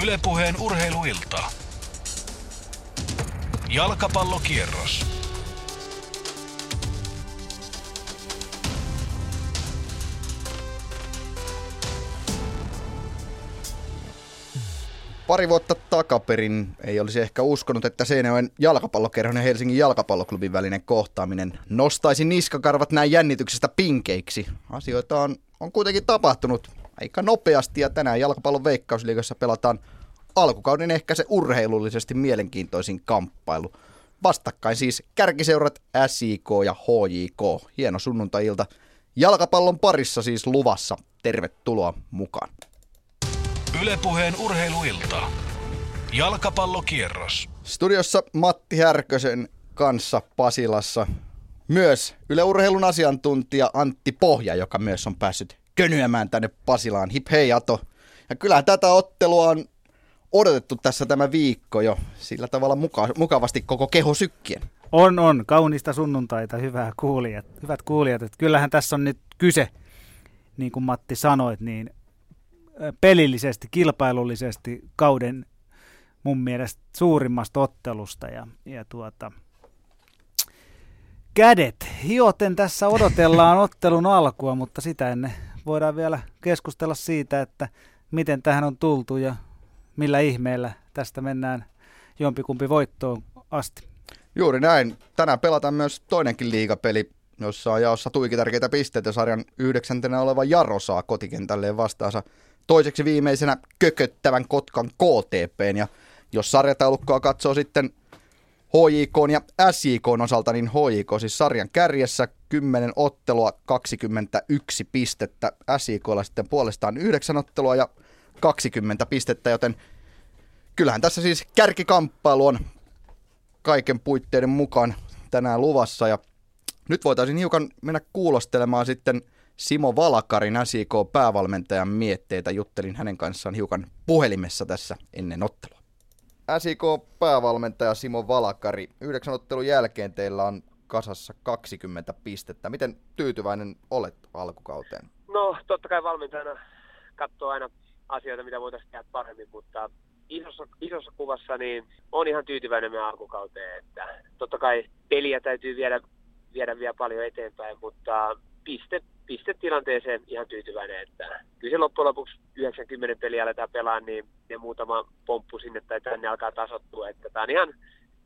Ylepuheen urheiluilta. Jalkapallokierros. Pari vuotta takaperin ei olisi ehkä uskonut, että Seinäjoen jalkapallokerhon ja Helsingin jalkapalloklubin välinen kohtaaminen nostaisi niskakarvat näin jännityksestä pinkeiksi. Asioita on, on kuitenkin tapahtunut aika nopeasti ja tänään jalkapallon veikkausliigassa pelataan alkukauden ehkä se urheilullisesti mielenkiintoisin kamppailu. Vastakkain siis kärkiseurat SIK ja HJK. Hieno sunnuntailta. Jalkapallon parissa siis luvassa. Tervetuloa mukaan. Ylepuheen urheiluilta. Jalkapallokierros. Studiossa Matti Härkösen kanssa Pasilassa myös Yle Urheilun asiantuntija Antti Pohja, joka myös on päässyt könyämään tänne Pasilaan. Hip hei Ato. Ja kyllä tätä ottelua on odotettu tässä tämä viikko jo sillä tavalla muka- mukavasti koko keho sykkien. On, on. Kaunista sunnuntaita, hyvää kuulijat, hyvät kuulijat. Että kyllähän tässä on nyt kyse, niin kuin Matti sanoit, niin pelillisesti, kilpailullisesti kauden mun mielestä suurimmasta ottelusta. Ja, ja tuota, kädet hioten tässä odotellaan ottelun alkua, mutta sitä ennen voidaan vielä keskustella siitä, että miten tähän on tultu ja millä ihmeellä tästä mennään jompikumpi voittoon asti. Juuri näin. Tänään pelataan myös toinenkin liigapeli, jossa on jaossa tuikin tärkeitä pisteitä. Sarjan yhdeksäntenä oleva Jaro saa kotikentälleen vastaansa toiseksi viimeisenä kököttävän Kotkan KTPn. Ja jos sarjataulukkoa katsoo sitten HJK ja SJK osalta, niin HJK siis sarjan kärjessä 10 ottelua, 21 pistettä. SJKlla sitten puolestaan 9 ottelua ja 20 pistettä, joten kyllähän tässä siis kärkikamppailu on kaiken puitteiden mukaan tänään luvassa. Ja nyt voitaisiin hiukan mennä kuulostelemaan sitten Simo Valakarin SIK-päävalmentajan mietteitä. Juttelin hänen kanssaan hiukan puhelimessa tässä ennen ottelua. SIK-päävalmentaja Simo Valakari, yhdeksän ottelun jälkeen teillä on kasassa 20 pistettä. Miten tyytyväinen olet alkukauteen? No, totta kai valmentajana katsoo aina asioita, mitä voitaisiin tehdä paremmin, mutta isossa, isossa kuvassa niin on ihan tyytyväinen meidän alkukauteen. Että totta kai peliä täytyy viedä, viedä vielä paljon eteenpäin, mutta piste, pistetilanteeseen ihan tyytyväinen. Että kyllä se loppujen lopuksi 90 peliä aletaan pelaa, niin ne muutama pomppu sinne tai tänne alkaa tasottua. Että tämä on ihan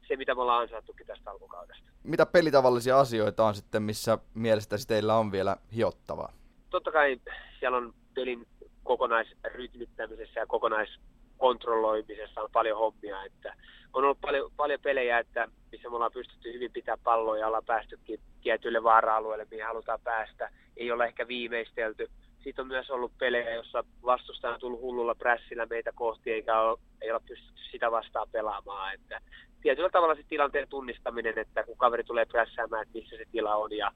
se, mitä me ollaan ansaattukin tästä alkukaudesta. Mitä pelitavallisia asioita on sitten, missä mielestäsi teillä on vielä hiottavaa? Totta kai siellä on pelin kokonaisrytmittämisessä ja kokonaiskontrolloimisessa on paljon hommia. Että on ollut paljon, paljon pelejä, että missä me ollaan pystytty hyvin pitää palloa ja ollaan päästykin tietyille vaara-alueille, mihin halutaan päästä. Ei ole ehkä viimeistelty. Sitten on myös ollut pelejä, jossa vastustaja on tullut hullulla prässillä meitä kohti, eikä ole, ei ole pystytty sitä vastaan pelaamaan. Että tietyllä tavalla se tilanteen tunnistaminen, että kun kaveri tulee prässäämään, että missä se tila on. Ja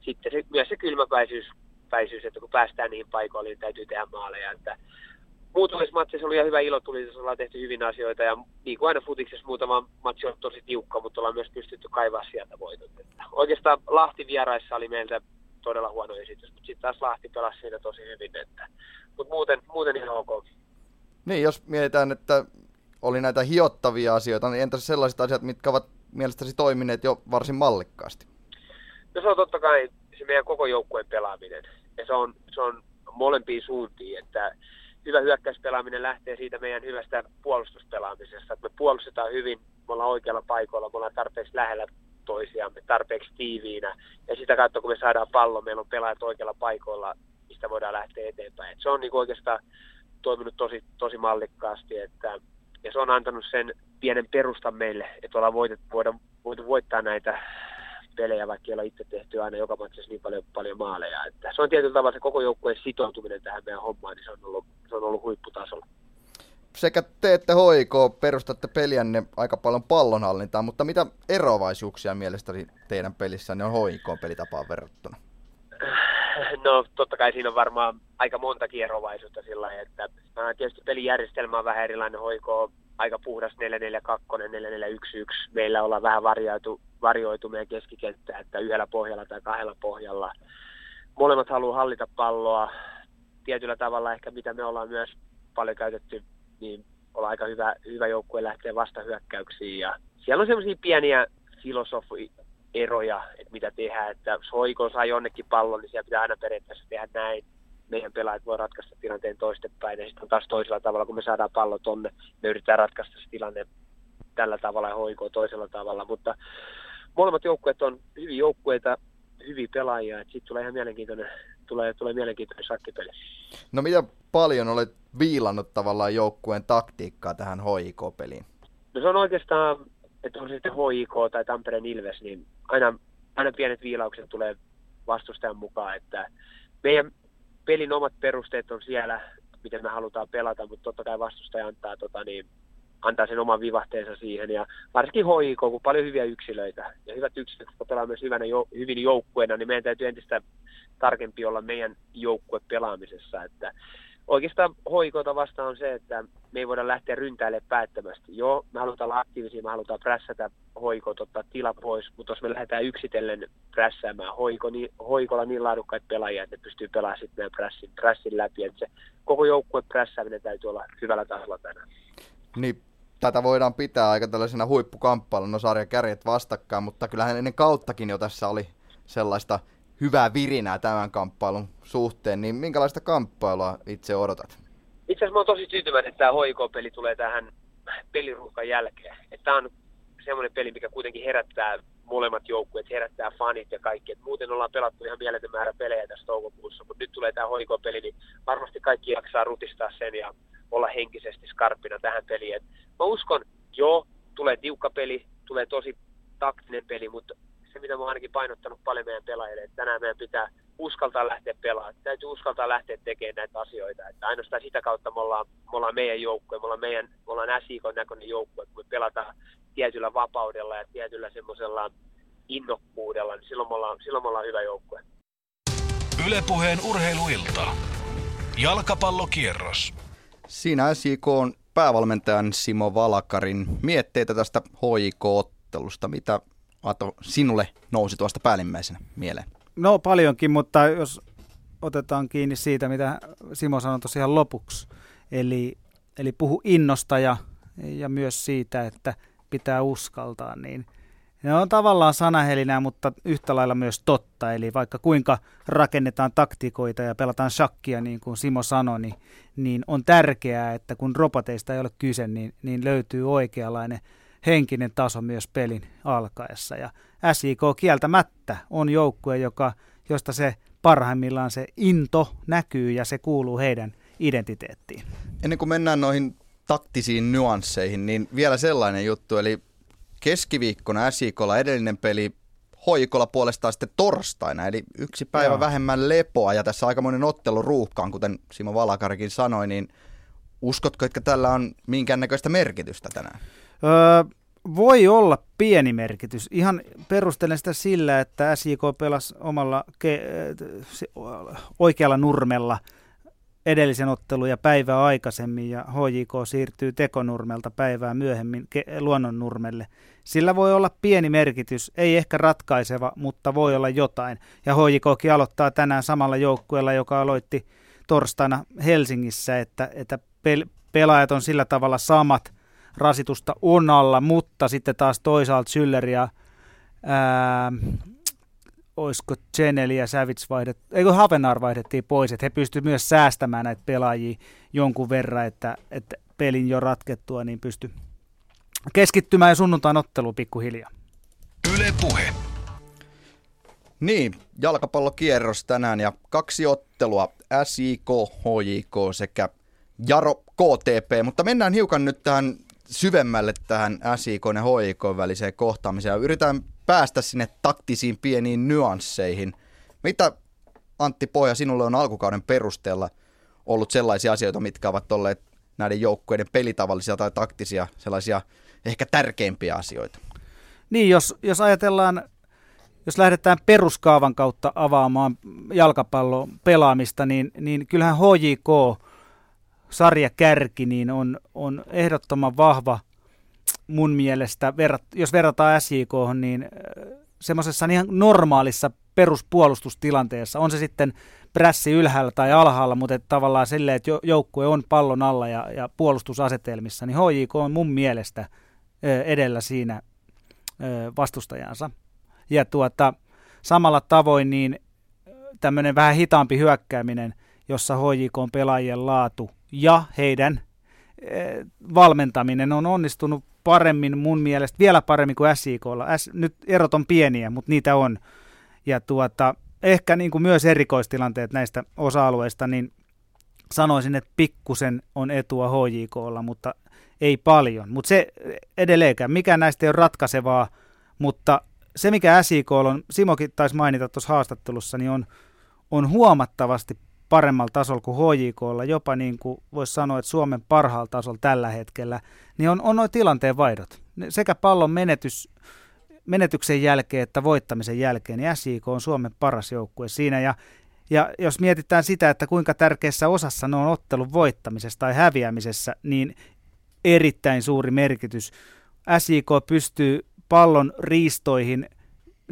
sitten se, myös se kylmäpäisyys päisyys, että kun päästään niihin paikoille, niin täytyy tehdä maaleja. Että muutamissa matseissa oli ihan hyvä ilo, tuli, ollaan tehty hyvin asioita ja niin kuin aina futiksessa muutama matsi on tosi tiukka, mutta ollaan myös pystytty kaivaa sieltä voitot. Että oikeastaan Lahti vieraissa oli meiltä todella huono esitys, mutta sitten taas Lahti pelasi siinä tosi hyvin, että, mutta muuten, muuten ihan ok. Niin, jos mietitään, että oli näitä hiottavia asioita, niin entäs sellaiset asiat, mitkä ovat mielestäsi toimineet jo varsin mallikkaasti? No se on totta kai se meidän koko joukkueen pelaaminen ja se on, se on molempiin suuntiin, että hyvä hyökkäyspelaaminen lähtee siitä meidän hyvästä puolustuspelaamisesta, että me puolustetaan hyvin, me ollaan oikealla paikoilla, me ollaan tarpeeksi lähellä toisiamme, tarpeeksi tiiviinä, ja sitä kautta kun me saadaan pallo, meillä on pelaajat oikealla paikoilla, mistä voidaan lähteä eteenpäin. Et se on niin oikeastaan toiminut tosi, tosi mallikkaasti, että, ja se on antanut sen pienen perustan meille, että ollaan voitu, voida, voitu voittaa näitä pelejä, vaikka ei olla itse tehty aina joka matsissa niin paljon, paljon maaleja. Että se on tietyllä tavalla se koko joukkueen sitoutuminen tähän meidän hommaan, niin se on ollut, se on ollut huipputasolla. Sekä te että HIK perustatte peliänne aika paljon pallonhallintaa, mutta mitä eroavaisuuksia mielestäni teidän pelissänne on HIK pelitapaan verrattuna? No totta kai siinä on varmaan aika monta eroavaisuutta sillä että tietysti pelijärjestelmä on vähän erilainen. HIK aika puhdas 442, 4411. Meillä ollaan vähän varjoitu, varjoitu meidän keskikenttää, että yhdellä pohjalla tai kahdella pohjalla. Molemmat haluaa hallita palloa. Tietyllä tavalla ehkä mitä me ollaan myös paljon käytetty, niin olla aika hyvä, hyvä joukkue lähteä vastahyökkäyksiin. Ja siellä on semmoisia pieniä filosofieroja, että mitä tehdään, että jos hoiko saa jonnekin pallon, niin siellä pitää aina periaatteessa tehdä näin. Meidän pelaajat voi ratkaista tilanteen toistepäin ja sitten taas toisella tavalla, kun me saadaan pallo tonne, me yritetään ratkaista se tilanne tällä tavalla ja hoikoa toisella tavalla, mutta molemmat joukkueet on hyviä joukkueita, hyviä pelaajia, että sitten tulee ihan mielenkiintoinen, tulee, tulee mielenkiintoinen shakkipeli. No mitä paljon olet viilannut tavallaan joukkueen taktiikkaa tähän HIK-peliin? No se on oikeastaan, että on se sitten HIK tai Tampereen Ilves, niin aina, aina pienet viilaukset tulee vastustajan mukaan, että meidän pelin omat perusteet on siellä, miten me halutaan pelata, mutta totta kai vastustaja antaa tota, niin, antaa sen oman vivahteensa siihen. Ja varsinkin HIK, kun paljon hyviä yksilöitä ja hyvät yksilöt, jotka pelaa myös hyvänä, jo, hyvin joukkueena, niin meidän täytyy entistä tarkempi olla meidän joukkue pelaamisessa. Että oikeastaan hoikota vastaan on se, että me ei voida lähteä ryntäille päättämästi. Joo, me halutaan olla aktiivisia, me halutaan prässätä hoikot, ottaa tila pois, mutta jos me lähdetään yksitellen prässäämään hoiko, niin, hoikolla niin laadukkaita pelaajia, että ne pystyy pelaamaan sitten prässin, prässin läpi. Että se koko joukkue prässääminen täytyy olla hyvällä tasolla tänään. Niin tätä voidaan pitää aika tällaisena huippukamppailuna, no sarjan kärjet vastakkain, mutta kyllähän ennen kauttakin jo tässä oli sellaista hyvää virinää tämän kamppailun suhteen, niin minkälaista kamppailua itse odotat? Itse asiassa mä oon tosi tyytyväinen, että tämä HIK-peli tulee tähän peliruuhkan jälkeen. Tämä on semmoinen peli, mikä kuitenkin herättää molemmat joukkueet, herättää fanit ja kaikki. Et muuten ollaan pelattu ihan mieletön määrä pelejä tässä toukokuussa, mutta nyt tulee tämä HIK-peli, niin varmasti kaikki jaksaa rutistaa sen ja olla henkisesti skarppina tähän peliin. Et mä uskon, joo, tulee tiukka peli, tulee tosi taktinen peli, mutta mitä mä oon ainakin painottanut paljon meidän pelaajille, että tänään meidän pitää uskaltaa lähteä pelaamaan. Täytyy uskaltaa lähteä tekemään näitä asioita. Että ainoastaan sitä kautta me ollaan, me ollaan meidän joukkue, me ollaan, meidän, me ollaan SIK näköinen joukkue, kun me pelataan tietyllä vapaudella ja tietyllä semmoisella innokkuudella, niin silloin me ollaan, silloin me ollaan hyvä joukkue. Ylepuheen urheiluilta. Jalkapallokierros. Siinä SIK on päävalmentajan Simo Valakarin mietteitä tästä HIK-ottelusta. Mitä Ato, sinulle nousi tuosta päällimmäisenä mieleen? No paljonkin, mutta jos otetaan kiinni siitä, mitä Simo sanoi tosiaan lopuksi. Eli, eli puhu innosta ja, ja myös siitä, että pitää uskaltaa, niin ne on tavallaan sanahelinää, mutta yhtä lailla myös totta. Eli vaikka kuinka rakennetaan taktikoita ja pelataan shakkia, niin kuin Simo sanoi, niin, niin on tärkeää, että kun roboteista ei ole kyse, niin, niin löytyy oikeanlainen henkinen taso myös pelin alkaessa. Ja SIK kieltämättä on joukkue, joka, josta se parhaimmillaan se into näkyy ja se kuuluu heidän identiteettiin. Ennen kuin mennään noihin taktisiin nyansseihin, niin vielä sellainen juttu, eli keskiviikkona SIKlla edellinen peli Hoikolla puolestaan sitten torstaina, eli yksi päivä Joo. vähemmän lepoa ja tässä aikamoinen ottelu ruuhkaan, kuten Simo Valakarikin sanoi, niin uskotko, että tällä on minkäännäköistä merkitystä tänään? Öö, voi olla pieni merkitys. Ihan perustelen sitä sillä, että SJK pelasi omalla ke- oikealla nurmella edellisen ottelun ja päivää aikaisemmin ja HJK siirtyy tekonurmelta päivää myöhemmin ke- luonnonnurmelle. Sillä voi olla pieni merkitys, ei ehkä ratkaiseva, mutta voi olla jotain. Ja HJKkin aloittaa tänään samalla joukkueella, joka aloitti torstaina Helsingissä, että, että pel- pelaajat on sillä tavalla samat – rasitusta on alla, mutta sitten taas toisaalta Schüller ja ää, olisiko Cheneli ja Savits vaihdet, eikö Havenar vaihdettiin pois, että he pystyivät myös säästämään näitä pelaajia jonkun verran, että, että pelin jo ratkettua, niin pysty keskittymään ja sunnuntain otteluun pikkuhiljaa. Yle Puhe. Niin, jalkapallokierros tänään ja kaksi ottelua, SIK, HJK sekä Jaro KTP, mutta mennään hiukan nyt tähän syvemmälle tähän SIK ja HIK väliseen kohtaamiseen yritetään päästä sinne taktisiin pieniin nyansseihin. Mitä Antti Pohja sinulle on alkukauden perusteella ollut sellaisia asioita, mitkä ovat olleet näiden joukkueiden pelitavallisia tai taktisia, sellaisia ehkä tärkeimpiä asioita? Niin, jos, jos ajatellaan, jos lähdetään peruskaavan kautta avaamaan jalkapallon pelaamista, niin, niin kyllähän HJK – sarjakärki niin on, on ehdottoman vahva mun mielestä, verrat, jos verrataan SJK, niin semmoisessa ihan normaalissa peruspuolustustilanteessa. On se sitten prässi ylhäällä tai alhaalla, mutta että tavallaan silleen, että joukkue on pallon alla ja, ja puolustusasetelmissa, niin HJK on mun mielestä edellä siinä vastustajansa. Ja tuota, samalla tavoin niin tämmöinen vähän hitaampi hyökkääminen, jossa HJK on pelaajien laatu ja heidän valmentaminen on onnistunut paremmin mun mielestä, vielä paremmin kuin SIKlla. S, nyt erot on pieniä, mutta niitä on. Ja tuota, ehkä niin kuin myös erikoistilanteet näistä osa-alueista, niin sanoisin, että pikkusen on etua HJKlla, mutta ei paljon. Mutta se edelleenkään, mikä näistä ei ole ratkaisevaa, mutta se mikä SIK on, Simokin taisi mainita tuossa haastattelussa, niin on, on huomattavasti paremmalla tasolla kuin HJKlla, jopa niin kuin voisi sanoa, että Suomen parhaalla tasolla tällä hetkellä, niin on, on noin tilanteen vaihdot. Sekä pallon menetys, menetyksen jälkeen että voittamisen jälkeen, niin SJK on Suomen paras joukkue siinä. Ja, ja jos mietitään sitä, että kuinka tärkeässä osassa ne on ottelun voittamisessa tai häviämisessä, niin erittäin suuri merkitys. SJK pystyy pallon riistoihin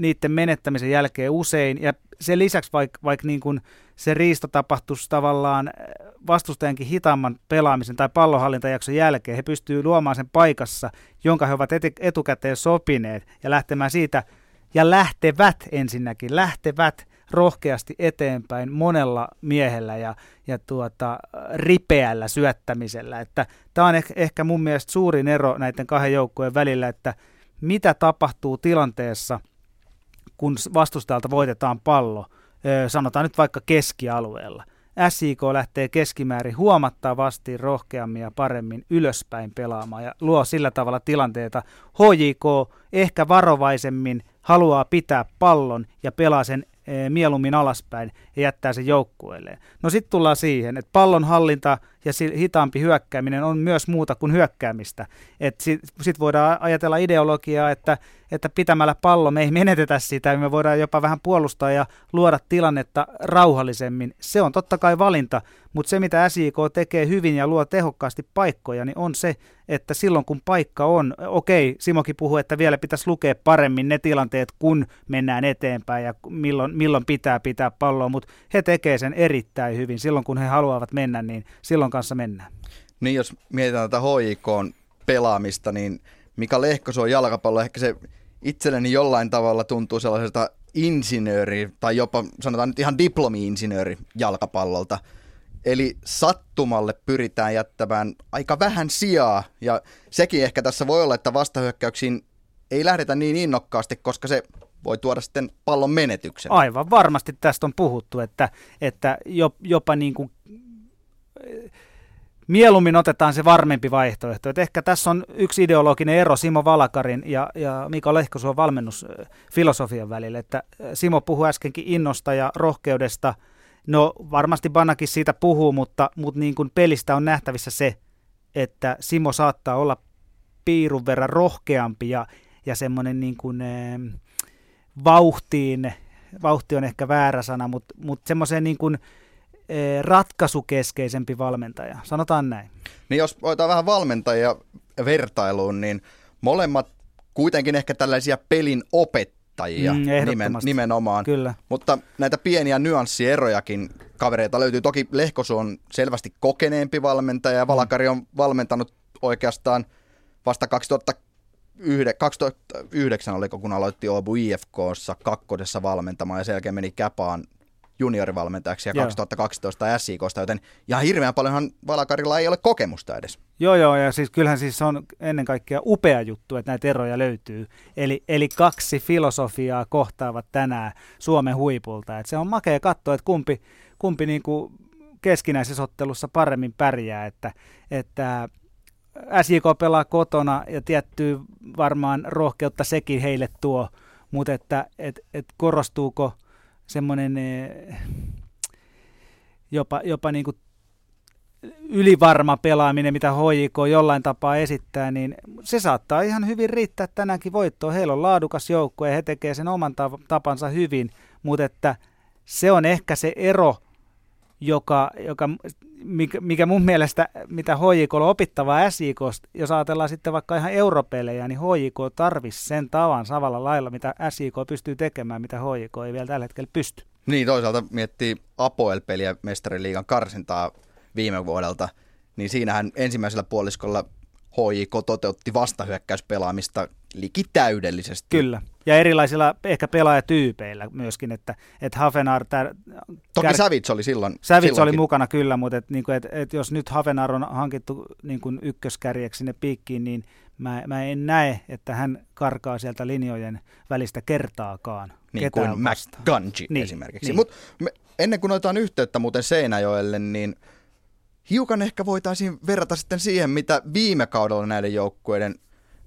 niiden menettämisen jälkeen usein, ja sen lisäksi vaikka vaik niin se riisto tapahtuisi tavallaan äh, vastustajankin hitaamman pelaamisen tai pallonhallintajakson jälkeen, he pystyvät luomaan sen paikassa, jonka he ovat etukäteen sopineet, ja lähtemään siitä, ja lähtevät ensinnäkin, lähtevät rohkeasti eteenpäin monella miehellä ja, ja tuota, ripeällä syöttämisellä. Että tämä on ehkä, ehkä mun mielestä suurin ero näiden kahden joukkojen välillä, että mitä tapahtuu tilanteessa, kun vastustajalta voitetaan pallo, sanotaan nyt vaikka keskialueella. SIK lähtee keskimäärin huomattavasti rohkeammin ja paremmin ylöspäin pelaamaan ja luo sillä tavalla tilanteita. HJK ehkä varovaisemmin haluaa pitää pallon ja pelaa sen mieluummin alaspäin ja jättää sen joukkueelleen. No sitten tullaan siihen, että pallon hallinta ja hitaampi hyökkääminen on myös muuta kuin hyökkäämistä. Sitten sit voidaan ajatella ideologiaa, että, että pitämällä pallo me ei menetetä sitä, me voidaan jopa vähän puolustaa ja luoda tilannetta rauhallisemmin. Se on totta kai valinta, mutta se mitä SIK tekee hyvin ja luo tehokkaasti paikkoja, niin on se, että silloin kun paikka on, okei, Simokin puhuu, että vielä pitäisi lukea paremmin ne tilanteet, kun mennään eteenpäin ja milloin, milloin pitää pitää palloa, mutta he tekee sen erittäin hyvin. Silloin kun he haluavat mennä, niin silloin kanssa mennään. Niin jos mietitään tätä HIK pelaamista, niin Mika Lehkoso on jalkapallo, ehkä se itselleni jollain tavalla tuntuu sellaiselta insinööri, tai jopa sanotaan nyt ihan diplomi-insinööri jalkapallolta – Eli sattumalle pyritään jättämään aika vähän sijaa, ja sekin ehkä tässä voi olla, että vastahyökkäyksiin ei lähdetä niin innokkaasti, koska se voi tuoda sitten pallon menetyksen. Aivan varmasti tästä on puhuttu, että, että jopa niin kuin, mieluummin otetaan se varmempi vaihtoehto. Että ehkä tässä on yksi ideologinen ero Simo Valakarin ja, ja Mika Lehkosuon valmennusfilosofian välillä. Että Simo puhui äskenkin innosta ja rohkeudesta – No varmasti Banakin siitä puhuu, mutta, mutta niin kuin pelistä on nähtävissä se, että Simo saattaa olla piirun verran rohkeampi ja, ja semmoinen niin kuin, e, vauhtiin, vauhti on ehkä väärä sana, mutta, mutta semmoiseen niin kuin, e, ratkaisukeskeisempi valmentaja, sanotaan näin. Niin jos otetaan vähän valmentajia vertailuun, niin molemmat kuitenkin ehkä tällaisia pelin opettajia opettajia mm, nimen, nimenomaan. Kyllä. Mutta näitä pieniä nyanssierojakin kavereita löytyy. Toki Lehkosu on selvästi kokeneempi valmentaja ja Valakari on valmentanut oikeastaan vasta 2009, 2009 oliko, kun aloitti Obu IFKssa kakkosessa valmentamaan ja sen jälkeen meni Käpaan juniorivalmentajaksi ja joo. 2012 SIKsta, joten ihan hirveän paljonhan Valakarilla ei ole kokemusta edes. Joo, joo, ja siis kyllähän siis on ennen kaikkea upea juttu, että näitä eroja löytyy. Eli, eli kaksi filosofiaa kohtaavat tänään Suomen huipulta. Et se on makea katsoa, että kumpi, kumpi niin kuin keskinäisessä ottelussa paremmin pärjää, että, että SJK pelaa kotona ja tiettyy varmaan rohkeutta sekin heille tuo, mutta että et, et korostuuko – semmoinen eh, jopa, jopa niin kuin ylivarma pelaaminen, mitä HJK jollain tapaa esittää, niin se saattaa ihan hyvin riittää tänäänkin voittoon. Heillä on laadukas joukko ja he tekevät sen oman tapansa hyvin, mutta että se on ehkä se ero, joka, joka mikä, mikä mun mielestä, mitä HJK on opittavaa SJK, jos ajatellaan sitten vaikka ihan europelejä, niin HJK tarvisi sen tavan samalla lailla, mitä SJK pystyy tekemään, mitä HJK ei vielä tällä hetkellä pysty. Niin, toisaalta miettii Apoel-peliä mestariliigan karsintaa viime vuodelta, niin siinähän ensimmäisellä puoliskolla HJK toteutti vastahyökkäyspelaamista liki täydellisesti. Kyllä, ja erilaisilla ehkä pelaajatyypeillä myöskin, että, että Hafenar... Tär, Toki kär... Savits oli silloin. Savits oli mukana kyllä, mutta et, niin kuin, et, et jos nyt Hafenar on hankittu niin kuin ykköskärjeksi sinne piikkiin, niin mä, mä en näe, että hän karkaa sieltä linjojen välistä kertaakaan. Niin kuin McGungy niin, esimerkiksi. Niin. Mutta ennen kuin otetaan yhteyttä muuten Seinäjoelle, niin hiukan ehkä voitaisiin verrata sitten siihen, mitä viime kaudella näiden joukkueiden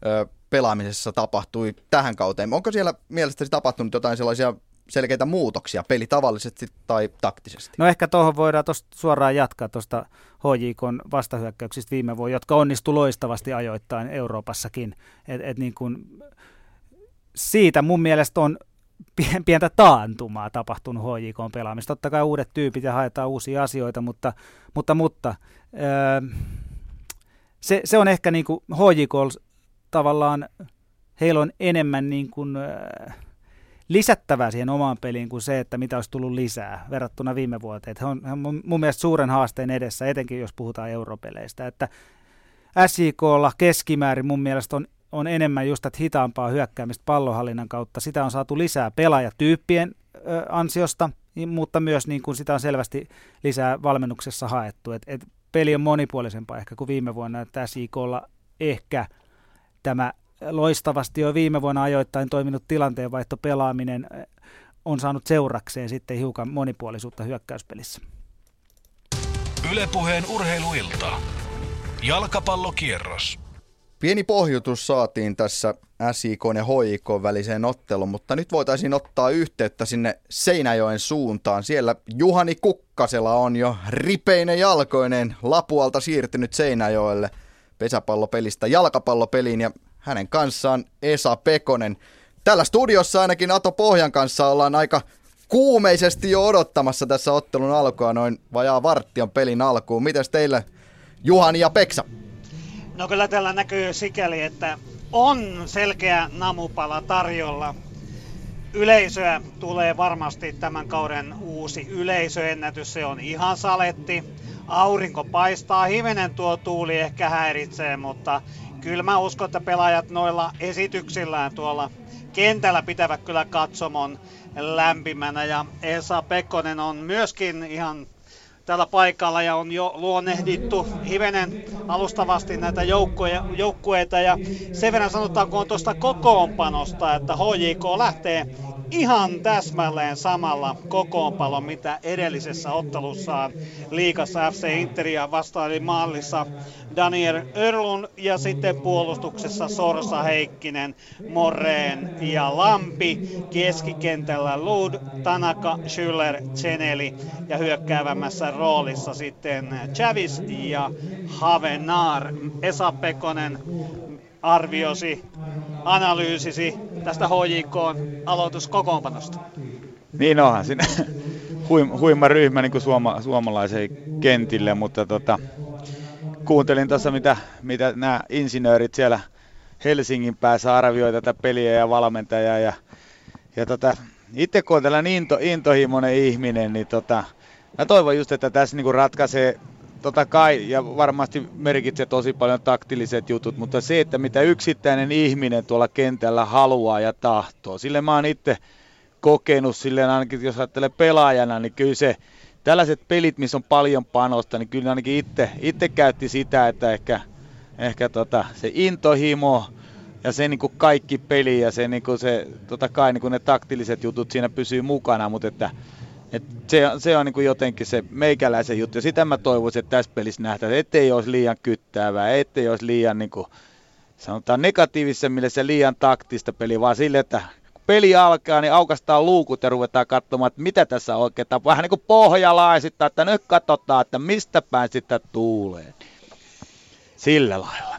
ö, pelaamisessa tapahtui tähän kauteen. Onko siellä mielestäsi tapahtunut jotain sellaisia selkeitä muutoksia pelitavallisesti tai taktisesti? No ehkä tuohon voidaan tosta suoraan jatkaa tuosta HJK vastahyökkäyksistä viime vuonna, jotka onnistu loistavasti ajoittain Euroopassakin. Et, et niin kun, siitä mun mielestä on pientä taantumaa tapahtunut HJK pelaamista. Totta kai uudet tyypit ja haetaan uusia asioita, mutta, mutta, mutta öö, se, se on ehkä niin kuin HJK tavallaan, heillä on enemmän niin kuin, öö, lisättävää siihen omaan peliin kuin se, että mitä olisi tullut lisää verrattuna viime vuoteen. He on, he on mun mielestä suuren haasteen edessä, etenkin jos puhutaan europeleistä. Että SJKlla keskimäärin mun mielestä on on enemmän just tätä hitaampaa hyökkäämistä pallonhallinnan kautta. Sitä on saatu lisää pelaajatyyppien ansiosta, niin, mutta myös niin kuin sitä on selvästi lisää valmennuksessa haettu. Et, et peli on monipuolisempaa ehkä kuin viime vuonna, että SIKlla ehkä tämä loistavasti jo viime vuonna ajoittain toiminut tilanteenvaihto pelaaminen on saanut seurakseen sitten hiukan monipuolisuutta hyökkäyspelissä. Ylepuheen urheiluilta. Jalkapallokierros. Pieni pohjutus saatiin tässä SIK ja HIK väliseen otteluun, mutta nyt voitaisiin ottaa yhteyttä sinne Seinäjoen suuntaan. Siellä Juhani Kukkasela on jo ripeinen jalkoinen Lapualta siirtynyt Seinäjoelle pesäpallopelistä jalkapallopeliin ja hänen kanssaan Esa Pekonen. Tällä studiossa ainakin Ato Pohjan kanssa ollaan aika kuumeisesti jo odottamassa tässä ottelun alkua noin vajaa varttion pelin alkuun. Mites teille Juhani ja Peksa? No kyllä tällä näkyy sikäli, että on selkeä namupala tarjolla. Yleisöä tulee varmasti tämän kauden uusi yleisöennätys, se on ihan saletti. Aurinko paistaa, hivenen tuo tuuli ehkä häiritsee, mutta kyllä mä uskon, että pelaajat noilla esityksillään tuolla kentällä pitävät kyllä katsomon lämpimänä ja Esa Pekkonen on myöskin ihan tällä paikalla ja on jo luonnehdittu hivenen alustavasti näitä joukkoja, joukkueita ja sen verran sanotaanko tuosta kokoonpanosta, että HJK lähtee ihan täsmälleen samalla kokoonpalo, mitä edellisessä ottelussaan liikassa FC Interia vastaili maalissa Daniel Örlun ja sitten puolustuksessa Sorsa Heikkinen, Moreen ja Lampi. Keskikentällä Lud, Tanaka, Schüller, Cheneli ja hyökkäävämmässä roolissa sitten Chavis ja Havenar. Esa Pekonen arviosi, analyysisi tästä HJK aloituskokoonpanosta? Niin onhan siinä huima ryhmä niin kuin suoma, suomalaisen kentille, mutta tota, kuuntelin tuossa mitä, mitä nämä insinöörit siellä Helsingin päässä arvioi tätä peliä ja valmentajaa ja, ja tota, itse kun on tällainen into, intohimoinen ihminen, niin tota, mä toivon just, että tässä niinku ratkaisee tota kai, ja varmasti merkitsee tosi paljon taktilliset jutut, mutta se, että mitä yksittäinen ihminen tuolla kentällä haluaa ja tahtoo, sille mä oon itse kokenut silleen ainakin, jos ajattelee pelaajana, niin kyllä se, tällaiset pelit, missä on paljon panosta, niin kyllä ainakin itse, itse käytti sitä, että ehkä, ehkä tota, se intohimo ja se niin kuin kaikki peli ja se, niin kuin se tota kai niin kuin ne taktilliset jutut siinä pysyy mukana, mutta että et se, se on niin kuin jotenkin se meikäläisen juttu. Ja sitä mä toivoisin, että tässä pelissä nähdään, ettei olisi liian kyttäävää, ettei olisi liian niin kuin, sanotaan negatiivisessa mielessä liian taktista peliä, vaan sille, että kun peli alkaa, niin aukastaan luukut ja ruvetaan katsomaan, että mitä tässä oikein tapahtuu. Vähän niin kuin pohjalaisittain, että nyt katsotaan, että mistä päin sitä tuulee. Sillä lailla.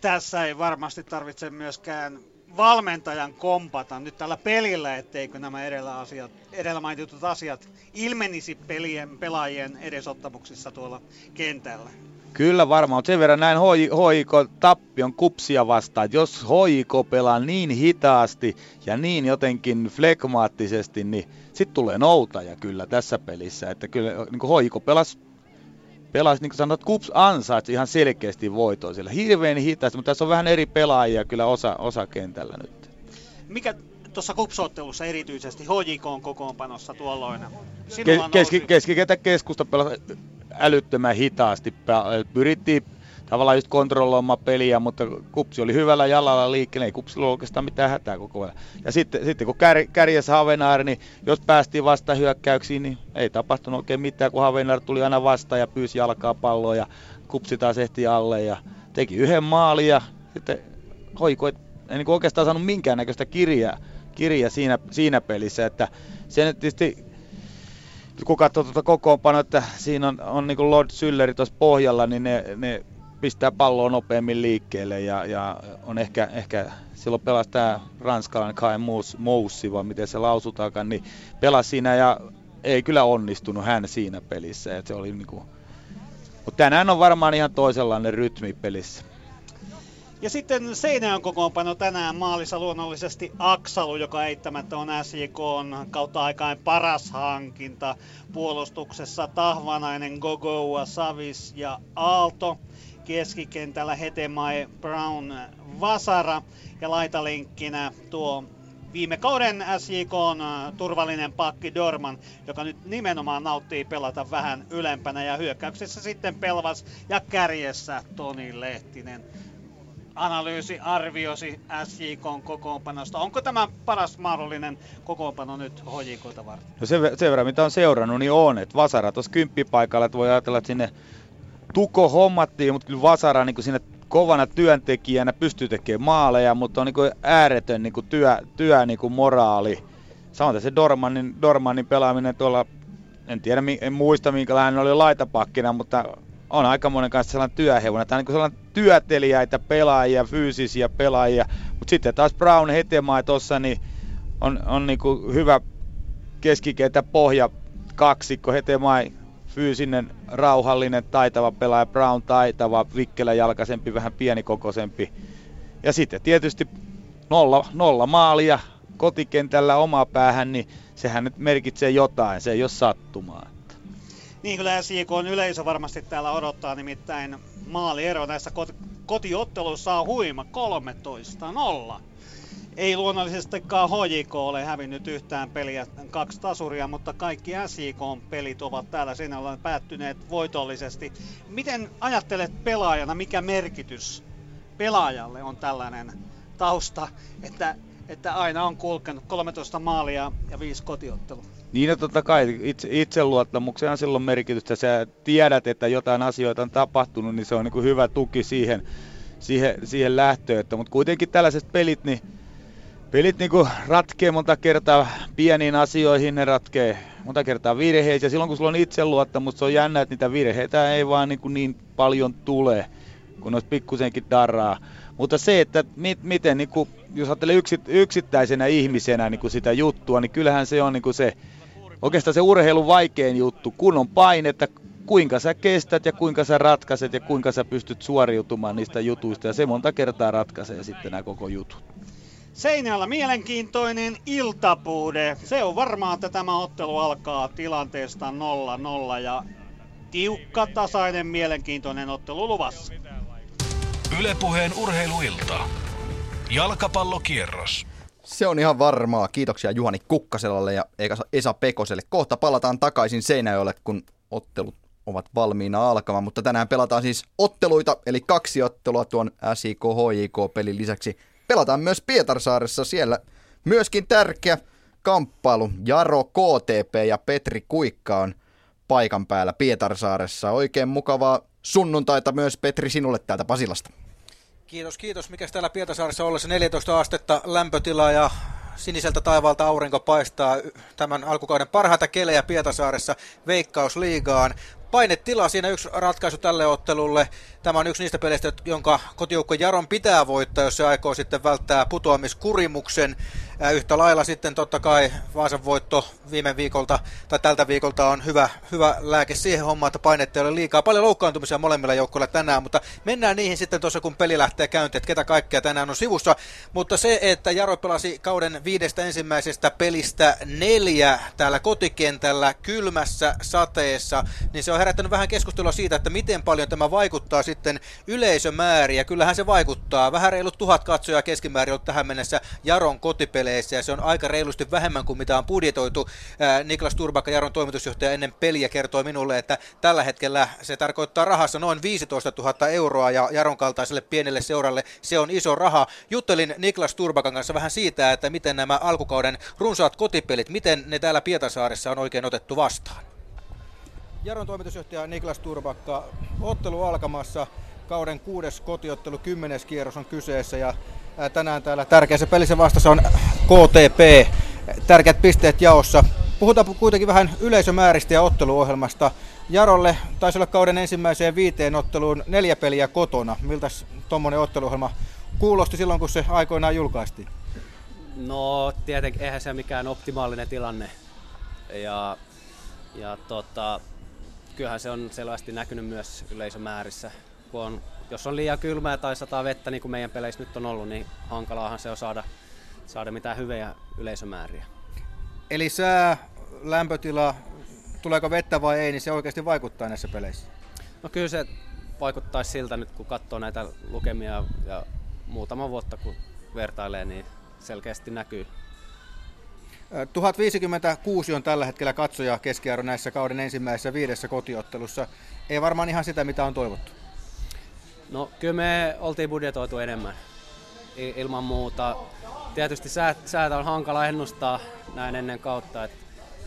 Tässä ei varmasti tarvitse myöskään valmentajan kompata nyt tällä pelillä, etteikö nämä edellä, asiat, edellä mainitut asiat ilmenisi pelien, pelaajien edesottamuksissa tuolla kentällä? Kyllä varmaan, mutta sen verran näin hoiko tappion kupsia vastaan. Jos hoiko pelaa niin hitaasti ja niin jotenkin flekmaattisesti, niin sitten tulee noutaja kyllä tässä pelissä. Että kyllä niin hoiko pelasi pelasi, niin kuin sanot, Kups ansaitsi ihan selkeästi voitoa siellä. Hirveän hitaasti, mutta tässä on vähän eri pelaajia kyllä osa, osa kentällä nyt. Mikä tuossa kupsottelussa erityisesti HJK kokoonpanossa tuolloin? Ke- keski, keskikentä keskusta pelasi älyttömän hitaasti. Pyrittiin tavallaan just kontrolloimaan peliä, mutta kupsi oli hyvällä jalalla liikkeelle, ei kupsilla oikeastaan mitään hätää koko ajan. Ja sitten, sitten kun kär, kärjessä Havenaar, niin jos päästiin vasta hyökkäyksiin, niin ei tapahtunut oikein mitään, kun Havenaar tuli aina vastaan ja pyysi jalkaa palloa ja kupsi taas ehti alle ja teki yhden maalin ja sitten hoiko, ei niin oikeastaan saanut minkäännäköistä kirjaa, kirjaa siinä, siinä pelissä, että se nyt tietysti kun katsoo tuota kokoonpanoa, että siinä on, on niin Lord Sylleri tuossa pohjalla, niin ne, ne pistää palloa nopeammin liikkeelle ja, ja on ehkä, ehkä silloin pelasi tämä ranskalainen Kai Moussi, vai miten se lausutaankaan, niin pelasi siinä ja ei kyllä onnistunut hän siinä pelissä. Et se oli niinku... Mutta tänään on varmaan ihan toisenlainen rytmi pelissä. Ja sitten Seinäjön kokoonpano tänään maalissa luonnollisesti Aksalu, joka eittämättä on SJK on kautta aikaan paras hankinta. Puolustuksessa Tahvanainen, Gogoa, Savis ja Aalto keskikentällä Hetemai, Brown, Vasara ja laitalinkkinä tuo viime kauden SJK on äh, turvallinen pakki Dorman, joka nyt nimenomaan nauttii pelata vähän ylempänä ja hyökkäyksessä sitten Pelvas ja kärjessä Toni Lehtinen. Analyysi, arviosi SJK kokoonpanosta. Onko tämä paras mahdollinen kokoonpano nyt HJKta varten? No sen, sen verran mitä on seurannut, niin on, että Vasara tuossa kymppipaikalla, että voi ajatella, että sinne Tuko hommattiin, mutta kyllä Vasara niin siinä kovana työntekijänä pystyy tekemään maaleja, mutta on niin ääretön niin työ, työ niin moraali. Samoin se Dormanin, Dormanin pelaaminen tuolla, en tiedä, en muista minkälainen oli laitapakkina, mutta on aika monen kanssa sellainen työhevonen. Tämä on niin sellainen työtelijäitä pelaajia, fyysisiä pelaajia. Mutta sitten taas Brown Hetemaa tuossa, niin on, on niin hyvä keskikeitä pohja kaksikko. Hetemai fyysinen, rauhallinen, taitava pelaaja, Brown taitava, Vikkelä jalkaisempi, vähän pienikokoisempi. Ja sitten tietysti nolla, nolla maalia kotikentällä omaa päähän, niin sehän nyt merkitsee jotain, se ei ole sattumaa. Niin kyllä SJK on yleisö varmasti täällä odottaa, nimittäin maaliero näissä kotiotteluissa on huima 13-0. Ei luonnollisestikaan HJK ole hävinnyt yhtään peliä, kaksi tasuria, mutta kaikki SJK-pelit ovat täällä siinä ollaan päättyneet voitollisesti. Miten ajattelet pelaajana, mikä merkitys pelaajalle on tällainen tausta, että, että aina on kulkenut 13 maalia ja 5 kotiottelua? Niin, no totta kai itse, itseluottamukseen on silloin merkitystä. Sä tiedät, että jotain asioita on tapahtunut, niin se on niin hyvä tuki siihen, siihen, siihen lähtöön. Mutta kuitenkin tällaiset pelit, niin pelit niinku ratkee monta kertaa pieniin asioihin, ne ratkee monta kertaa virheisiä. Silloin kun sulla on itseluottamus, se on jännä, että niitä virheitä ei vaan niinku niin paljon tule, kun olisi pikkusenkin darraa. Mutta se, että mit, miten, niinku, jos ajattelee yksit, yksittäisenä ihmisenä niinku sitä juttua, niin kyllähän se on niinku se, oikeastaan se urheilun vaikein juttu, kun on painetta, kuinka sä kestät ja kuinka sä ratkaiset ja kuinka sä pystyt suoriutumaan niistä jutuista. Ja se monta kertaa ratkaisee sitten nämä koko jutut. Seinällä mielenkiintoinen iltapuude. Se on varmaa, että tämä ottelu alkaa tilanteesta 0-0 ja tiukka, tasainen, mielenkiintoinen ottelu luvassa. Ylepuheen urheiluilta. Jalkapallokierros. Se on ihan varmaa. Kiitoksia Juhani Kukkaselalle ja Esa Pekoselle. Kohta palataan takaisin Seinäjoelle, kun ottelut ovat valmiina alkamaan, mutta tänään pelataan siis otteluita, eli kaksi ottelua tuon SIK HJK-pelin lisäksi pelataan myös Pietarsaaressa. Siellä myöskin tärkeä kamppailu. Jaro KTP ja Petri Kuikka on paikan päällä Pietarsaaressa. Oikein mukavaa sunnuntaita myös Petri sinulle täältä Pasilasta. Kiitos, kiitos. Mikäs täällä Pietarsaaressa ollessa 14 astetta lämpötila ja siniseltä taivaalta aurinko paistaa tämän alkukauden parhaita kelejä Pietasaaressa Veikkausliigaan. Painetila siinä yksi ratkaisu tälle ottelulle. Tämä on yksi niistä peleistä, jonka kotijoukko Jaron pitää voittaa, jos se aikoo sitten välttää putoamiskurimuksen. Yhtä lailla sitten totta kai Vaasan voitto viime viikolta tai tältä viikolta on hyvä, hyvä lääke siihen hommaan, että painetta ei ole liikaa. Paljon loukkaantumisia molemmilla joukkoilla tänään, mutta mennään niihin sitten tuossa kun peli lähtee käyntiin, että ketä kaikkea tänään on sivussa. Mutta se, että Jaro pelasi kauden viidestä ensimmäisestä pelistä neljä täällä kotikentällä kylmässä sateessa, niin se on herättänyt vähän keskustelua siitä, että miten paljon tämä vaikuttaa sitten yleisömääriä. Kyllähän se vaikuttaa. Vähän reilut tuhat katsojaa keskimäärin on tähän mennessä Jaron kotipeleissä ja se on aika reilusti vähemmän kuin mitä on budjetoitu. Niklas Turbakka, Jaron toimitusjohtaja ennen peliä kertoi minulle, että tällä hetkellä se tarkoittaa rahassa noin 15 000 euroa ja Jaron kaltaiselle pienelle seuralle se on iso raha. Juttelin Niklas Turbakan kanssa vähän siitä, että miten nämä alkukauden runsaat kotipelit, miten ne täällä Pietasaaressa on oikein otettu vastaan. Jaron toimitusjohtaja Niklas Turbakka, ottelu alkamassa, kauden kuudes kotiottelu, kymmenes kierros on kyseessä ja tänään täällä tärkeässä pelissä vastassa on KTP, tärkeät pisteet jaossa. Puhutaan kuitenkin vähän yleisömääristä ja otteluohjelmasta. Jarolle taisi olla kauden ensimmäiseen viiteen otteluun neljä peliä kotona. Miltä tuommoinen otteluohjelma kuulosti silloin, kun se aikoinaan julkaistiin? No tietenkin eihän se mikään optimaalinen tilanne. Ja, ja tota, kyllähän se on selvästi näkynyt myös yleisömäärissä. Kun on, jos on liian kylmää tai sataa vettä, niin kuin meidän peleissä nyt on ollut, niin hankalaahan se on saada, saada mitään hyviä yleisömääriä. Eli sää, lämpötila, tuleeko vettä vai ei, niin se oikeasti vaikuttaa näissä peleissä? No kyllä se vaikuttaisi siltä nyt, kun katsoo näitä lukemia ja muutama vuotta kun vertailee, niin selkeästi näkyy. 1056 on tällä hetkellä katsoja keskiarvo näissä kauden ensimmäisessä viidessä kotiottelussa. Ei varmaan ihan sitä, mitä on toivottu. No kyllä me oltiin budjetoitu enemmän ilman muuta. Tietysti säätä on hankala ennustaa näin ennen kautta. Et,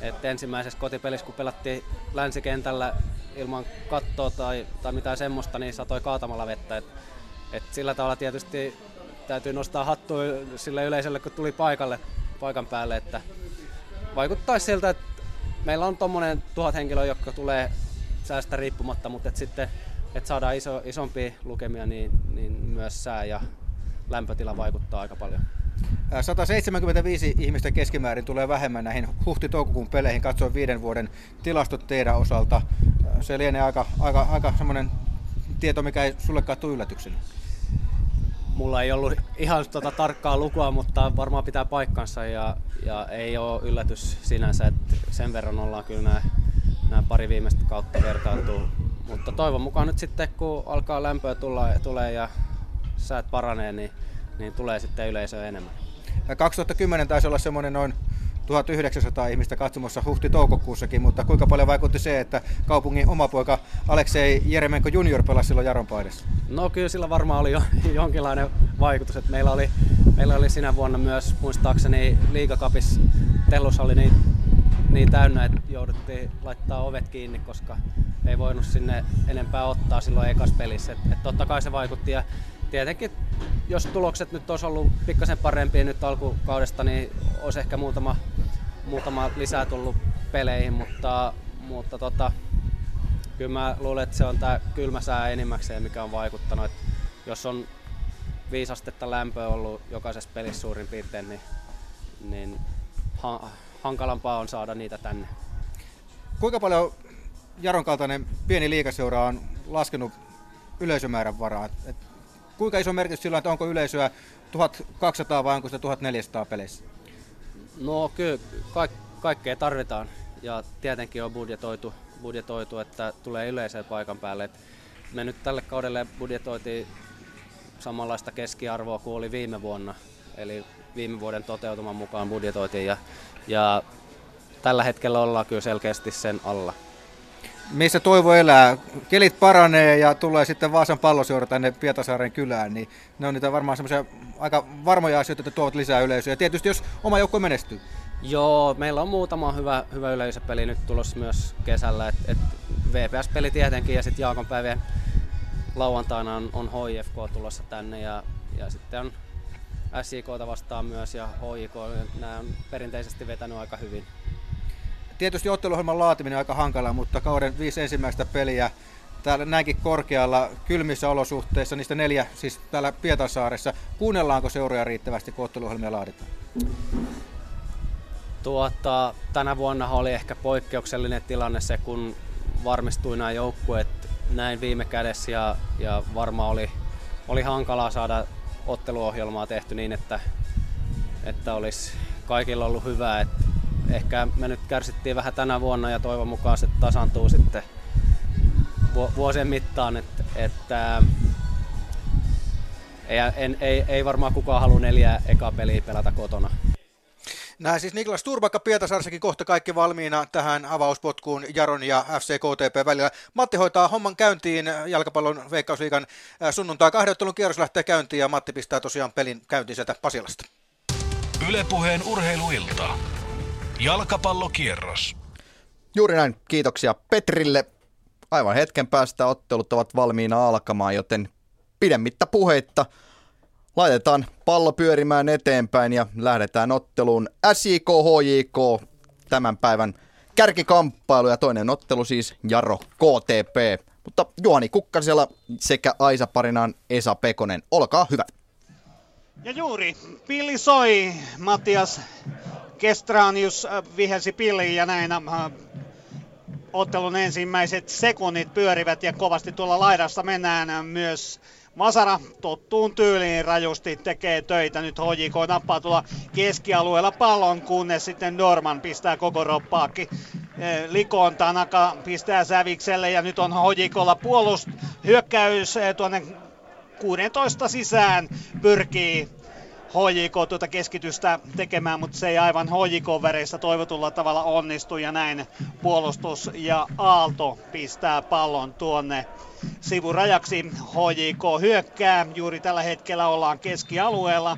et ensimmäisessä kotipelissä, kun pelattiin länsikentällä ilman kattoa tai, tai mitään semmoista, niin satoi kaatamalla vettä. Et, et sillä tavalla tietysti täytyy nostaa hattua sille yleisölle, kun tuli paikalle, paikan päälle, että vaikuttaisi siltä, että meillä on tuommoinen tuhat henkilöä, jotka tulee säästä riippumatta, mutta sitten että saadaan iso, isompia lukemia, niin, niin myös sää ja lämpötila vaikuttaa aika paljon. 175 ihmistä keskimäärin tulee vähemmän näihin huhti-toukokuun peleihin. Katsoin viiden vuoden tilastot teidän osalta. Se lienee aika, aika, aika semmoinen tieto, mikä ei sullekaan tule yllätyksenä. Mulla ei ollut ihan tuota tarkkaa lukua, mutta varmaan pitää paikkansa ja, ja ei ole yllätys sinänsä, että sen verran ollaan kyllä nämä, nämä pari viimeistä kautta vertailtu. Mutta toivon mukaan nyt sitten, kun alkaa lämpöä tulla, tulee ja säät paranee, niin, niin tulee sitten yleisöä enemmän. 2010 taisi olla semmoinen noin 1900 ihmistä katsomassa huhti-toukokuussakin, mutta kuinka paljon vaikutti se, että kaupungin oma poika Aleksei Jeremenko junior pelasi silloin Jaron paidassa? No kyllä sillä varmaan oli jo jonkinlainen vaikutus, että meillä oli, meillä oli sinä vuonna myös muistaakseni liigakapis tellus oli niin, niin täynnä, että jouduttiin laittaa ovet kiinni, koska ei voinut sinne enempää ottaa silloin ekas pelissä. Et, et totta kai se vaikutti ja tietenkin jos tulokset nyt olisi ollut pikkasen parempia nyt alkukaudesta, niin olisi ehkä muutama, muutama lisää tullut peleihin, mutta, mutta tota, kyllä mä luulen, että se on tämä kylmä sää enimmäkseen, mikä on vaikuttanut. Et jos on viisi astetta lämpöä ollut jokaisessa pelissä suurin piirtein, niin, niin ha- hankalampaa on saada niitä tänne. Kuinka paljon Jaron kaltainen pieni liikaseura on laskenut yleisömäärän varaa? Et kuinka iso merkitys sillä on, että onko yleisöä 1200 vai onko se 1400 peleissä? No kyllä, kaik- kaikkea tarvitaan ja tietenkin on budjetoitu, budjetoitu että tulee yleisöä paikan päälle. Et me nyt tälle kaudelle budjetoitiin samanlaista keskiarvoa kuin oli viime vuonna, eli viime vuoden toteutuman mukaan budjetoitiin ja, ja tällä hetkellä ollaan kyllä selkeästi sen alla missä toivo elää. Kelit paranee ja tulee sitten Vaasan palloseura tänne Pietasaaren kylään, niin ne on niitä varmaan semmoisia aika varmoja asioita, että tuot lisää yleisöä. Ja tietysti jos oma joukko menestyy. Joo, meillä on muutama hyvä, hyvä yleisöpeli nyt tulossa myös kesällä. Et, et VPS-peli tietenkin ja sitten Jaakonpäivien lauantaina on, on HIFK tulossa tänne ja, ja sitten on SIK vastaan myös ja HIK. Nämä on perinteisesti vetänyt aika hyvin Tietysti otteluohjelman laatiminen on aika hankala, mutta kauden viisi ensimmäistä peliä täällä näinkin korkealla kylmissä olosuhteissa, niistä neljä siis täällä Pietarsaaressa. Kuunnellaanko seuroja riittävästi, kun otteluohjelmia laaditaan? Tuota, tänä vuonna oli ehkä poikkeuksellinen tilanne se, kun varmistui nämä joukkueet näin viime kädessä ja, ja varmaan oli, oli hankalaa saada otteluohjelmaa tehty niin, että, että olisi kaikilla ollut hyvä. Et ehkä me nyt kärsittiin vähän tänä vuonna ja toivon mukaan se tasantuu sitten vuosien mittaan, että, että ei, en, ei, ei varmaan kukaan halua neljä eka peliä pelata kotona. Näin siis Niklas Turbakka Pietasaarissakin kohta kaikki valmiina tähän avauspotkuun Jaron ja FC KTP välillä. Matti hoitaa homman käyntiin jalkapallon veikkausliikan sunnuntai kahdottelun kierros lähtee käyntiin ja Matti pistää tosiaan pelin käyntiin sieltä Pasilasta. Ylepuheen urheiluilta. Jalkapallokierros. Juuri näin. Kiitoksia Petrille. Aivan hetken päästä ottelut ovat valmiina alkamaan, joten pidemmittä puheitta – laitetaan pallo pyörimään eteenpäin ja lähdetään otteluun SIK HJK tämän päivän kärkikamppailu ja toinen ottelu siis Jaro KTP. Mutta Juhani Kukkasella sekä Aisa Parinaan Esa Pekonen, olkaa hyvät. Ja juuri, pilli soi, Matias Kestranius äh, vihelsi pilliin ja näin äh, ottelun ensimmäiset sekunnit pyörivät ja kovasti tuolla laidassa mennään myös Masara tottuun tyyliin rajusti tekee töitä. Nyt HJK nappaa tuolla keskialueella pallon, kunnes sitten Norman pistää koko roppaakki eh, likoon. Tanaka pistää Sävikselle ja nyt on HJKlla puolust hyökkäys tuonne 16 sisään pyrkii HJK tuota keskitystä tekemään, mutta se ei aivan HJK väreissä toivotulla tavalla onnistu ja näin puolustus ja Aalto pistää pallon tuonne sivurajaksi. HJK hyökkää, juuri tällä hetkellä ollaan keskialueella,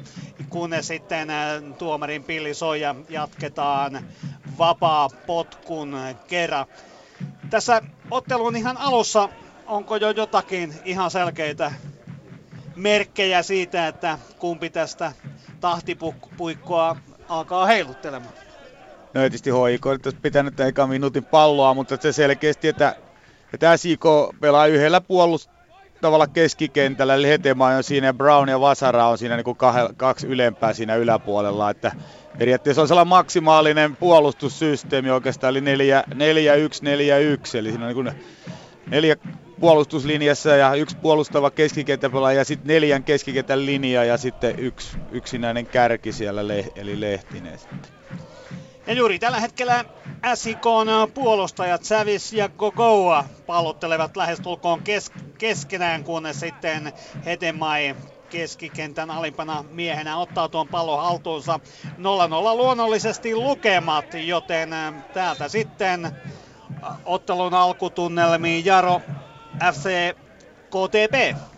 kunnes sitten äh, tuomarin pilli soi ja jatketaan vapaa potkun kerran. Tässä ottelun ihan alussa onko jo jotakin ihan selkeitä merkkejä siitä, että kumpi tästä tahtipuikkoa alkaa heiluttelemaan. No tietysti HIK olisi pitänyt eka minuutin palloa, mutta se selkeästi, että, että SIK pelaa yhdellä puolustavalla keskikentällä, eli Hetema on siinä ja Brown ja Vasara on siinä niin kuin kaksi ylempää siinä yläpuolella, että periaatteessa on sellainen maksimaalinen puolustussysteemi oikeastaan, eli 4-1-4-1, eli siinä on niin kuin neljä puolustuslinjassa ja yksi puolustava keskikenttäpelaaja ja sitten neljän keskikentän linja ja sitten yksi yksinäinen kärki siellä, eli Lehtinen sitten. Ja juuri tällä hetkellä SIKn puolustajat Sävis ja Gogoa pallottelevat lähestulkoon kes- keskenään, kunnes sitten Hetemai keskikentän alimpana miehenä ottaa tuon pallon haltuunsa 0-0 luonnollisesti lukemat, joten täältä sitten ottelun alkutunnelmiin Jaro FC KTP.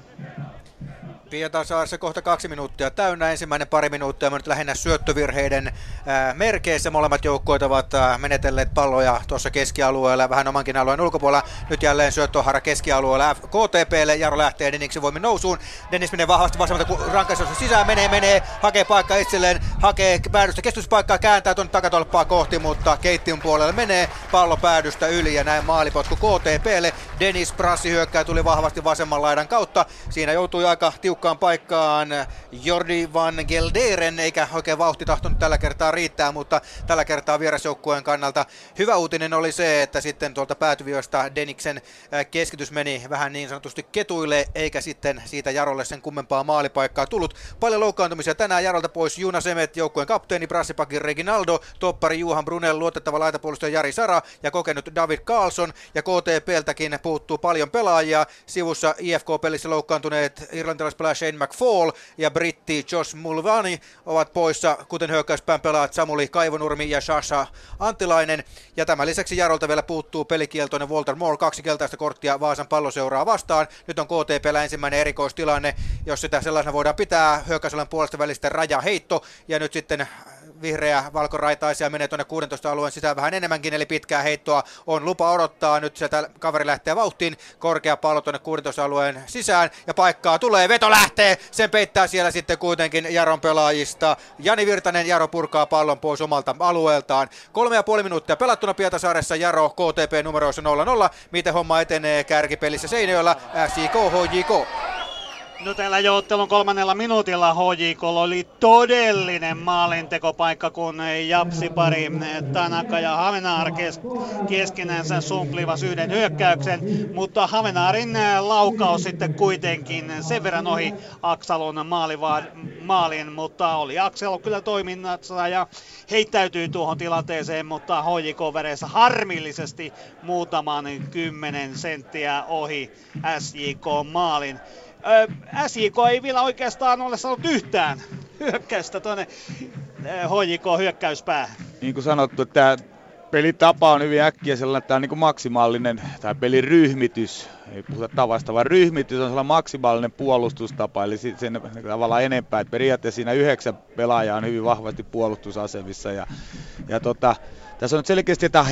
Pietarsaaressa kohta kaksi minuuttia täynnä. Ensimmäinen pari minuuttia on nyt lähinnä syöttövirheiden ää, merkeissä. Molemmat joukkueet ovat ää, menetelleet palloja tuossa keskialueella vähän omankin alueen ulkopuolella. Nyt jälleen syöttöhara keskialueella KTPlle. Jaro lähtee Denniksen voimin nousuun. Dennis menee vahvasti vasemmalta, kun rankaisuus sisään menee, menee, hakee paikkaa itselleen, hakee päädystä keskuspaikkaa, kääntää tuonne takatolppaa kohti, mutta keittiön puolelle menee pallo päädystä yli ja näin maalipotku KTPlle. Dennis Brassi hyökkää tuli vahvasti vasemman laidan kautta. Siinä joutui aika tiukka tiukkaan paikkaan Jordi van Gelderen, eikä oikein vauhti tahtonut tällä kertaa riittää, mutta tällä kertaa vierasjoukkueen kannalta hyvä uutinen oli se, että sitten tuolta päätyvioista Deniksen keskitys meni vähän niin sanotusti ketuille, eikä sitten siitä Jarolle sen kummempaa maalipaikkaa tullut. Paljon loukkaantumisia tänään Jarolta pois Juna Semet, joukkueen kapteeni, brassipakin Reginaldo, toppari Juhan Brunel, luotettava laitapuolustaja Jari Sara ja kokenut David Carlson ja KTPltäkin puuttuu paljon pelaajia. Sivussa IFK-pelissä loukkaantuneet irlantilaispelaajat Shane McFall ja britti Josh Mulvani ovat poissa, kuten hyökkäyspään pelaat Samuli Kaivonurmi ja Shasha Antilainen. Ja tämän lisäksi Jarolta vielä puuttuu pelikieltoinen Walter Moore, kaksi keltaista korttia Vaasan palloseuraa vastaan. Nyt on KTP ensimmäinen erikoistilanne, jos sitä sellaisena voidaan pitää. Hyökkäysalan puolesta välistä rajaheitto ja nyt sitten vihreä valkoraitaisia menee tuonne 16 alueen sisään vähän enemmänkin, eli pitkää heittoa on lupa odottaa. Nyt sieltä kaveri lähtee vauhtiin, korkea pallo tuonne 16 alueen sisään ja paikkaa tulee, veto lähtee, sen peittää siellä sitten kuitenkin Jaron pelaajista. Jani Virtanen, Jaro purkaa pallon pois omalta alueeltaan. Kolme ja puoli minuuttia pelattuna Pietasaaressa, Jaro KTP numeroissa 0-0. Miten homma etenee kärkipelissä Seinäjoella, SJK, HJK. No tällä jouttelun kolmannella minuutilla. HJK oli todellinen maalintekopaikka, kun Japsipari Tanaka ja Havenaar kes- keskenänsä sumplivat yhden hyökkäyksen, mutta Havenaarin laukaus sitten kuitenkin sen verran ohi Aksalon maaliva- maalin, mutta oli Akselo kyllä toiminnassa ja heittäytyy tuohon tilanteeseen, mutta HJK vereessä harmillisesti muutaman kymmenen senttiä ohi SJK maalin. SJK ei vielä oikeastaan ole saanut yhtään hyökkäystä tuonne HJK hyökkäyspäähän. Niin kuin sanottu, tämä pelitapa on hyvin äkkiä sellainen, tämä on niin maksimaalinen, tai pelin ryhmitys, ei puhuta tavasta, vaan ryhmitys on sellainen maksimaalinen puolustustapa, eli sen tavallaan enempää, että periaatteessa siinä yhdeksän pelaajaa on hyvin vahvasti puolustusasemissa, ja, ja tota, tässä on nyt selkeästi, että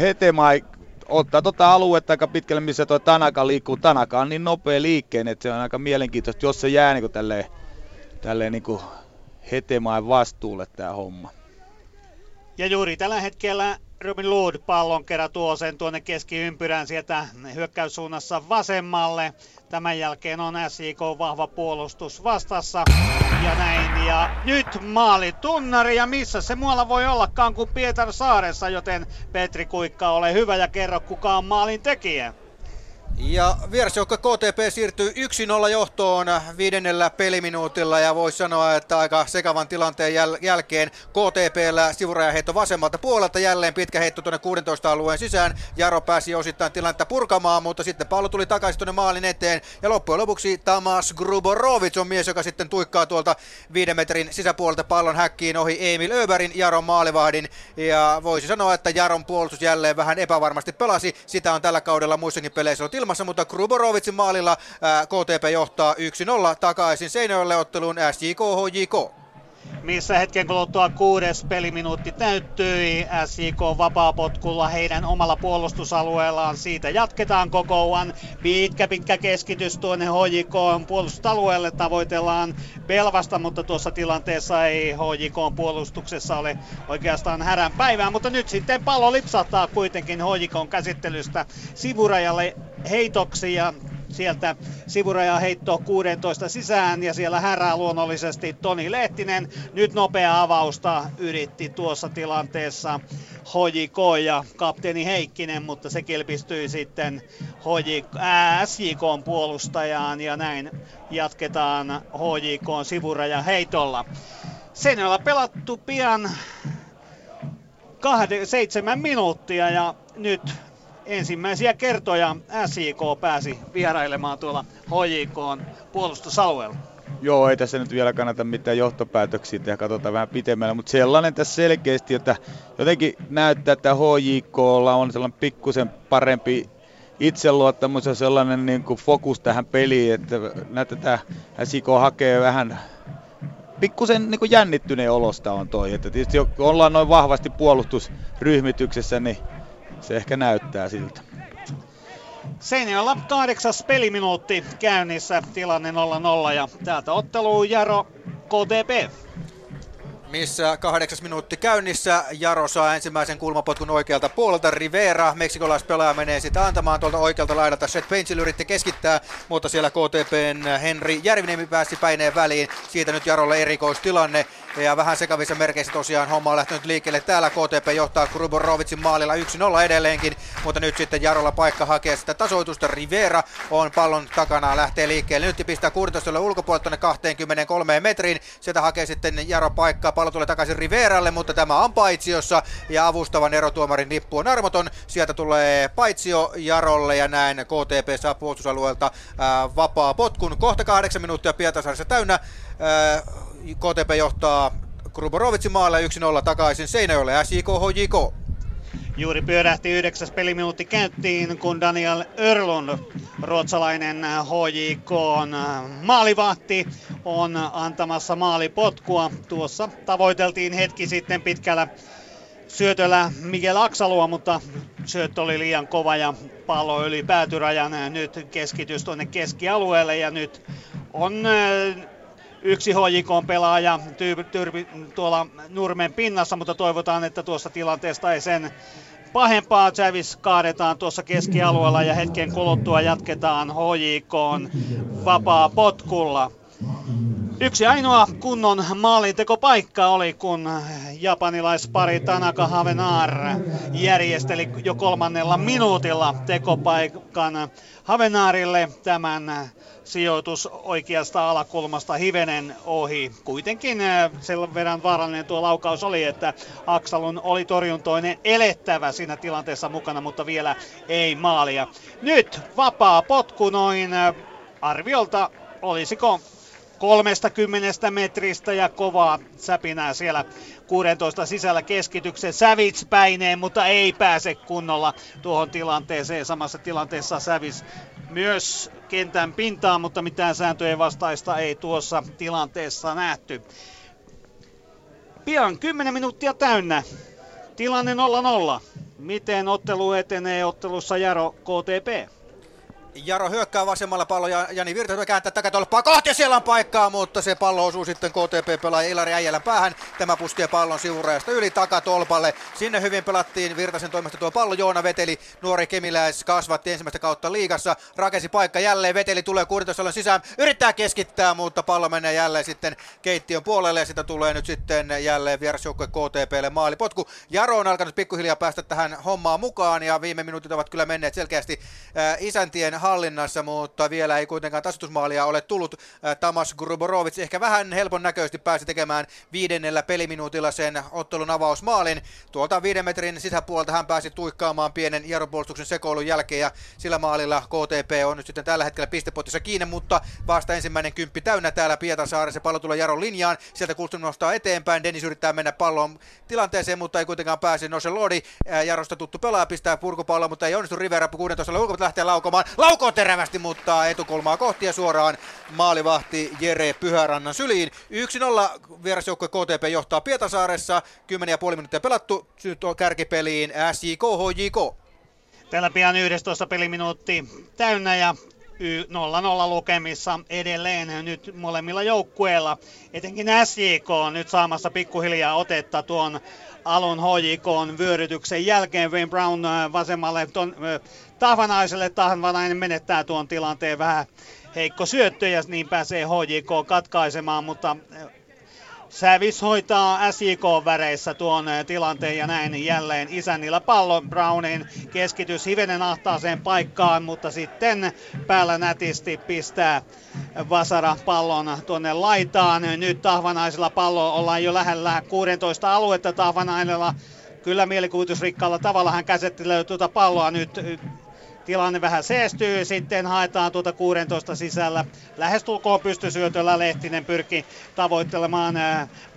Hetemai ottaa tota aluetta aika pitkälle, missä tuo Tanaka liikkuu. Tanaka on niin nopea liikkeen, että se on aika mielenkiintoista, jos se jää niin tälleen, tälleen niin hetemaan vastuulle tämä homma. Ja juuri tällä hetkellä Robin Lood pallon kerran tuo sen tuonne keskiympyrään sieltä hyökkäyssuunnassa vasemmalle. Tämän jälkeen on SJK vahva puolustus vastassa. Ja näin. Ja nyt maali tunnari ja missä se muualla voi ollakaan kuin Pietar Saaressa, joten Petri Kuikka ole hyvä ja kerro kuka on maalin tekijä. Ja vierasjoukko KTP siirtyy 1-0 johtoon viidennellä peliminuutilla ja voisi sanoa, että aika sekavan tilanteen jäl- jälkeen KTPllä sivurajaheitto vasemmalta puolelta jälleen pitkä heitto tuonne 16 alueen sisään. Jaro pääsi osittain tilannetta purkamaan, mutta sitten pallo tuli takaisin tuonne maalin eteen ja loppujen lopuksi Tamas Gruborovic on mies, joka sitten tuikkaa tuolta viiden metrin sisäpuolelta pallon häkkiin ohi Emil Öberin, Jaron maalivahdin ja voisi sanoa, että Jaron puolustus jälleen vähän epävarmasti pelasi. Sitä on tällä kaudella muissakin peleissä ollut ilmassa, mutta Kruborovicin maalilla KTP johtaa 1-0 takaisin Seinäjoelle otteluun SJK HJK. Missä hetken kuluttua kuudes peliminuutti täyttyi SJK vapaapotkulla heidän omalla puolustusalueellaan. Siitä jatketaan koko ajan. Pitkä pitkä keskitys tuonne HJK puolustusalueelle tavoitellaan Belvasta, mutta tuossa tilanteessa ei HJK puolustuksessa ole oikeastaan härän päivää. Mutta nyt sitten pallo lipsahtaa kuitenkin HJK käsittelystä sivurajalle heitoksi ja sieltä sivuraja heitto 16 sisään ja siellä härää luonnollisesti Toni Lehtinen. Nyt nopea avausta yritti tuossa tilanteessa HJK ja kapteeni Heikkinen, mutta se kilpistyi sitten HJK, ää, SJK puolustajaan ja näin jatketaan HJK sivuraja heitolla. Sen on pelattu pian kahde, seitsemän minuuttia ja nyt ensimmäisiä kertoja SIK pääsi vierailemaan tuolla HJK puolustusalueella. Joo, ei tässä nyt vielä kannata mitään johtopäätöksiä tehdä, katsotaan vähän pitemmällä, mutta sellainen tässä selkeästi, että jotenkin näyttää, että HJKlla on sellainen pikkusen parempi itseluottamus ja sellainen niin kuin fokus tähän peliin, että näyttää, että SIK hakee vähän pikkusen niin kuin jännittyneen olosta on toi. Että tietysti kun ollaan noin vahvasti puolustusryhmityksessä, niin se ehkä näyttää siltä. Seinäjoella kahdeksas peliminuutti käynnissä, tilanne 0-0 ja täältä otteluun Jaro KTP missä kahdeksas minuutti käynnissä. Jaro saa ensimmäisen kulmapotkun oikealta puolelta. Rivera, meksikolaispelaaja, menee sitä antamaan tuolta oikealta laidalta. Seth Painsil yritti keskittää, mutta siellä KTPn Henri Järviniemi pääsi päineen väliin. Siitä nyt Jarolle erikoistilanne. Ja vähän sekavissa merkeissä tosiaan homma on lähtenyt liikkeelle. Täällä KTP johtaa Kruborovicin maalilla 1-0 edelleenkin, mutta nyt sitten Jarolla paikka hakee sitä tasoitusta. Rivera on pallon takana, lähtee liikkeelle. Nyt pistää 16 ulkopuolelle tuonne 23 metriin. Sieltä hakee sitten Jaro paikkaa. Pallo tulee takaisin Riveralle, mutta tämä on paitsiossa ja avustavan erotuomarin nippu on armoton. Sieltä tulee paitsio Jarolle ja näin KTP saa puolustusalueelta ää, vapaa potkun. Kohta kahdeksan minuuttia Pietarsaaressa täynnä. Ää, KTP johtaa Kruborovitsin maalle 1-0 takaisin Seinäjoelle SJK HJK. Juuri pyörähti yhdeksäs peliminuutti käyntiin, kun Daniel Örlund, ruotsalainen HJK maalivahti, on antamassa maalipotkua. Tuossa tavoiteltiin hetki sitten pitkällä syötöllä Miguel Aksalua, mutta syöttö oli liian kova ja pallo yli päätyrajan. Nyt keskitys tuonne keskialueelle ja nyt on äh, yksi HJK-pelaaja tyypi, tyypi, tuolla Nurmen pinnassa, mutta toivotaan, että tuossa tilanteesta ei sen pahempaa. Chavis kaadetaan tuossa keskialueella ja hetken kuluttua jatketaan HJK vapaa potkulla. Yksi ainoa kunnon maalintekopaikka oli, kun japanilaispari Tanaka Havenar järjesteli jo kolmannella minuutilla tekopaikan Havenarille tämän sijoitus oikeasta alakulmasta hivenen ohi. Kuitenkin äh, sen verran vaarallinen tuo laukaus oli, että Aksalun oli torjuntoinen elettävä siinä tilanteessa mukana, mutta vielä ei maalia. Nyt vapaa potku noin äh, arviolta olisiko 30 metristä ja kovaa säpinää siellä 16 sisällä keskityksen Savits päineen, mutta ei pääse kunnolla tuohon tilanteeseen. Samassa tilanteessa Savits myös kentän pintaan, mutta mitään sääntöjen vastaista ei tuossa tilanteessa nähty. Pian 10 minuuttia täynnä. Tilanne 0-0. Miten ottelu etenee ottelussa Jaro KTP? Jaro hyökkää vasemmalla pallo ja Jani Virta kääntää takatolppaa kohti siellä on paikkaa, mutta se pallo osuu sitten KTP-pelaaja Ilari Äijälän päähän. Tämä puskee pallon sivurajasta yli takatolpalle. Sinne hyvin pelattiin Virtasen toimesta tuo pallo. Joona veteli, nuori kemiläis, kasvatti ensimmäistä kautta liigassa. Rakensi paikka jälleen, veteli tulee 16 sisään, yrittää keskittää, mutta pallo menee jälleen sitten keittiön puolelle ja sitä tulee nyt sitten jälleen vierasjoukkue KTPlle maalipotku. Jaro on alkanut pikkuhiljaa päästä tähän hommaan mukaan ja viime minuutit ovat kyllä menneet selkeästi isäntien hallinnassa, mutta vielä ei kuitenkaan tasoitusmaalia ole tullut. Tamas Gruborovic ehkä vähän helpon näköisesti pääsi tekemään viidennellä peliminuutilla sen ottelun avausmaalin. Tuolta viiden metrin sisäpuolelta hän pääsi tuikkaamaan pienen jarrupuolustuksen sekoilun jälkeen ja sillä maalilla KTP on nyt sitten tällä hetkellä pistepotissa kiinni, mutta vasta ensimmäinen kymppi täynnä täällä Pietarsaaressa. Pallo tulee Jaron linjaan, sieltä Kulstum nostaa eteenpäin, Dennis yrittää mennä pallon tilanteeseen, mutta ei kuitenkaan pääse. Nose Lodi, Jarosta tuttu pelaaja, pistää purkupallo, mutta ei onnistu Rivera 16 ulkopuolelta lähtee laukomaan. Lau Lauko terävästi, mutta etukulmaa kohti ja suoraan maalivahti Jere Pyhärannan syliin. 1-0 vierasjoukkue KTP johtaa Pietasaaressa. 10,5 minuuttia pelattu. Kärkipeliin SJK HJK. Täällä pian 11 peliminuutti täynnä ja 0-0 lukemissa edelleen nyt molemmilla joukkueilla. Etenkin SJK on nyt saamassa pikkuhiljaa otetta tuon alun HJK vyörytyksen jälkeen. Wayne Brown äh, vasemmalle ton, äh, Tahvanaiselle. Tahvanainen menettää tuon tilanteen vähän heikko syöttö ja niin pääsee HJK katkaisemaan, mutta äh, Sävis hoitaa SJK-väreissä tuon tilanteen ja näin jälleen isännillä pallo Brownin keskitys hivenen ahtaaseen paikkaan, mutta sitten päällä nätisti pistää Vasara pallon tuonne laitaan. Nyt Tahvanaisella pallo ollaan jo lähellä 16 aluetta Tahvanaisella. Kyllä mielikuvitusrikkaalla tavalla hän käsittelee tuota palloa nyt tilanne vähän seestyy, sitten haetaan tuota 16 sisällä. Lähestulkoon pystysyötöllä Lehtinen pyrki tavoittelemaan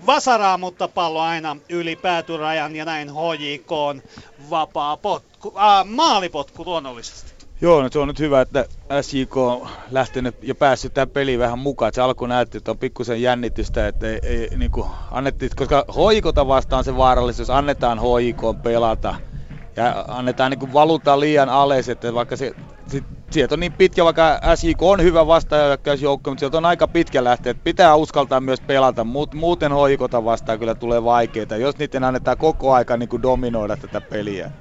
Vasaraa, mutta pallo aina yli päätyrajan ja näin HJK on vapaa potku, äh, maalipotku luonnollisesti. Joo, no se on nyt hyvä, että SJK on lähtenyt ja päässyt tähän peliin vähän mukaan. Se alku näytti, että on pikkusen jännitystä, että ei, ei niin kuin annettiin, koska hoikota vastaan se vaarallisuus, annetaan HJK pelata ja annetaan niin valuta liian alas, että vaikka se, sit, sieltä on niin pitkä, vaikka SJK on hyvä vastaajajoukko, mutta sieltä on aika pitkä lähteä, että pitää uskaltaa myös pelata, muuten hoikota vastaan kyllä tulee vaikeita, jos niiden annetaan koko aika niin dominoida tätä peliä.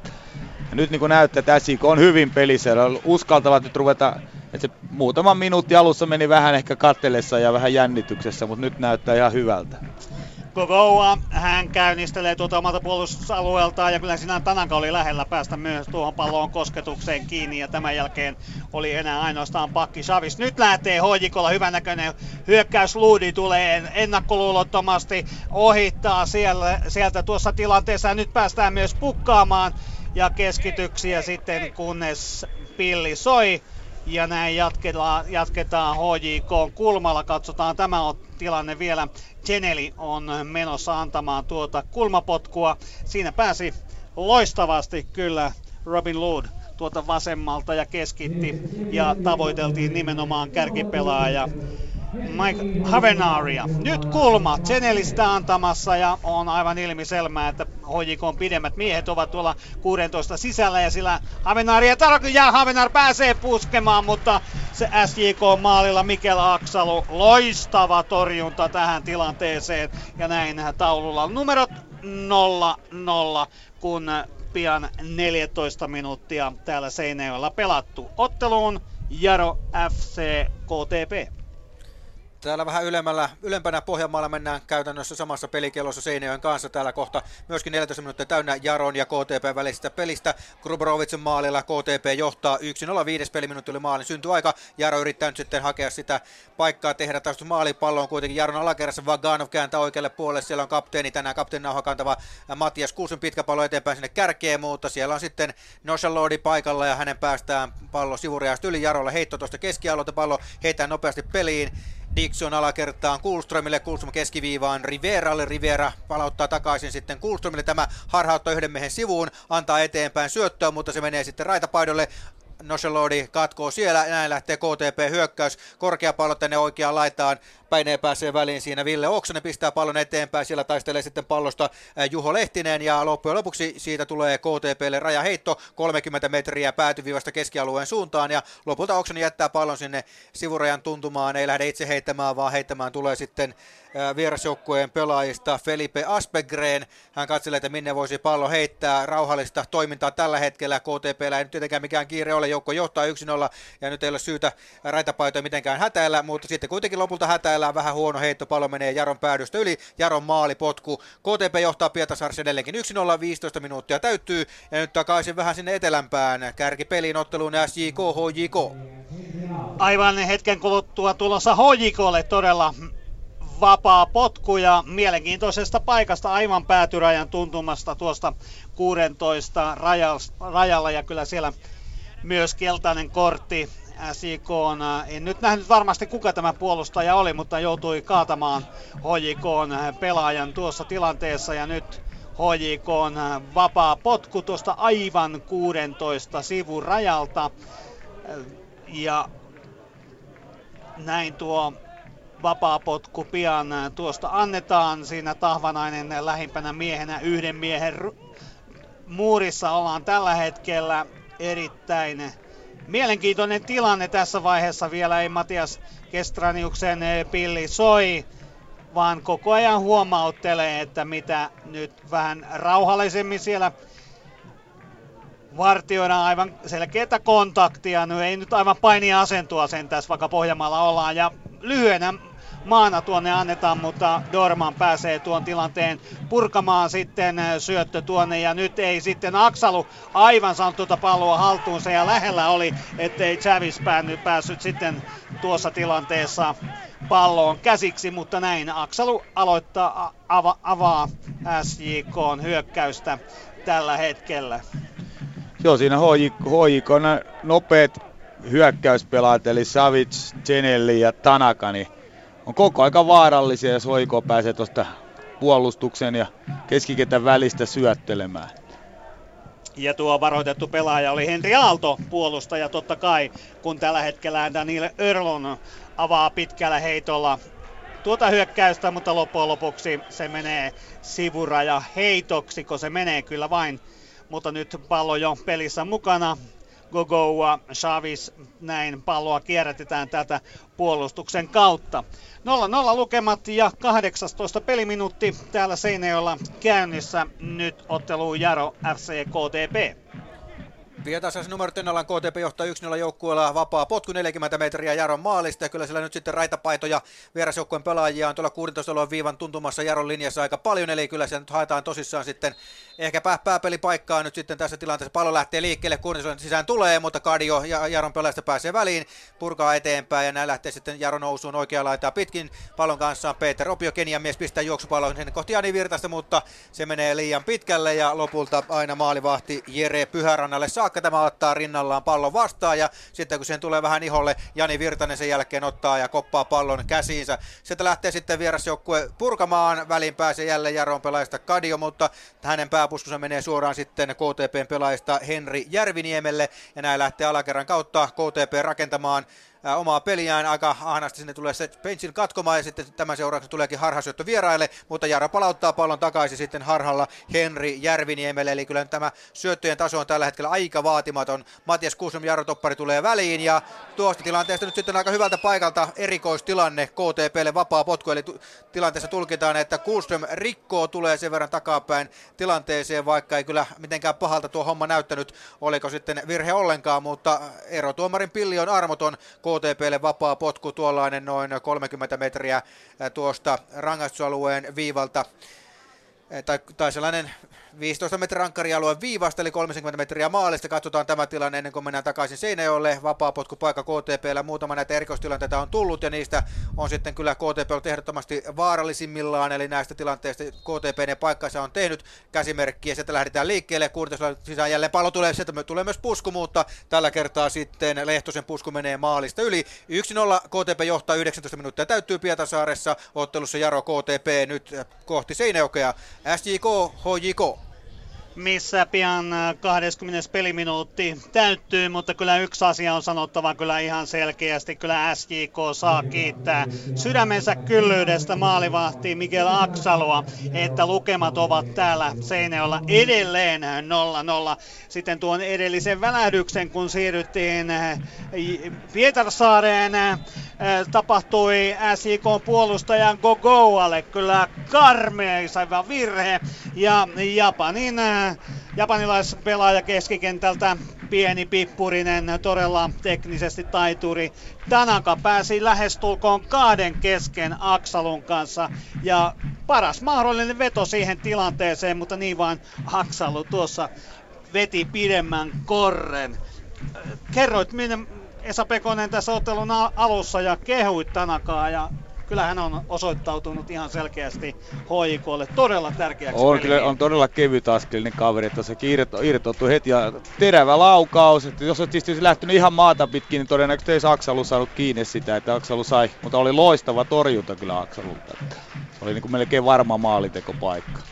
Ja nyt niin kuin näyttää, että SJK on hyvin pelissä, uskaltavat nyt ruveta, että se muutama minuutti alussa meni vähän ehkä kattelessa ja vähän jännityksessä, mutta nyt näyttää ihan hyvältä. Kokoua hän käynnistelee tuota omalta puolustusalueeltaan ja kyllä siinä Tanaka oli lähellä päästä myös tuohon palloon kosketukseen kiinni ja tämän jälkeen oli enää ainoastaan pakki Savis. Nyt lähtee Hoijikolla hyvänäköinen hyökkäys Luudi tulee ennakkoluulottomasti ohittaa siellä, sieltä tuossa tilanteessa nyt päästään myös pukkaamaan ja keskityksiä sitten kunnes pilli soi. Ja näin jatketaan, jatketaan HJK kulmalla. Katsotaan tämä on tilanne vielä. Geneli on menossa antamaan tuota kulmapotkua. Siinä pääsi loistavasti kyllä Robin Lood tuota vasemmalta ja keskitti ja tavoiteltiin nimenomaan kärkipelaaja Mike Havenaria. Nyt kulma Chenelistä antamassa ja on aivan ilmiselmää, että HJK pidemmät miehet ovat tuolla 16 sisällä ja sillä Havenaria ja Havenar pääsee puskemaan, mutta se SJK maalilla Mikel Aksalu loistava torjunta tähän tilanteeseen ja näin taululla numerot 0-0 kun pian 14 minuuttia täällä Seinäjoella pelattu. Otteluun Jaro FC KTP. Täällä vähän ylemmällä, ylempänä Pohjanmaalla mennään käytännössä samassa pelikellossa Seinäjoen kanssa. Täällä kohta myöskin 14 minuuttia täynnä Jaron ja KTP välisestä pelistä. Grubrovitsen maalilla KTP johtaa 1-0 viides peliminuutti oli maalin aika. Jaro yrittää nyt sitten hakea sitä paikkaa tehdä taas maalipallo on kuitenkin Jaron alakerrassa. Vaganov kääntää oikealle puolelle. Siellä on kapteeni tänään kapteeni nauha kantava Matias Kuusen pitkä pallo eteenpäin sinne kärkeen, mutta siellä on sitten Noshalodi paikalla ja hänen päästään pallo sivuriasta yli Jarolle. Heitto tuosta keskialueelta pallo heitää nopeasti peliin. Dixon alakertaan Kulströmille, Kulström keskiviivaan Riveralle, Rivera palauttaa takaisin sitten Kulströmille, tämä harhauttaa yhden miehen sivuun, antaa eteenpäin syöttöä, mutta se menee sitten raitapaidolle, Noshelodi katkoo siellä, näin lähtee KTP hyökkäys, korkea pallo tänne oikeaan laitaan, Päineen pääsee väliin siinä Ville Oksanen pistää pallon eteenpäin, siellä taistelee sitten pallosta Juho Lehtinen ja loppujen lopuksi siitä tulee KTPlle rajaheitto 30 metriä päätyvivasta keskialueen suuntaan ja lopulta Oksanen jättää pallon sinne sivurajan tuntumaan, ei lähde itse heittämään, vaan heittämään tulee sitten vierasjoukkueen pelaajista Felipe Aspegren. Hän katselee, että minne voisi pallo heittää. Rauhallista toimintaa tällä hetkellä. KTP ei nyt tietenkään mikään kiire ole. Joukko johtaa 1-0 ja nyt ei ole syytä raitapaitoja mitenkään hätäillä, mutta sitten kuitenkin lopulta hätäillään vähän huono heitto. Pallo menee Jaron päädystä yli. Jaron maalipotku. KTP johtaa Pietasars edelleenkin 1-0, 15 minuuttia täyttyy. Ja nyt takaisin vähän sinne etelämpään. Kärkipeliin otteluun SJK, HJK. Aivan hetken kuluttua tulossa HJKlle todella vapaa potku ja mielenkiintoisesta paikasta aivan päätyrajan tuntumasta tuosta 16 rajalla ja kyllä siellä myös keltainen kortti SIK on, en nyt nähnyt varmasti kuka tämä puolustaja oli, mutta joutui kaatamaan HJK pelaajan tuossa tilanteessa ja nyt HJK on vapaa potku tuosta aivan 16 sivun rajalta. Ja näin tuo vapaapotku pian tuosta annetaan. Siinä Tahvanainen lähimpänä miehenä yhden miehen muurissa ollaan tällä hetkellä erittäin mielenkiintoinen tilanne tässä vaiheessa. Vielä ei Matias Kestraniuksen pilli soi, vaan koko ajan huomauttelee, että mitä nyt vähän rauhallisemmin siellä vartioidaan aivan selkeätä kontaktia. Nyt ei nyt aivan painia asentua sen tässä, vaikka Pohjanmaalla ollaan. Ja lyhyenä maana tuonne annetaan, mutta Dorman pääsee tuon tilanteen purkamaan sitten syöttö tuonne. Ja nyt ei sitten Aksalu aivan saanut tuota palloa haltuunsa ja lähellä oli, ettei Chavis päässyt sitten tuossa tilanteessa palloon käsiksi, mutta näin Aksalu aloittaa ava, avaa SJK hyökkäystä tällä hetkellä. Joo, siinä HJK, HJK nopeat hyökkäyspelaat, eli Savic, Genelli ja Tanaka, niin on koko aika vaarallisia, jos HJK pääsee tuosta puolustuksen ja keskikentän välistä syöttelemään. Ja tuo varoitettu pelaaja oli Henri Aalto, puolustaja totta kai, kun tällä hetkellä Daniel Örlon avaa pitkällä heitolla tuota hyökkäystä, mutta loppujen lopuksi se menee sivuraja heitoksi, kun se menee kyllä vain. Mutta nyt pallo jo pelissä mukana. Gogoa, Chavis, näin palloa kierrätetään tätä puolustuksen kautta. 0-0 lukemat ja 18 peliminuutti täällä Seinäjoella käynnissä. Nyt ottelu Jaro FC KTP. Pietasas numero Tennalan KTP johtaa 1-0 joukkueella vapaa potku 40 metriä Jaron maalista ja kyllä siellä nyt sitten raitapaitoja vierasjoukkueen pelaajia on tuolla 16 viivan tuntumassa Jaron linjassa aika paljon, eli kyllä siellä nyt haetaan tosissaan sitten ehkä pää, pääpelipaikkaa nyt sitten tässä tilanteessa. Pallo lähtee liikkeelle, kun sisään tulee, mutta Kadio ja Jaron pelaajista pääsee väliin, purkaa eteenpäin ja näin lähtee sitten Jaron nousuun oikea laitaa pitkin. Pallon kanssa on Peter Opio, Kenian mies pistää juoksupallon sinne kohti Jani Virtasta, mutta se menee liian pitkälle ja lopulta aina maalivahti Jere Pyhärannalle saakka saakka. Tämä ottaa rinnallaan pallon vastaan ja sitten kun sen tulee vähän iholle, Jani Virtanen sen jälkeen ottaa ja koppaa pallon käsiinsä. Sieltä lähtee sitten vierasjoukkue purkamaan, väliin pääsee jälleen Jaron pelaajista Kadio, mutta hänen pääpuskunsa menee suoraan sitten KTPn pelaajista Henri Järviniemelle ja näin lähtee alakerran kautta KTP rakentamaan omaa peliään aika ahnasti. Sinne tulee se Pensin katkomaan ja sitten tämän seurauksena tuleekin harhasyöttö vieraille, mutta Jaro palauttaa pallon takaisin sitten harhalla Henri Järviniemelle. Eli kyllä tämä syöttöjen taso on tällä hetkellä aika vaatimaton. Matias Kuusum Jaro Toppari tulee väliin ja tuosta tilanteesta nyt sitten aika hyvältä paikalta erikoistilanne KTPlle vapaa potku. Eli tilanteessa tulkitaan, että Kuusum rikkoo tulee sen verran takapäin tilanteeseen, vaikka ei kyllä mitenkään pahalta tuo homma näyttänyt, oliko sitten virhe ollenkaan, mutta erotuomarin pilli on armoton. KTPlle vapaa potku tuollainen noin 30 metriä tuosta rangaistusalueen viivalta. Tai, tai sellainen 15 metrin rankkarialue viivasta, eli 30 metriä maalista. Katsotaan tämä tilanne ennen kuin mennään takaisin Seinäjoelle. Vapaa paikka KTPllä. Muutama näitä erikoistilanteita on tullut, ja niistä on sitten kyllä KTP ollut ehdottomasti vaarallisimmillaan, eli näistä tilanteista KTP ja paikkansa on tehnyt käsimerkkiä. Sieltä lähdetään liikkeelle, kuudentasolla sisään jälleen pallo tulee, sieltä tulee myös pusku, mutta tällä kertaa sitten Lehtosen pusku menee maalista yli. 1-0 KTP johtaa 19 minuuttia täyttyy Pietasaaressa. Ottelussa Jaro KTP nyt kohti Seinäjokea. SJK, HJK missä pian 20. Äh, peliminuutti täyttyy, mutta kyllä yksi asia on sanottava kyllä ihan selkeästi. Kyllä SJK saa kiittää sydämensä kyllyydestä maalivahti Miguel Aksaloa, että lukemat ovat täällä Seinäjoella edelleen 0-0. Sitten tuon edellisen välähdyksen, kun siirryttiin äh, Pietarsaareen, äh, tapahtui SJK-puolustajan Gogoalle kyllä karmeisa virhe ja Japanin japanilaispelaaja keskikentältä, pieni pippurinen, todella teknisesti taituri. Tanaka pääsi lähestulkoon kahden kesken Aksalun kanssa ja paras mahdollinen veto siihen tilanteeseen, mutta niin vaan Aksalu tuossa veti pidemmän korren. Kerroit minne Esa Pekonen tässä ottelun alussa ja kehuit Tanakaa ja kyllä hän on osoittautunut ihan selkeästi HIKlle todella tärkeäksi On, kyllä, on todella kevyt askelinen kaveri, että se irtoutui heti ja terävä laukaus. Että jos olisi siis lähtenyt ihan maata pitkin, niin todennäköisesti ei Aksalu saanut kiinni sitä, että Aksalu sai, mutta oli loistava torjunta kyllä Aksalulta. Oli niin kuin melkein varma maalitekopaikka.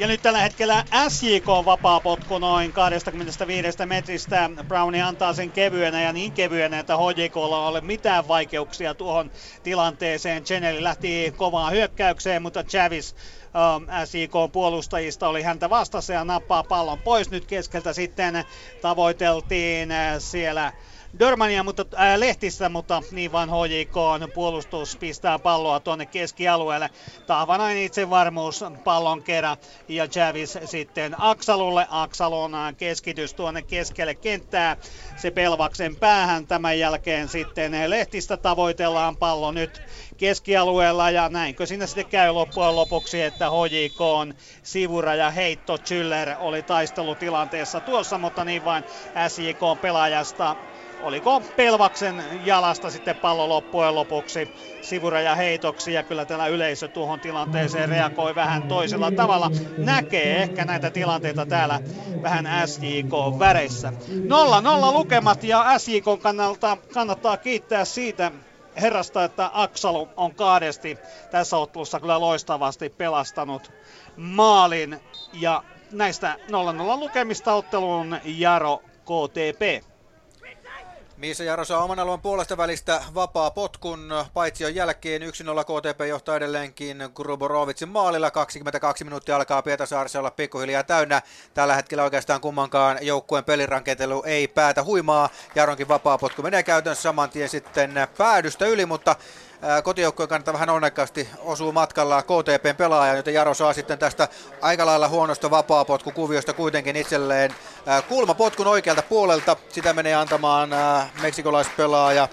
Ja nyt tällä hetkellä SJK on vapaa potku noin 25 metristä. Browni antaa sen kevyenä ja niin kevyenä, että HJKlla ei ole mitään vaikeuksia tuohon tilanteeseen. Cheneli lähti kovaan hyökkäykseen, mutta Chavis um, SIK puolustajista oli häntä vastassa ja nappaa pallon pois. Nyt keskeltä sitten tavoiteltiin äh, siellä Dörmania mutta, äh, Lehtistä, mutta niin vaan HJK on puolustus pistää palloa tuonne keskialueelle. Tahvanain itsevarmuus pallon kerran ja Javis sitten Aksalulle. Aksalon äh, keskitys tuonne keskelle kenttää. Se pelvaksen päähän tämän jälkeen sitten Lehtistä tavoitellaan pallo nyt keskialueella ja näinkö siinä sitten käy loppujen lopuksi, että HJK on sivuraja heitto. Chyller oli taistelutilanteessa tuossa, mutta niin vain SJK pelaajasta oliko Pelvaksen jalasta sitten pallo loppujen lopuksi sivuraja heitoksi ja kyllä tällä yleisö tuohon tilanteeseen reagoi vähän toisella tavalla. Näkee ehkä näitä tilanteita täällä vähän SJK-väreissä. 0-0 lukemat ja SJK kannalta kannattaa kiittää siitä herrasta, että Aksalu on kahdesti tässä ottelussa kyllä loistavasti pelastanut maalin ja näistä 0-0 lukemista otteluun Jaro KTP. Missä Jaro saa oman alueen puolesta välistä vapaa potkun paitsion jälkeen 1-0 KTP johtaa edelleenkin Gruborovitsin maalilla. 22 minuuttia alkaa Pietasaarissa olla pikkuhiljaa täynnä. Tällä hetkellä oikeastaan kummankaan joukkueen peliranketelu ei päätä huimaa. Jaronkin vapaa potku menee käytännössä saman tien sitten päädystä yli, mutta kotijoukkojen kannalta vähän onnekkaasti osuu matkalla KTPn pelaaja, joten Jaro saa sitten tästä aika lailla huonosta vapaapotkukuviosta kuitenkin itselleen kulmapotkun oikealta puolelta. Sitä menee antamaan meksikolaispelaaja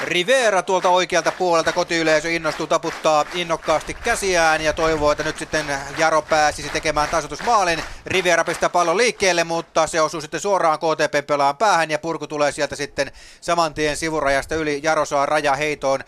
Rivera tuolta oikealta puolelta kotiyleisö innostuu taputtaa innokkaasti käsiään ja toivoo, että nyt sitten Jaro pääsisi tekemään tasoitusmaalin. Rivera pistää pallon liikkeelle, mutta se osuu sitten suoraan KTP pelaan päähän ja purku tulee sieltä sitten saman tien sivurajasta yli. Jaro saa raja heitoon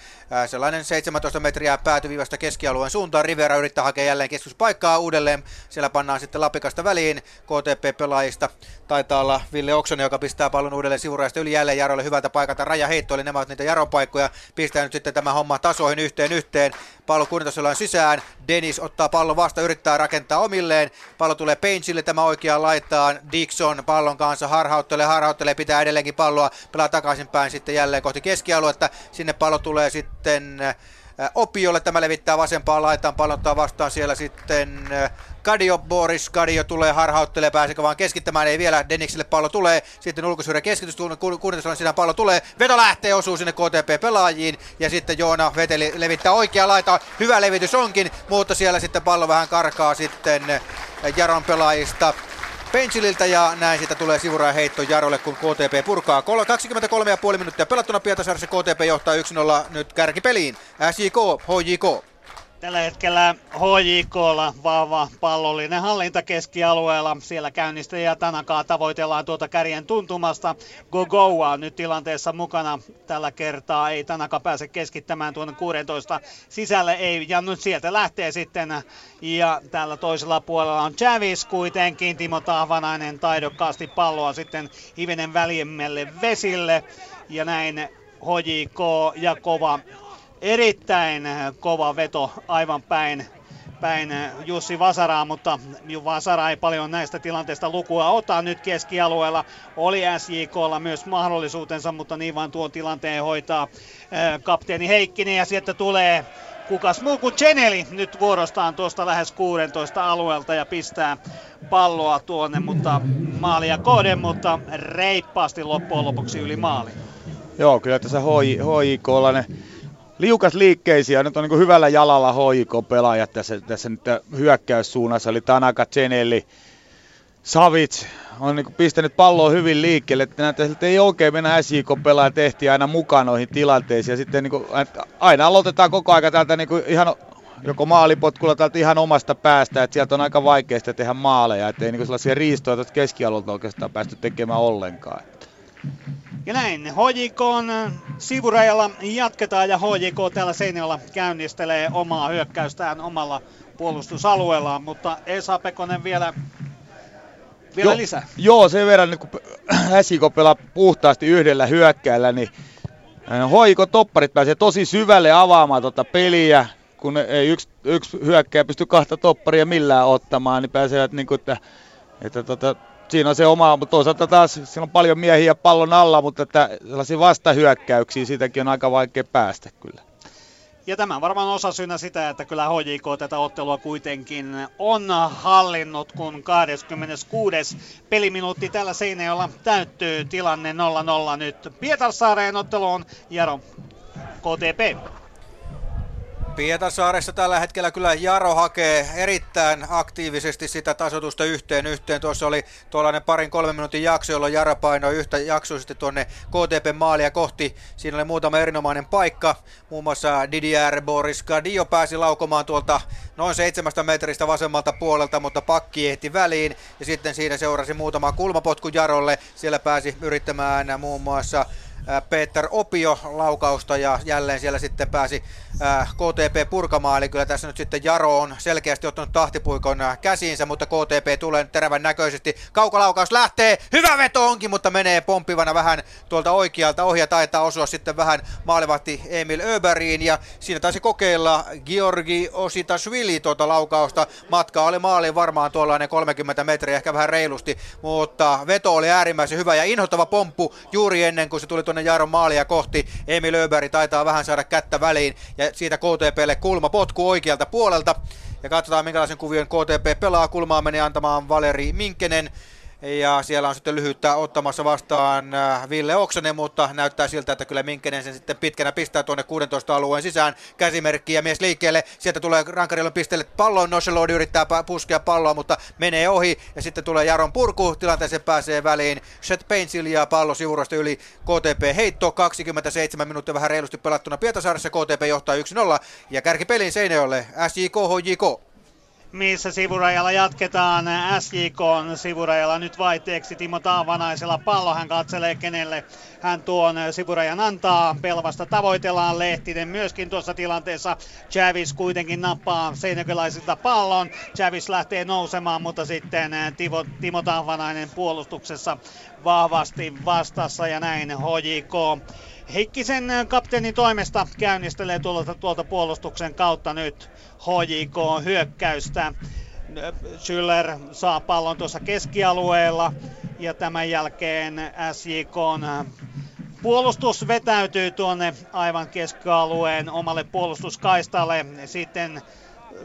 sellainen 17 metriä päätyvivasta keskialueen suuntaan. Rivera yrittää hakea jälleen keskuspaikkaa uudelleen. Siellä pannaan sitten Lapikasta väliin KTP-pelaajista. Taitaa olla Ville Oksonen, joka pistää pallon uudelleen sivurajasta yli jälleen Jarolle hyvältä paikalta. Raja heitto, eli nämä ovat niitä Jaropaikkoja. Pistää nyt sitten tämä homma tasoihin yhteen yhteen. Pallo kunnitosellaan sisään. Dennis ottaa pallon vasta, yrittää rakentaa omilleen. Pallo tulee Paintsille, tämä oikeaan laitaan. Dixon pallon kanssa harhauttelee, harhauttelee, pitää edelleenkin palloa. Pelaa takaisinpäin sitten jälleen kohti keskialuetta. Sinne pallo tulee sitten Opiolle tämä levittää vasempaan laitaan, pallottaa vastaan siellä sitten Kadio Boris, Kadio tulee harhauttelee, pääsekö vaan keskittämään, ei vielä, Denikselle pallo tulee, sitten ulkosuuden keskitys, kuunnitellaan siinä pallo tulee, veto lähtee, osuu sinne KTP-pelaajiin, ja sitten Joona veteli, levittää oikea laita, hyvä levitys onkin, mutta siellä sitten pallo vähän karkaa sitten Jaron pelaajista. Pensililtä ja näin siitä tulee sivuraja heitto Jarolle, kun KTP purkaa. 23,5 minuuttia pelattuna Pietarsaaressa KTP johtaa 1-0 nyt kärkipeliin. SJK, HJK. Tällä hetkellä HJKlla vahva pallollinen hallinta keskialueella. Siellä käynnistäjä Tanakaa tavoitellaan tuota kärjen tuntumasta. Gogoa nyt tilanteessa mukana. Tällä kertaa ei Tanaka pääse keskittämään tuonne 16 sisälle. Ei, ja nyt sieltä lähtee sitten. Ja täällä toisella puolella on Chavis kuitenkin. Timo Tahvanainen taidokkaasti palloa sitten hivenen väljemmälle vesille. Ja näin HJK ja kova erittäin kova veto aivan päin, päin Jussi Vasaraa, mutta Vasara ei paljon näistä tilanteista lukua ota nyt keskialueella. Oli SJKlla myös mahdollisuutensa, mutta niin vaan tuon tilanteen hoitaa kapteeni Heikkinen ja sieltä tulee kukas muu kuin Cheneli nyt vuorostaan tuosta lähes 16 alueelta ja pistää palloa tuonne, mutta maalia kohden, mutta reippaasti loppujen lopuksi yli maali. Joo, kyllä tässä HJKlla ne liukas liikkeisiä. Nyt on niin hyvällä jalalla HJK-pelaajat tässä, tässä nyt hyökkäyssuunnassa, eli Tanaka, Cenelli, Savic on niin pistänyt palloa hyvin liikkeelle, että näitä että ei oikein mennä SJK-pelaaja tehtiin aina mukaan noihin tilanteisiin. Ja sitten niin kuin, aina aloitetaan koko aika täältä niin ihan joko maalipotkulla täältä ihan omasta päästä, että sieltä on aika vaikeasta tehdä maaleja, että ei niin sellaisia riistoja tuosta keskialueelta oikeastaan päästy tekemään ollenkaan. Ja näin, HJK sivurajalla jatketaan ja HJK täällä Seinäjoella käynnistelee omaa hyökkäystään omalla puolustusalueellaan, mutta Esa Pekonen vielä, vielä jo, lisää. Joo, sen verran, niin kun SJK pelaa puhtaasti yhdellä hyökkäillä, niin HJK äh, topparit pääsee tosi syvälle avaamaan tuota peliä, kun ei yksi, yksi hyökkäjä pysty kahta topparia millään ottamaan, niin pääsevät niin kuin, että, että tota, siinä on se oma, mutta toisaalta taas siinä on paljon miehiä pallon alla, mutta että sellaisia vastahyökkäyksiä siitäkin on aika vaikea päästä kyllä. Ja tämä on varmaan osa syynä sitä, että kyllä HJK tätä ottelua kuitenkin on hallinnut, kun 26. peliminuutti tällä Seinäjolla täyttyy tilanne 0-0 nyt Pietarsaareen otteluun. Jaro, KTP. Pietarsaaressa tällä hetkellä kyllä Jaro hakee erittäin aktiivisesti sitä tasotusta yhteen yhteen. Tuossa oli tuollainen parin kolmen minuutin jakso, jolloin Jaro painoi yhtä jaksoisesti tuonne KTP-maalia kohti. Siinä oli muutama erinomainen paikka. Muun muassa Didier Boris Gadio pääsi laukomaan tuolta noin seitsemästä metristä vasemmalta puolelta, mutta pakki ehti väliin. Ja sitten siinä seurasi muutama kulmapotku Jarolle. Siellä pääsi yrittämään muun muassa Peter Opio laukausta ja jälleen siellä sitten pääsi KTP purkamaan, eli kyllä tässä nyt sitten Jaro on selkeästi ottanut tahtipuikon käsiinsä, mutta KTP tulee terävän näköisesti. Kaukolaukaus lähtee, hyvä veto onkin, mutta menee pomppivana vähän tuolta oikealta. Ohja taitaa osua sitten vähän maalivahti Emil Öberiin ja siinä taisi kokeilla Georgi Ositashvili tuota laukausta. Matka oli maaliin varmaan tuollainen 30 metriä, ehkä vähän reilusti, mutta veto oli äärimmäisen hyvä ja inhottava pomppu juuri ennen kuin se tuli tuonne Jaron maalia kohti. Emil Öberi taitaa vähän saada kättä väliin ja siitä KTPlle kulma potku oikealta puolelta. Ja katsotaan minkälaisen kuvion KTP pelaa. Kulmaa meni antamaan Valeri Minkkenen. Ja siellä on sitten lyhyttä ottamassa vastaan äh, Ville Oksanen, mutta näyttää siltä, että kyllä Minkkenen sen sitten pitkänä pistää tuonne 16 alueen sisään. Käsimerkki ja mies liikkeelle. Sieltä tulee Rankarilla pisteelle pallon. Noshelodi yrittää puskea palloa, mutta menee ohi. Ja sitten tulee Jaron purku. Tilanteeseen pääsee väliin. Shet Painsil ja pallo sivurosta yli KTP heitto. 27 minuuttia vähän reilusti pelattuna Pietasaaressa. KTP johtaa 1-0. Ja kärkipelin Seinäjoelle SJK HJK. Missä sivurajalla jatketaan. SJK sivurajalla nyt vaihteeksi Timo Taavanaisella pallo. Hän katselee kenelle hän tuon sivurajan antaa. Pelvasta tavoitellaan Lehtinen myöskin tuossa tilanteessa. Javis kuitenkin nappaa seinäkölaisilta pallon. Javis lähtee nousemaan, mutta sitten Timo, Timo Taavanainen puolustuksessa vahvasti vastassa ja näin HJK Heikkisen kapteenin toimesta käynnistelee tuolta, tuolta puolustuksen kautta nyt HJK hyökkäystä. Schüller saa pallon tuossa keskialueella ja tämän jälkeen SJK puolustus vetäytyy tuonne aivan keskialueen omalle puolustuskaistalle. Sitten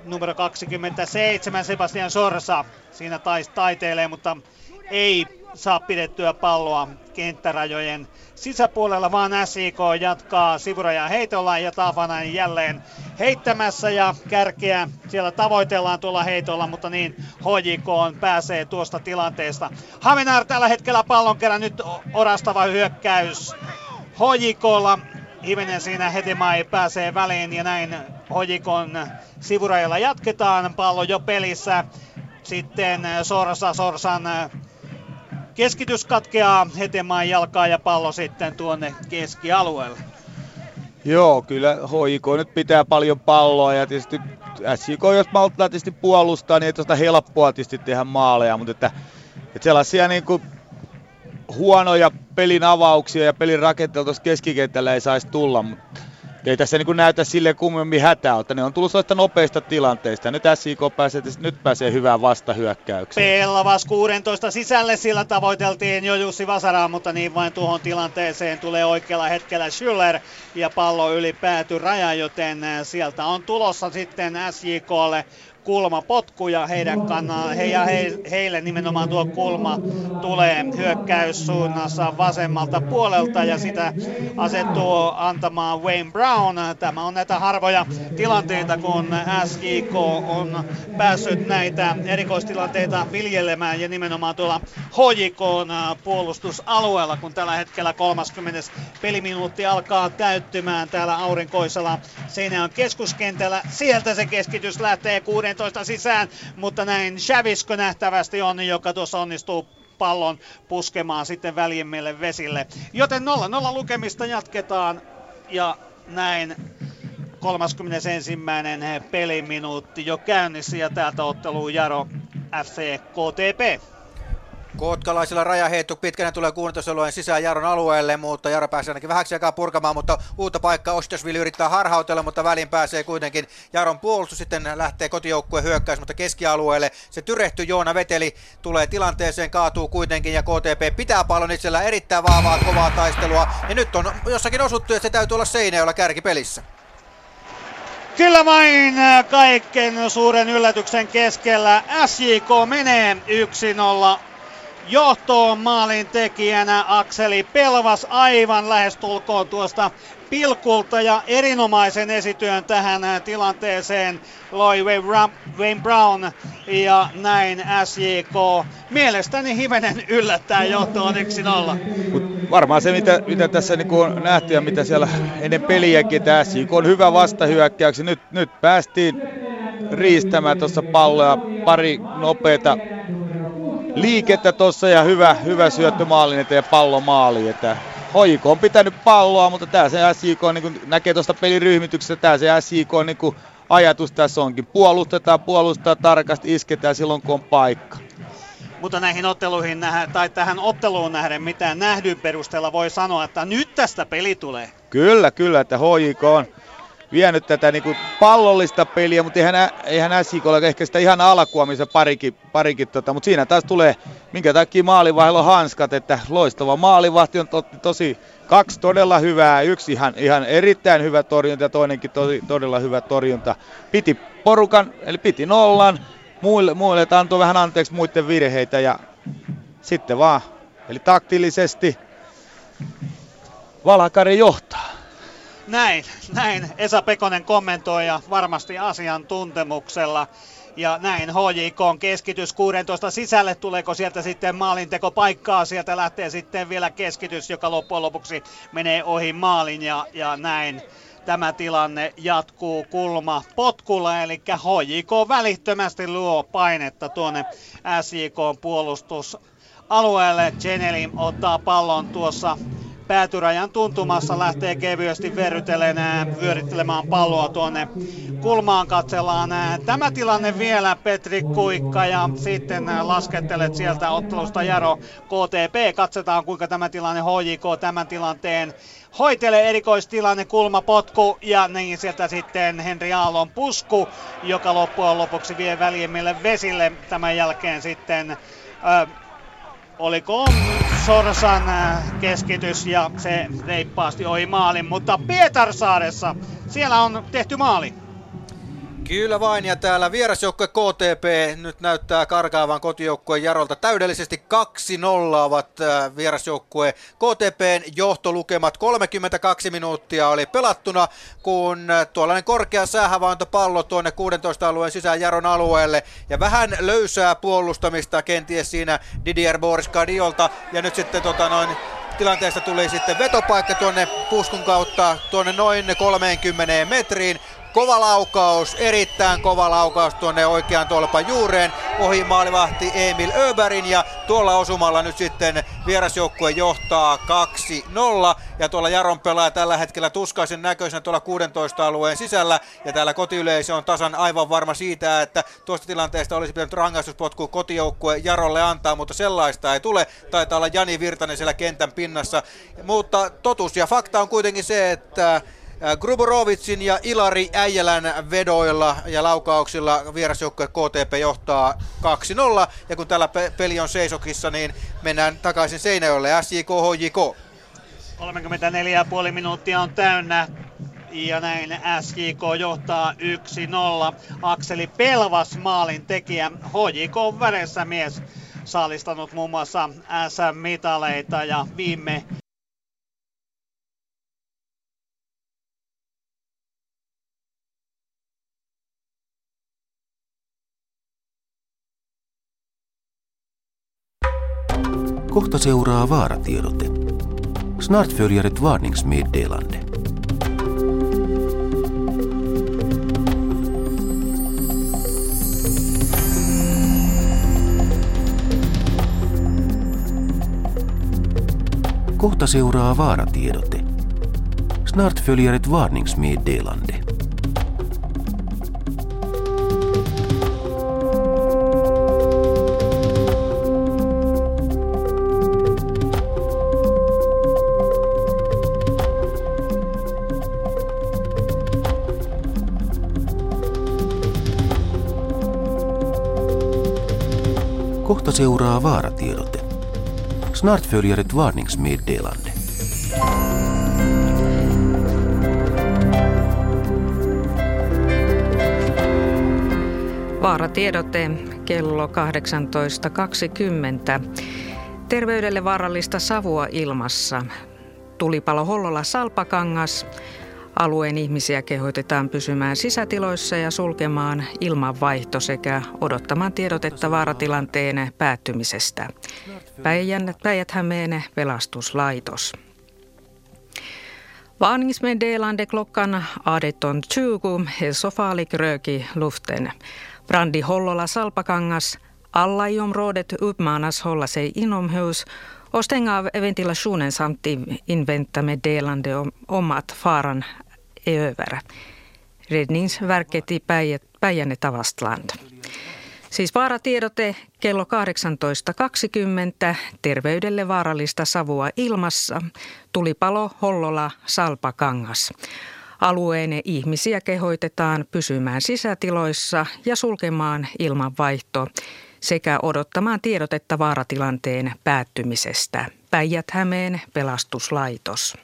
numero 27 Sebastian Sorsa siinä taiteilee, mutta ei saa pidettyä palloa kenttärajojen sisäpuolella, vaan SIK jatkaa sivurajan heitolla ja Taafanainen jälleen heittämässä ja kärkeä siellä tavoitellaan tuolla heitolla, mutta niin HJK pääsee tuosta tilanteesta. Havenar tällä hetkellä pallon kerran nyt orastava hyökkäys HJKlla. Hivenen siinä Hetemai pääsee väliin ja näin HJKn sivurajalla jatketaan. Pallo jo pelissä. Sitten Sorsa Sorsan Keskitys katkeaa Hetemaan jalkaa ja pallo sitten tuonne keskialueelle. Joo, kyllä HIK nyt pitää paljon palloa ja tietysti SJK, jos malttaa tietysti puolustaa, niin ei tuosta helppoa tietysti tehdä maaleja, mutta että, että sellaisia niin kuin huonoja pelin avauksia ja pelin rakenteella tuossa keskikentällä ei saisi tulla, mutta ei tässä niin näytä sille kummemmin hätää, että ne on tullut sellaista nopeista tilanteista. Nyt SIK pääsee, nyt pääsee hyvään vastahyökkäykseen. Pellavas 16 sisälle, sillä tavoiteltiin jo Jussi Vasaraa, mutta niin vain tuohon tilanteeseen tulee oikealla hetkellä Schüller ja pallo yli pääty raja, joten sieltä on tulossa sitten SJKlle kulmapotku ja heidän kannallaan, he ja he, heille nimenomaan tuo kulma tulee hyökkäyssuunnassa vasemmalta puolelta ja sitä asettuu antamaan Wayne Brown. Tämä on näitä harvoja tilanteita, kun SJK on päässyt näitä erikoistilanteita viljelemään ja nimenomaan tuolla HJK puolustusalueella, kun tällä hetkellä 30 peliminuutti alkaa täyttymään täällä aurinkoisella Seinäjön keskuskentällä. Sieltä se keskitys lähtee kuuden 14 sisään, mutta näin Shavisko nähtävästi on, joka tuossa onnistuu pallon puskemaan sitten väljemmille vesille. Joten 0-0 lukemista jatketaan ja näin 31. peliminuutti jo käynnissä ja täältä otteluu Jaro FC KTP. Kotkalaisilla rajaheitto pitkänä tulee kuunnitusalueen sisään Jaron alueelle, mutta Jaro pääsee ainakin vähäksi aikaa purkamaan, mutta uutta paikkaa Ostesville yrittää harhautella, mutta väliin pääsee kuitenkin Jaron puolustus, sitten lähtee kotijoukkueen hyökkäys, mutta keskialueelle. Se tyrehtyy, Joona Veteli tulee tilanteeseen, kaatuu kuitenkin ja KTP pitää pallon itsellä erittäin vahvaa, kovaa taistelua. Ja nyt on jossakin osuttu, että se täytyy olla Seinäjoella kärkipelissä. Kyllä vain kaiken suuren yllätyksen keskellä. SJK menee 1-0 johtoon maalin tekijänä Akseli Pelvas aivan lähestulkoon tuosta pilkulta ja erinomaisen esityön tähän tilanteeseen loi Wayne Brown ja näin SJK. Mielestäni hivenen yllättää johtoon 1-0. varmaan se, mitä, mitä tässä niin on nähty ja mitä siellä ennen peliäkin, että SJK on hyvä vastahyökkäyksi. Nyt, nyt päästiin riistämään tuossa palloa pari nopeata liikettä tuossa ja hyvä, hyvä syöttö maalin eteen ja pallo maaliin. Että HJK on pitänyt palloa, mutta tämä se SJK niin näkee tuosta peliryhmityksestä, tämä se SJK niin ajatus tässä onkin. Puolustetaan, puolustaa tarkasti, isketään silloin kun on paikka. Mutta näihin otteluihin tai tähän otteluun nähden, mitä nähdyn perusteella voi sanoa, että nyt tästä peli tulee. Kyllä, kyllä, että HJK on vienyt tätä niin kuin pallollista peliä, mutta eihän, eihän SIK ole ehkä sitä ihan alkua, missä parikin, parikin tota, mutta siinä taas tulee, minkä takia maalivahdilla on hanskat, että loistava maalivahti on to, tosi kaksi todella hyvää, yksi ihan, ihan erittäin hyvä torjunta ja toinenkin tosi, todella hyvä torjunta. Piti porukan, eli piti nollan, muille, muille antoi vähän anteeksi muiden virheitä ja sitten vaan, eli taktillisesti Valakari johtaa. Näin, näin Esa Pekonen kommentoi ja varmasti asiantuntemuksella. Ja näin HJK on keskitys 16 sisälle. Tuleeko sieltä sitten maalinteko paikkaa? Sieltä lähtee sitten vielä keskitys, joka loppujen lopuksi menee ohi maalin ja, ja näin tämä tilanne jatkuu kulma potkulla, eli HJK välittömästi luo painetta tuonne SJK puolustusalueelle. Geneli ottaa pallon tuossa päätyrajan tuntumassa lähtee kevyesti verrytelemään, vyörittelemään palloa tuonne kulmaan katsellaan. Tämä tilanne vielä Petri Kuikka ja sitten laskettelet sieltä ottelusta Jaro KTP. Katsotaan kuinka tämä tilanne HJK tämän tilanteen hoitelee erikoistilanne, kulmapotku ja niin sieltä sitten Henri Aallon pusku, joka loppujen lopuksi vie väljemmille vesille. Tämän jälkeen sitten ö, oliko Sorsan keskitys ja se reippaasti ohi maalin, mutta Pietarsaaressa siellä on tehty maali. Kyllä vain, ja täällä vierasjoukkue KTP nyt näyttää karkaavan kotijoukkueen Jarolta täydellisesti 2-0 ovat äh, vierasjoukkue KTPn johtolukemat. 32 minuuttia oli pelattuna, kun äh, tuollainen korkea pallo tuonne 16 alueen sisään Jaron alueelle, ja vähän löysää puolustamista kenties siinä Didier Boris Kadiolta, ja nyt sitten tota noin tilanteesta tuli sitten vetopaikka tuonne puskun kautta tuonne noin 30 metriin. Kova laukaus, erittäin kova laukaus tuonne oikean tolpan juureen. Ohi maalivahti Emil Öberin ja tuolla osumalla nyt sitten vierasjoukkue johtaa 2-0. Ja tuolla Jaron pelaa tällä hetkellä tuskaisen näköisenä tuolla 16 alueen sisällä. Ja täällä kotiyleisö on tasan aivan varma siitä, että tuosta tilanteesta olisi pitänyt rangaistuspotku kotijoukkue Jarolle antaa, mutta sellaista ei tule. Taitaa olla Jani Virtanen siellä kentän pinnassa. Mutta totuus ja fakta on kuitenkin se, että Gruborovitsin ja Ilari Äijälän vedoilla ja laukauksilla vierasjoukkue KTP johtaa 2-0. Ja kun tällä pe- peli on seisokissa, niin mennään takaisin Seinäjoelle. SJK, HJK. 34,5 minuuttia on täynnä. Ja näin SJK johtaa 1-0. Akseli Pelvas maalin tekijä. HJK on välissä mies saalistanut muun muassa SM-mitaleita ja viime Kohta seuraa vaaratiedote. Snart följer varningsmeddelande. Kohta seuraa vaaratiedote. Snart följer ett varningsmeddelande. Seuraa vaaratiedote. Snart följer ett varningsmeddelande. Vaaratiedote kello 18.20. Terveydelle vaarallista savua ilmassa. Tulipalo Hollola Salpakangas. Alueen ihmisiä kehoitetaan pysymään sisätiloissa ja sulkemaan ilmanvaihto sekä odottamaan tiedotetta vaaratilanteen päättymisestä. Päijät-Hämeen pelastuslaitos. Varningsmeddelande klockan 18.20 hälsofarlig rök i luften. Brand i Hollola Salpakangas. Alla i området uppmanas hålla sig inomhus och stänga av ventilationen samt invänta meddelande om, om att faran över. Räddningsverket i Päijänne Tavastland. Siis vaaratiedote kello 18.20. Terveydelle vaarallista savua ilmassa. Tulipalo Hollola Salpakangas. Alueen ihmisiä kehoitetaan pysymään sisätiloissa ja sulkemaan ilmanvaihto sekä odottamaan tiedotetta vaaratilanteen päättymisestä. Päijät-Hämeen pelastuslaitos.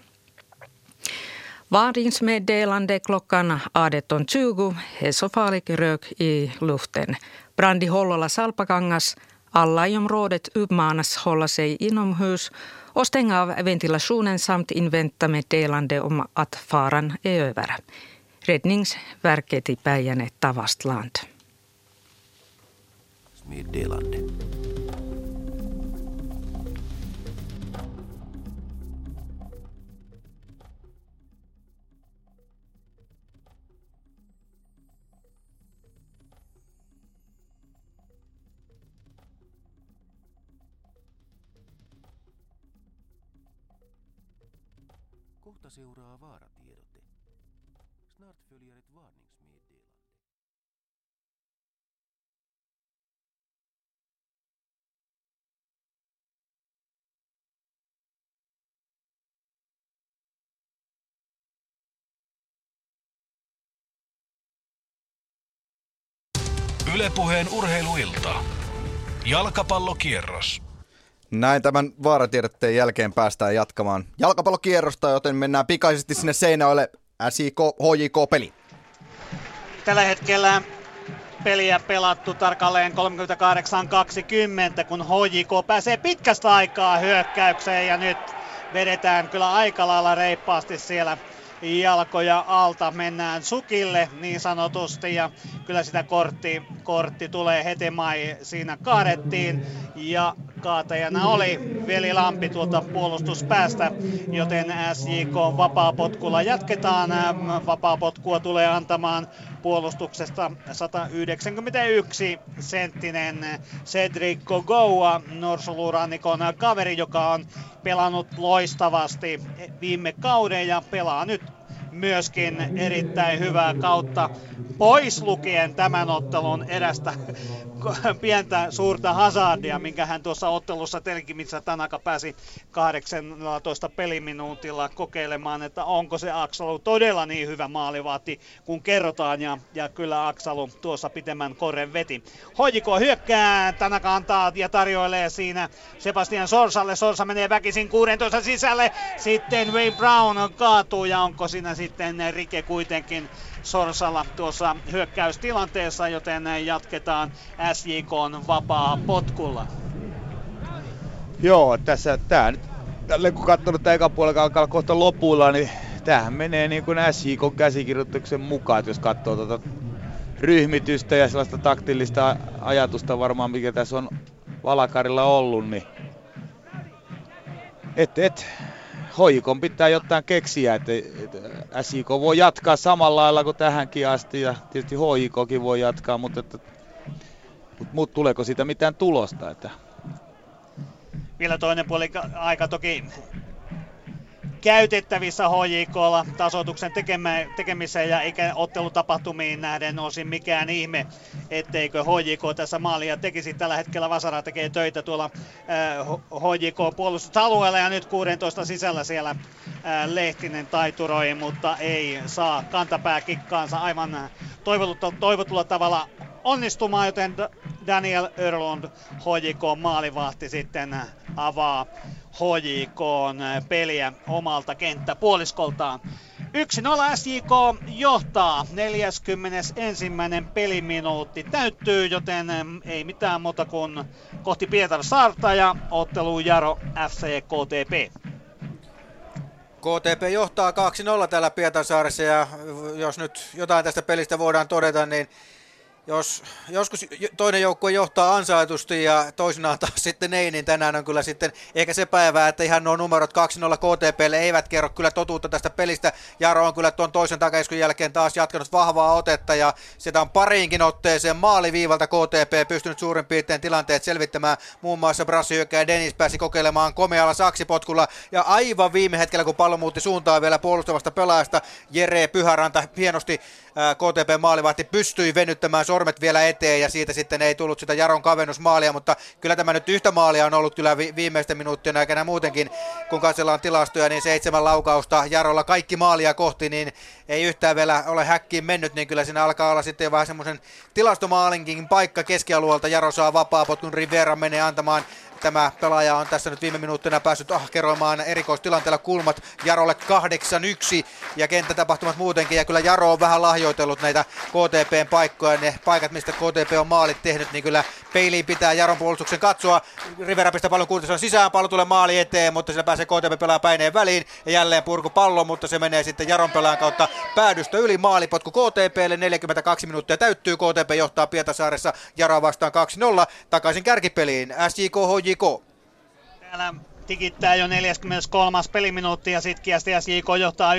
Varningsmeddelande klockan 18.20. Hälsofarlig rök i luften. Brand i Hollola Salpakangas. Alla i området uppmanas hålla sig inomhus och stänga av ventilationen samt invänta meddelande om att faran är över. Räddningsverket i Päijänne Tavastland. Meddelande. Kohta seuraa vaaratiedote. Snart följer ett varningsmeddelande. Ylepuheen urheiluilta. Jalkapallokierros. Näin tämän vaaratiedotteen jälkeen päästään jatkamaan jalkapallokierrosta, joten mennään pikaisesti sinne Seinäjoelle SIK HJK-peli. Tällä hetkellä peliä pelattu tarkalleen 38-20, kun HJK pääsee pitkästä aikaa hyökkäykseen ja nyt vedetään kyllä aika lailla reippaasti siellä jalkoja alta. Mennään sukille niin sanotusti ja kyllä sitä kortti, kortti tulee Hetemai siinä kaadettiin ja kaatajana oli Veli Lampi tuolta puolustuspäästä, joten SJK vapaapotkulla jatketaan. Vapaapotkua tulee antamaan puolustuksesta 191 senttinen Cedric Gogoa, Norsulurannikon kaveri, joka on pelannut loistavasti viime kauden ja pelaa nyt myöskin erittäin hyvää kautta, pois lukien tämän ottelun erästä pientä suurta hazardia, minkä hän tuossa ottelussa telki, missä Tanaka pääsi 18 peliminuutilla kokeilemaan, että onko se Aksalu todella niin hyvä maalivahti, kun kerrotaan, ja, ja kyllä Aksalu tuossa pitemmän korren veti. Hoijiko hyökkää, Tanaka antaa ja tarjoilee siinä Sebastian Sorsalle, Sorsa menee väkisin 16 sisälle, sitten Wayne Brown kaatuu, ja onko siinä sitten Rike kuitenkin Sorsalla tuossa hyökkäystilanteessa, joten jatketaan SJK vapaa potkulla. Joo, tässä tää nyt, tälle kun katsonut tätä eka puolella alkaa kohta lopulla, niin tämähän menee niin kuin SJK käsikirjoituksen mukaan, että jos katsoo tuota ryhmitystä ja sellaista taktillista ajatusta varmaan, mikä tässä on Valakarilla ollut, niin et, et, hoikon pitää jotain keksiä, että, että SIK voi jatkaa samalla lailla kuin tähänkin asti ja tietysti hoikokin voi jatkaa, mutta, että, mutta, mutta tuleeko siitä mitään tulosta? Että... Vielä toinen puoli aika toki käytettävissä HJKlla tasoituksen tekemiseen ja eikä ottelutapahtumiin nähden osin mikään ihme, etteikö HJK tässä maalia tekisi. Tällä hetkellä Vasara tekee töitä tuolla äh, HJK puolustusalueella ja nyt 16 sisällä siellä äh, Lehtinen taituroi, mutta ei saa kantapää kikkaansa aivan toivotulla, toivotulla tavalla onnistumaan, joten Daniel Örlund, HJK maalivahti sitten avaa HJK peliä omalta kenttäpuoliskoltaan. 1-0 SJK johtaa, 41. peliminuutti täyttyy, joten ei mitään muuta kuin kohti Pietarsaarta ja ottelu Jaro FC KTP. KTP johtaa 2-0 täällä Pietarsaaressa ja jos nyt jotain tästä pelistä voidaan todeta, niin jos joskus toinen joukkue johtaa ansaitusti ja toisinaan taas sitten ei, niin tänään on kyllä sitten ehkä se päivä, että ihan nuo numerot 2-0 KTPlle eivät kerro kyllä totuutta tästä pelistä. Jaro on kyllä tuon toisen takaiskun jälkeen taas jatkanut vahvaa otetta ja sitä on pariinkin otteeseen maaliviivalta KTP pystynyt suurin piirtein tilanteet selvittämään. Muun muassa Brassi ja Dennis pääsi kokeilemaan komealla saksipotkulla ja aivan viime hetkellä kun pallo muutti suuntaan vielä puolustavasta pelaajasta Jere Pyhäranta hienosti KTP maalivahti pystyi venyttämään sormet vielä eteen ja siitä sitten ei tullut sitä Jaron kavennusmaalia, mutta kyllä tämä nyt yhtä maalia on ollut kyllä viimeisten minuuttien aikana muutenkin, kun katsellaan tilastoja, niin seitsemän laukausta Jarolla kaikki maalia kohti, niin ei yhtään vielä ole häkkiin mennyt, niin kyllä siinä alkaa olla sitten vähän semmoisen tilastomaalinkin paikka keskialueelta. Jaro saa vapaa potkun, Rivera menee antamaan Tämä pelaaja on tässä nyt viime minuuttina päässyt ahkeroimaan erikoistilanteella kulmat Jarolle 8-1 ja kenttätapahtumat muutenkin. Ja kyllä Jaro on vähän lahjoitellut näitä KTPn paikkoja. Ne paikat, mistä KTP on maalit tehnyt, niin kyllä peiliin pitää Jaron puolustuksen katsoa. Rivera pistää pallon kuutisella sisään, pallo tulee maali eteen, mutta sillä pääsee KTP pelaa päineen väliin ja jälleen purku pallo, mutta se menee sitten Jaron pelaajan kautta päädystä yli maalipotku KTPlle. 42 minuuttia täyttyy, KTP johtaa Pietasaaressa Jaro vastaan 2-0 takaisin kärkipeliin. SJK HJK. Täällä tikittää jo 43. peliminuutti ja sitkeästi SJK johtaa 1-0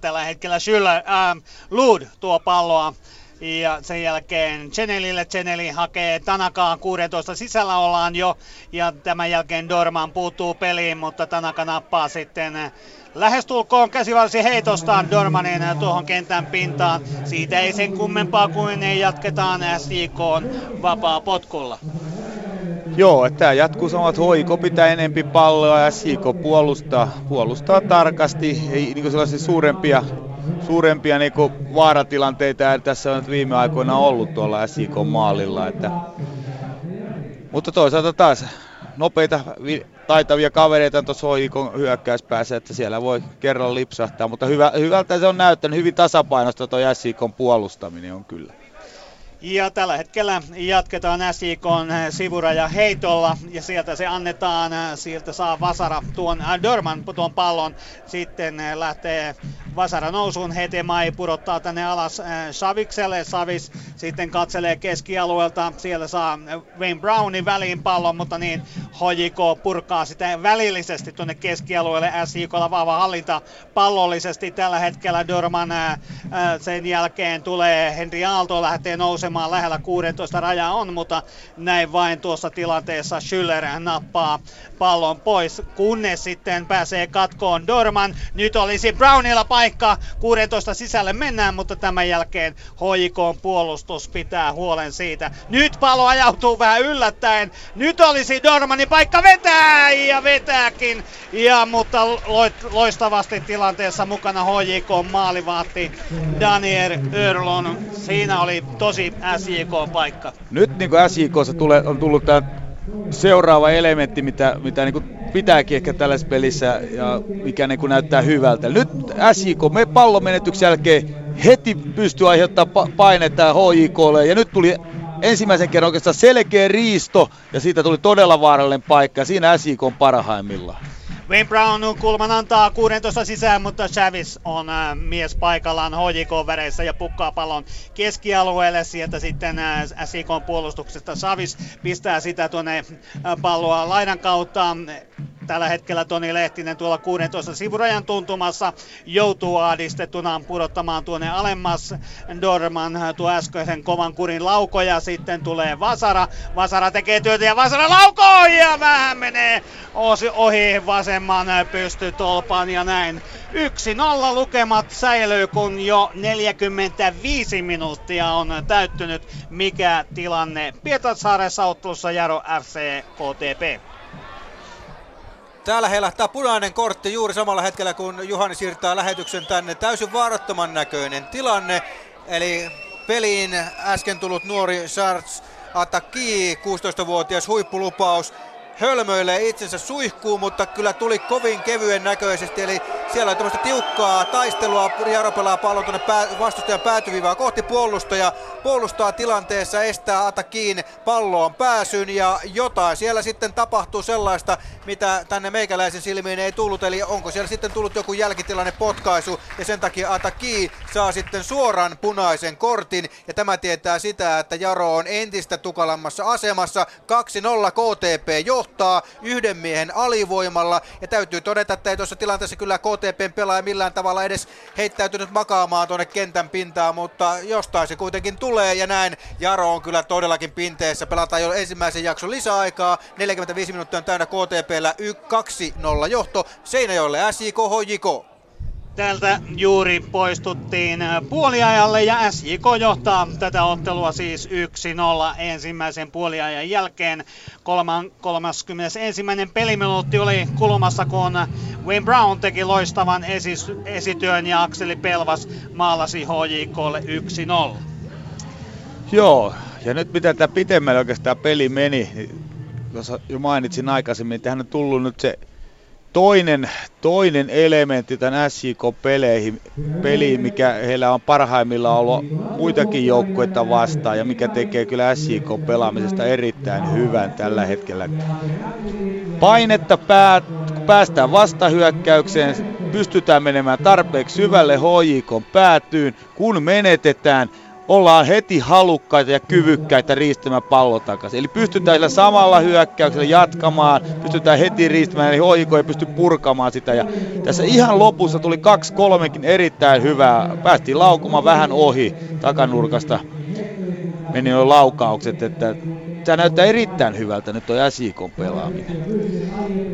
tällä hetkellä. Schüller, ähm, Lud tuo palloa ja sen jälkeen Chenelille. Cheneli hakee Tanakaan 16 sisällä ollaan jo ja tämän jälkeen Dorman puuttuu peliin, mutta Tanaka nappaa sitten lähestulkoon käsivarsi heitostaan Dormanin tuohon kentän pintaan. Siitä ei sen kummempaa kuin jatketaan SJK vapaa potkulla. Joo, että tämä jatkuu samat hoiko pitää enempi palloa ja SJK puolustaa, puolustaa tarkasti, ei niin sellaisia suurempia, suurempia niin vaaratilanteita tässä on viime aikoina ollut tuolla SJK maalilla. Että... Mutta toisaalta taas nopeita taitavia kavereita tuossa hoikon hyökkäyspäässä, että siellä voi kerran lipsahtaa, mutta hyvä, hyvältä se on näyttänyt, hyvin tasapainosta tuo SJKn puolustaminen on kyllä. Ja tällä hetkellä jatketaan SJK sivuraja heitolla. Ja sieltä se annetaan, sieltä saa Vasara tuon äh, Dorman tuon pallon, sitten lähtee Vasara nousuun, Hetemai pudottaa tänne alas Savikselle, Savis sitten katselee keskialueelta, siellä saa Wayne Brownin väliin pallon, mutta niin HJK purkaa sitä välillisesti tuonne keskialueelle, SJKlla vahva hallinta pallollisesti tällä hetkellä. Dorman, äh, sen jälkeen tulee Henri Aalto, lähtee nousemaan olemaan lähellä 16 rajaa on, mutta näin vain tuossa tilanteessa Schüller nappaa pallon pois, kunnes sitten pääsee katkoon Dorman. Nyt olisi Brownilla paikka, 16 sisälle mennään, mutta tämän jälkeen HJK puolustus pitää huolen siitä. Nyt pallo ajautuu vähän yllättäen. Nyt olisi Dormanin paikka vetää ja vetääkin. Ja, mutta loistavasti tilanteessa mukana HJK maalivahti Daniel Örlon. Siinä oli tosi SJK-paikka. Nyt niin kuin SJKssa tulee, on tullut tämä seuraava elementti, mitä, mitä niin kuin pitääkin ehkä tällaisessa pelissä ja mikä niin kuin näyttää hyvältä. Nyt SJK, me pallomenetyksen jälkeen heti pystyy aiheuttamaan painetta HJKlle ja nyt tuli ensimmäisen kerran oikeastaan selkeä riisto ja siitä tuli todella vaarallinen paikka siinä SJK on parhaimmillaan. Wayne Brown kulman antaa 16 sisään, mutta Chavis on äh, mies paikallaan HJK-väreissä ja pukkaa pallon keskialueelle. Sieltä sitten äh, SIK puolustuksesta Chavis pistää sitä tuonne äh, palloa laidan kautta. Tällä hetkellä Toni Lehtinen tuolla 16 sivurajan tuntumassa joutuu ahdistettuna pudottamaan tuonne alemmas. Dorman tuo äskeisen kovan kurin laukoja. Sitten tulee Vasara. Vasara tekee työtä ja Vasara laukoo ja vähän menee ohi vasemman pystytolpan ja näin. 1-0 lukemat säilyy, kun jo 45 minuuttia on täyttynyt. Mikä tilanne Pietarsaaressa ottelussa Jaro FC KTP? Täällä heilähtää punainen kortti juuri samalla hetkellä, kun Juhani siirtää lähetyksen tänne. Täysin vaarattoman näköinen tilanne. Eli peliin äsken tullut nuori Charles Ataki, 16-vuotias huippulupaus hölmöilee itsensä suihkuu, mutta kyllä tuli kovin kevyen näköisesti. Eli siellä on tämmöistä tiukkaa taistelua. Jaro pelaa pallon tuonne pää, vastustajan päätyvivaa kohti puolustaja. Puolustaa tilanteessa, estää Atakiin palloon pääsyn ja jotain siellä sitten tapahtuu sellaista, mitä tänne meikäläisen silmiin ei tullut. Eli onko siellä sitten tullut joku jälkitilanne potkaisu ja sen takia Ataki saa sitten suoran punaisen kortin. Ja tämä tietää sitä, että Jaro on entistä tukalammassa asemassa. 2-0 KTP johtaa yhden miehen alivoimalla. Ja täytyy todeta, että ei tuossa tilanteessa kyllä KTPn pelaaja millään tavalla edes heittäytynyt makaamaan tuonne kentän pintaan, mutta jostain se kuitenkin tulee ja näin Jaro on kyllä todellakin pinteessä. Pelataan jo ensimmäisen jakson lisäaikaa. 45 minuuttia on täynnä KTPllä 2-0 johto Seinäjoelle SJK HJK. Täältä juuri poistuttiin puoliajalle ja SJK johtaa tätä ottelua siis 1-0 ensimmäisen puoliajan jälkeen. 31. peliminuutti oli kulmassa, kun Wayne Brown teki loistavan esis, esityön ja Akseli Pelvas maalasi HJKlle 1-0. Joo, ja nyt mitä tämä pitemmälle oikeastaan peli meni, niin jo mainitsin aikaisemmin, että hän on tullut nyt se toinen, toinen elementti tämän SJK-peleihin, peliin, mikä heillä on parhaimmillaan ollut muitakin joukkueita vastaan ja mikä tekee kyllä SJK-pelaamisesta erittäin hyvän tällä hetkellä. Painetta kun päästään vastahyökkäykseen, pystytään menemään tarpeeksi syvälle HJK päätyyn, kun menetetään, ollaan heti halukkaita ja kyvykkäitä riistämään pallo takaisin. Eli pystytään sillä samalla hyökkäyksellä jatkamaan, pystytään heti riistämään, eli hoiko ei pysty purkamaan sitä. Ja tässä ihan lopussa tuli kaksi kolmekin erittäin hyvää. Päästiin laukumaan vähän ohi takanurkasta. Meni jo laukaukset, että tämä näyttää erittäin hyvältä nyt tuo SJK pelaaminen.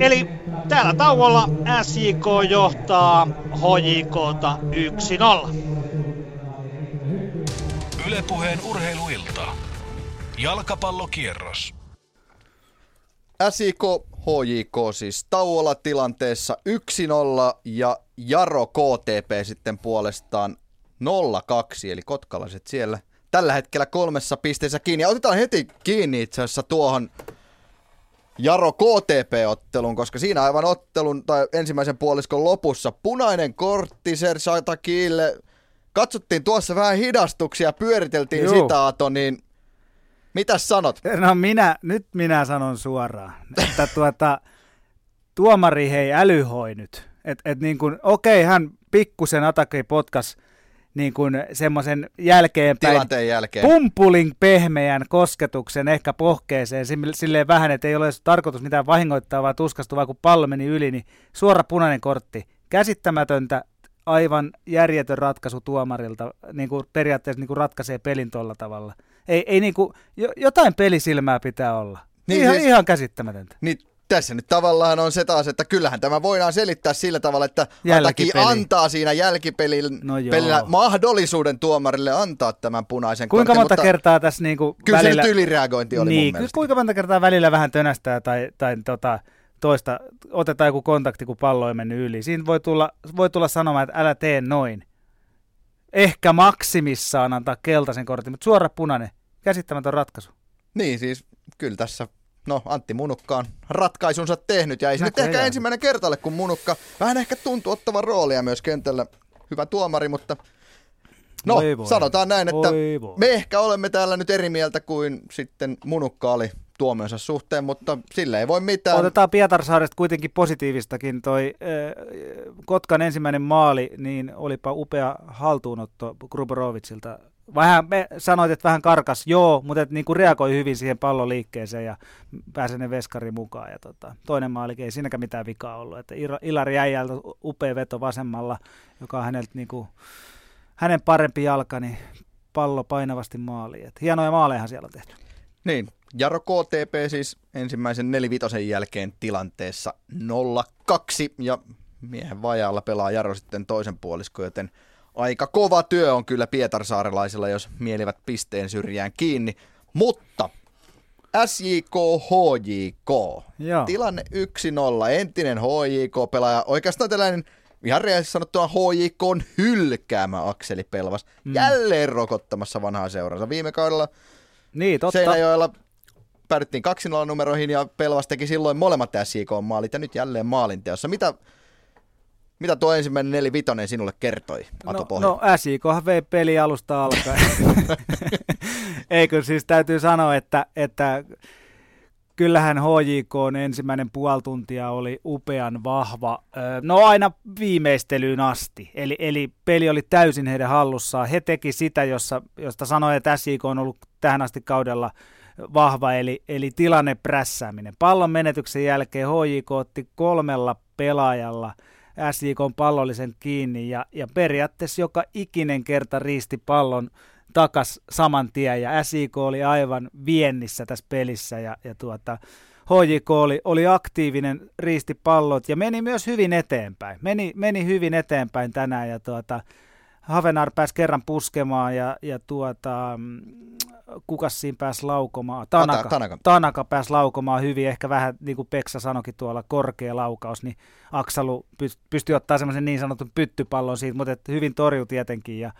Eli täällä tauolla SJK johtaa HJKta 1-0. Ylepuheen urheiluilta. Jalkapallokierros. SIK HJK siis tauolla tilanteessa 1-0 ja Jaro KTP sitten puolestaan 0-2, eli kotkalaiset siellä tällä hetkellä kolmessa pisteessä kiinni. Ja otetaan heti kiinni itse asiassa tuohon Jaro KTP-ottelun, koska siinä aivan ottelun tai ensimmäisen puoliskon lopussa punainen kortti Sersata Kiille. Katsottiin tuossa vähän hidastuksia, pyöriteltiin Juu. sitä Ato, niin mitä sanot? No minä, nyt minä sanon suoraan, että tuota, tuomari hei älyhoi nyt. Et, et niin kuin, okei, hän pikkusen Atake potkas niin kuin semmoisen jälkeenpäin Tilanteen jälkeen. pumpulin pehmeän kosketuksen ehkä pohkeeseen sille- silleen vähän, että ei ole tarkoitus mitään vahingoittaa, vaan tuskastuvaa, kun pallo meni yli, niin suora punainen kortti. Käsittämätöntä, aivan järjetön ratkaisu tuomarilta, niin kuin periaatteessa niin kuin ratkaisee pelin tuolla tavalla. Ei, ei niin kuin, jo, jotain pelisilmää pitää olla. Niin ihan, siis- ihan käsittämätöntä. Niin tässä nyt tavallaan on se taas, että kyllähän tämä voidaan selittää sillä tavalla, että Ataki Jälkipeli. antaa siinä jälkipelillä No pelillä mahdollisuuden tuomarille antaa tämän punaisen Kuinka kortin, monta mutta kertaa tässä niin kuin Kyllä välillä... nyt ylireagointi oli niin, mun mielestä. kuinka monta kertaa välillä vähän tönästää tai, tai tota, toista, otetaan joku kontakti, kun pallo ei mennyt yli. Siinä voi tulla, voi tulla sanomaan, että älä tee noin. Ehkä maksimissaan antaa keltaisen kortin, mutta suora punainen. Käsittämätön ratkaisu. Niin siis kyllä tässä, no Antti Munukka on ratkaisunsa tehnyt ja ei se nyt ehkä ensimmäinen kertalle, kun Munukka vähän ehkä tuntuu ottavan roolia myös kentällä. Hyvä tuomari, mutta no Voi voi. sanotaan näin, että Voi voi. me ehkä olemme täällä nyt eri mieltä kuin sitten Munukka oli tuomionsa suhteen, mutta sille ei voi mitään. Otetaan Pietarsaaresta kuitenkin positiivistakin. Toi äh, Kotkan ensimmäinen maali, niin olipa upea haltuunotto Gruborovicilta. Vähän, me sanoit, että vähän karkas, joo, mutta et niinku reagoi hyvin siihen pallon liikkeeseen ja pääsi ne veskari mukaan. Ja tota, toinen maali ei siinäkään mitään vikaa ollut. Että Ilari Äijältä upea veto vasemmalla, joka on häneltä niinku, hänen parempi jalka, niin pallo painavasti maaliin. Et hienoja maalejahan siellä on tehty. Niin, Jaro KTP siis ensimmäisen nelivitosen jälkeen tilanteessa 0-2 ja miehen vajaalla pelaa Jaro sitten toisen puoliskon, joten aika kova työ on kyllä Pietarsaarelaisilla, jos mielivät pisteen syrjään kiinni. Mutta SJK HJK. Joo. Tilanne 1-0. Entinen HJK-pelaaja. Oikeastaan tällainen ihan rehellisesti sanottuna HJK on hylkäämä Akseli Pelvas. Mm. Jälleen rokottamassa vanhaa seuransa. Viime kaudella Niin, totta. Seinäjoella päädyttiin 2-0 numeroihin ja Pelvas teki silloin molemmat SJK-maalit ja nyt jälleen maalinteossa. Mitä, mitä tuo ensimmäinen nelivitonen sinulle kertoi, Ato No, Pohja? no SJKhan vei peli alusta alkaen. Eikö siis täytyy sanoa, että, että kyllähän HJK on ensimmäinen puoli tuntia oli upean vahva, no aina viimeistelyyn asti. Eli, eli peli oli täysin heidän hallussaan. He teki sitä, jossa, josta sanoi, että SJK on ollut tähän asti kaudella vahva, eli, eli tilanne prässääminen. Pallon menetyksen jälkeen HJK otti kolmella pelaajalla SJK pallollisen kiinni ja, ja periaatteessa joka ikinen kerta riisti pallon takas saman tien ja SIK oli aivan viennissä tässä pelissä ja, ja tuota, HJK oli, oli aktiivinen, riisti pallot ja meni myös hyvin eteenpäin. Meni, meni hyvin eteenpäin tänään ja tuota, Havenar pääsi kerran puskemaan ja, ja tuota, mm, kukas siinä pääsi laukomaan? Tanaka. Tanaka. Tanaka pääsi laukomaan hyvin, ehkä vähän niin kuin Peksa sanoikin tuolla, korkea laukaus, niin Aksalu pystyi ottaa semmoisen niin sanotun pyttypallon siitä, mutta hyvin torju tietenkin ja,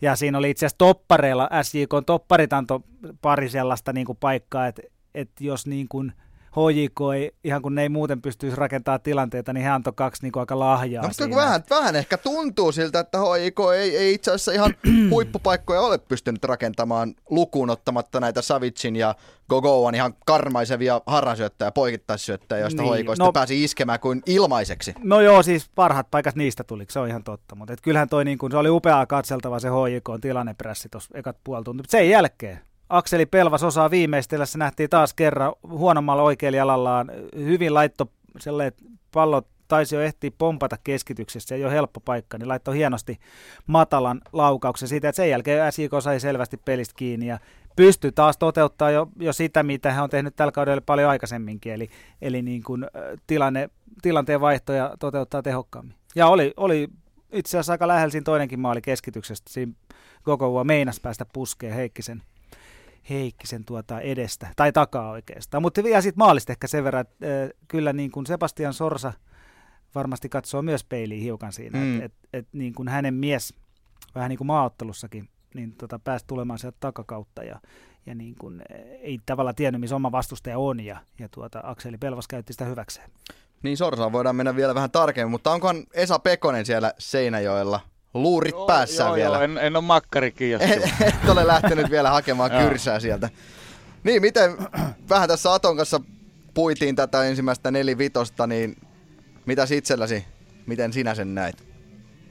ja siinä oli itse asiassa toppareilla, SJK topparit antoi pari sellaista niin kuin paikkaa, että, että jos niin kuin HJK ei, ihan kun ne ei muuten pystyisi rakentamaan tilanteita, niin he antoi kaksi niin aika lahjaa No, mutta siinä. vähän, vähän ehkä tuntuu siltä, että HIK ei, ei itse asiassa ihan huippupaikkoja ole pystynyt rakentamaan lukuun ottamatta näitä Savicin ja Gogoan ihan karmaisevia harransyöttäjä ja poikittaisyöttäjä, joista Niin, HIKista no- pääsi iskemään kuin ilmaiseksi. No joo, siis parhaat paikat niistä tuli, se on ihan totta. Mutta et kyllähän toi niin kuin, se oli upeaa katseltava se HJK tilanneprässi tuossa ekat puoli tuntia. Mutta sen jälkeen Akseli Pelvas osaa viimeistellä, se nähtiin taas kerran huonommalla oikealla jalallaan. Hyvin laitto sellainen, että pallo taisi jo ehtiä pompata keskityksessä, ei ole helppo paikka, niin laittoi hienosti matalan laukauksen siitä, että sen jälkeen SJK sai selvästi pelistä kiinni ja pystyi taas toteuttaa jo, jo sitä, mitä hän on tehnyt tällä kaudella paljon aikaisemminkin, eli, eli niin kuin, tilanne, tilanteen vaihtoja toteuttaa tehokkaammin. Ja oli, oli itse asiassa aika lähellä siinä toinenkin maali keskityksestä, siinä koko meinas päästä puskeen Heikkisen, Heikkisen tuota edestä, tai takaa oikeastaan. Mutta vielä siitä maalista ehkä sen verran, että äh, kyllä niin kuin Sebastian Sorsa varmasti katsoo myös peiliin hiukan siinä, Mm. että et, et, niin kuin hänen mies, vähän niin kuin maaottelussakin, niin tota, pääsi tulemaan sieltä takakautta ja, ja niin kuin, eh, ei tavallaan tiennyt, missä oma vastustaja on ja, ja tuota, Akseli Pelvas käytti sitä hyväkseen. Niin Sorsaan voidaan mennä vielä vähän tarkemmin, mutta onkohan Esa Pekonen siellä Seinäjoella luurit joo, päässä joo, vielä? Joo, en, en ole makkari kiinnostunut. Et, et ole lähtenyt vielä hakemaan kyrsää sieltä. Niin, miten vähän tässä Aton kanssa puitiin tätä ensimmäistä nelivitosta, niin mitä itselläsi, miten sinä sen näet?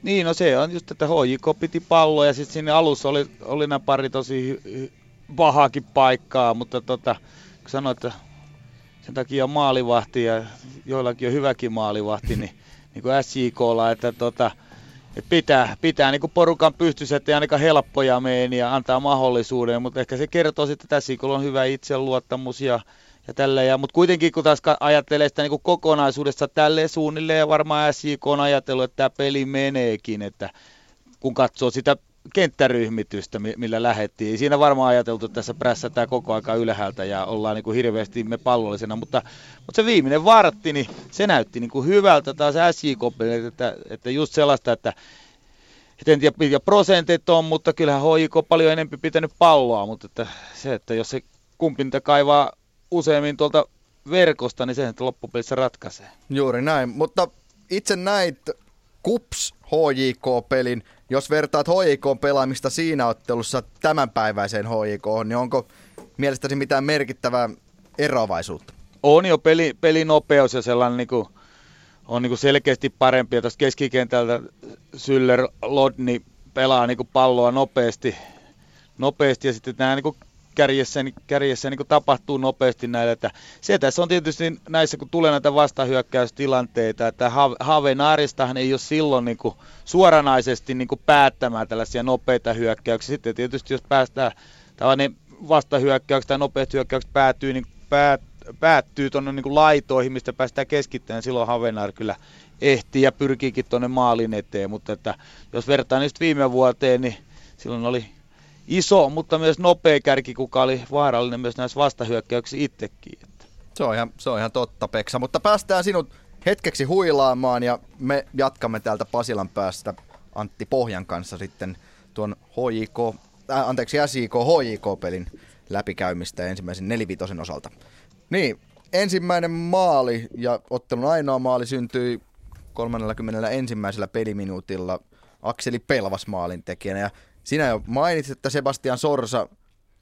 Niin, no se on just, että HJK piti palloa ja sitten siinä alussa oli, oli nämä pari tosi pahaakin paikkaa, mutta tota, kun sanoit, että sen takia on maalivahti ja joillakin on hyväkin maalivahti, niin, niin kuin SJKlla, että tota, et pitää, pitää niin porukan pystyssä, ettei ainakaan helppoja mene ja antaa mahdollisuuden, mutta ehkä se kertoo sitten, että SJKlla on hyvä itseluottamus ja, ja tälleen. Mutta kuitenkin kun taas ajattelee sitä niin kokonaisuudessa tälleen suunnilleen ja varmaan SJK on ajatellut, että tämä peli meneekin, että kun katsoo sitä kenttäryhmitystä, mi- millä lähettiin. Siinä varmaan ajateltu, että tässä prässätään koko aika ylhäältä ja ollaan niin kuin hirveästi me pallollisena, mutta, mutta se viimeinen vartti, niin se näytti niin kuin hyvältä taas SJK, että, että just sellaista, että et en tiedä, mitkä prosentit on, mutta kyllähän HJK on paljon enemmän pitänyt palloa, mutta että se, että jos se kumpinta kaivaa useammin tuolta verkosta, niin se loppupelissä ratkaisee. Juuri näin, mutta itse näit KUPS HJK-pelin. Jos vertaat HJK-pelaamista siinä ottelussa tämänpäiväiseen HJK, niin onko mielestäsi mitään merkittävää eroavaisuutta? On jo peli, pelinopeus ja sellainen niin kuin, on niin kuin selkeästi parempi. Ja tuosta keskikentältä Syller Lodni pelaa niin kuin palloa nopeasti, nopeasti ja sitten nämä niin kuin kärjessä, kärjessä niin kuin tapahtuu nopeasti näillä. Että se tässä on tietysti näissä, kun tulee näitä vastahyökkäystilanteita, että Ha- Havenaaristahan ei ole silloin niin kuin suoranaisesti niin kuin päättämään tällaisia nopeita hyökkäyksiä. Sitten tietysti jos päästään tällainen vastahyökkäykset tai nopeat hyökkäykset päätyy, niin päät, päättyy tuonne niin laitoihin, mistä päästään keskittämään, niin silloin Havenaar kyllä ehtii ja pyrkiikin tuonne maalin eteen, mutta että jos vertaa niistä viime vuoteen, niin silloin oli iso, mutta myös nopea kärki, kuka oli vaarallinen myös näissä vastahyökkäyksissä itsekin. Se on, ihan, se on ihan totta, Peksa. Mutta päästään sinut hetkeksi huilaamaan ja me jatkamme täältä Pasilan päästä Antti Pohjan kanssa sitten tuon HJK, äh, anteeksi SJK HJK-pelin läpikäymistä ensimmäisen nelivitosen osalta. Niin, ensimmäinen maali ja ottelun ainoa maali syntyi 31. peliminuutilla Akseli Pelvas maalin tekijänä ja sinä jo mainitsit, että Sebastian Sorsa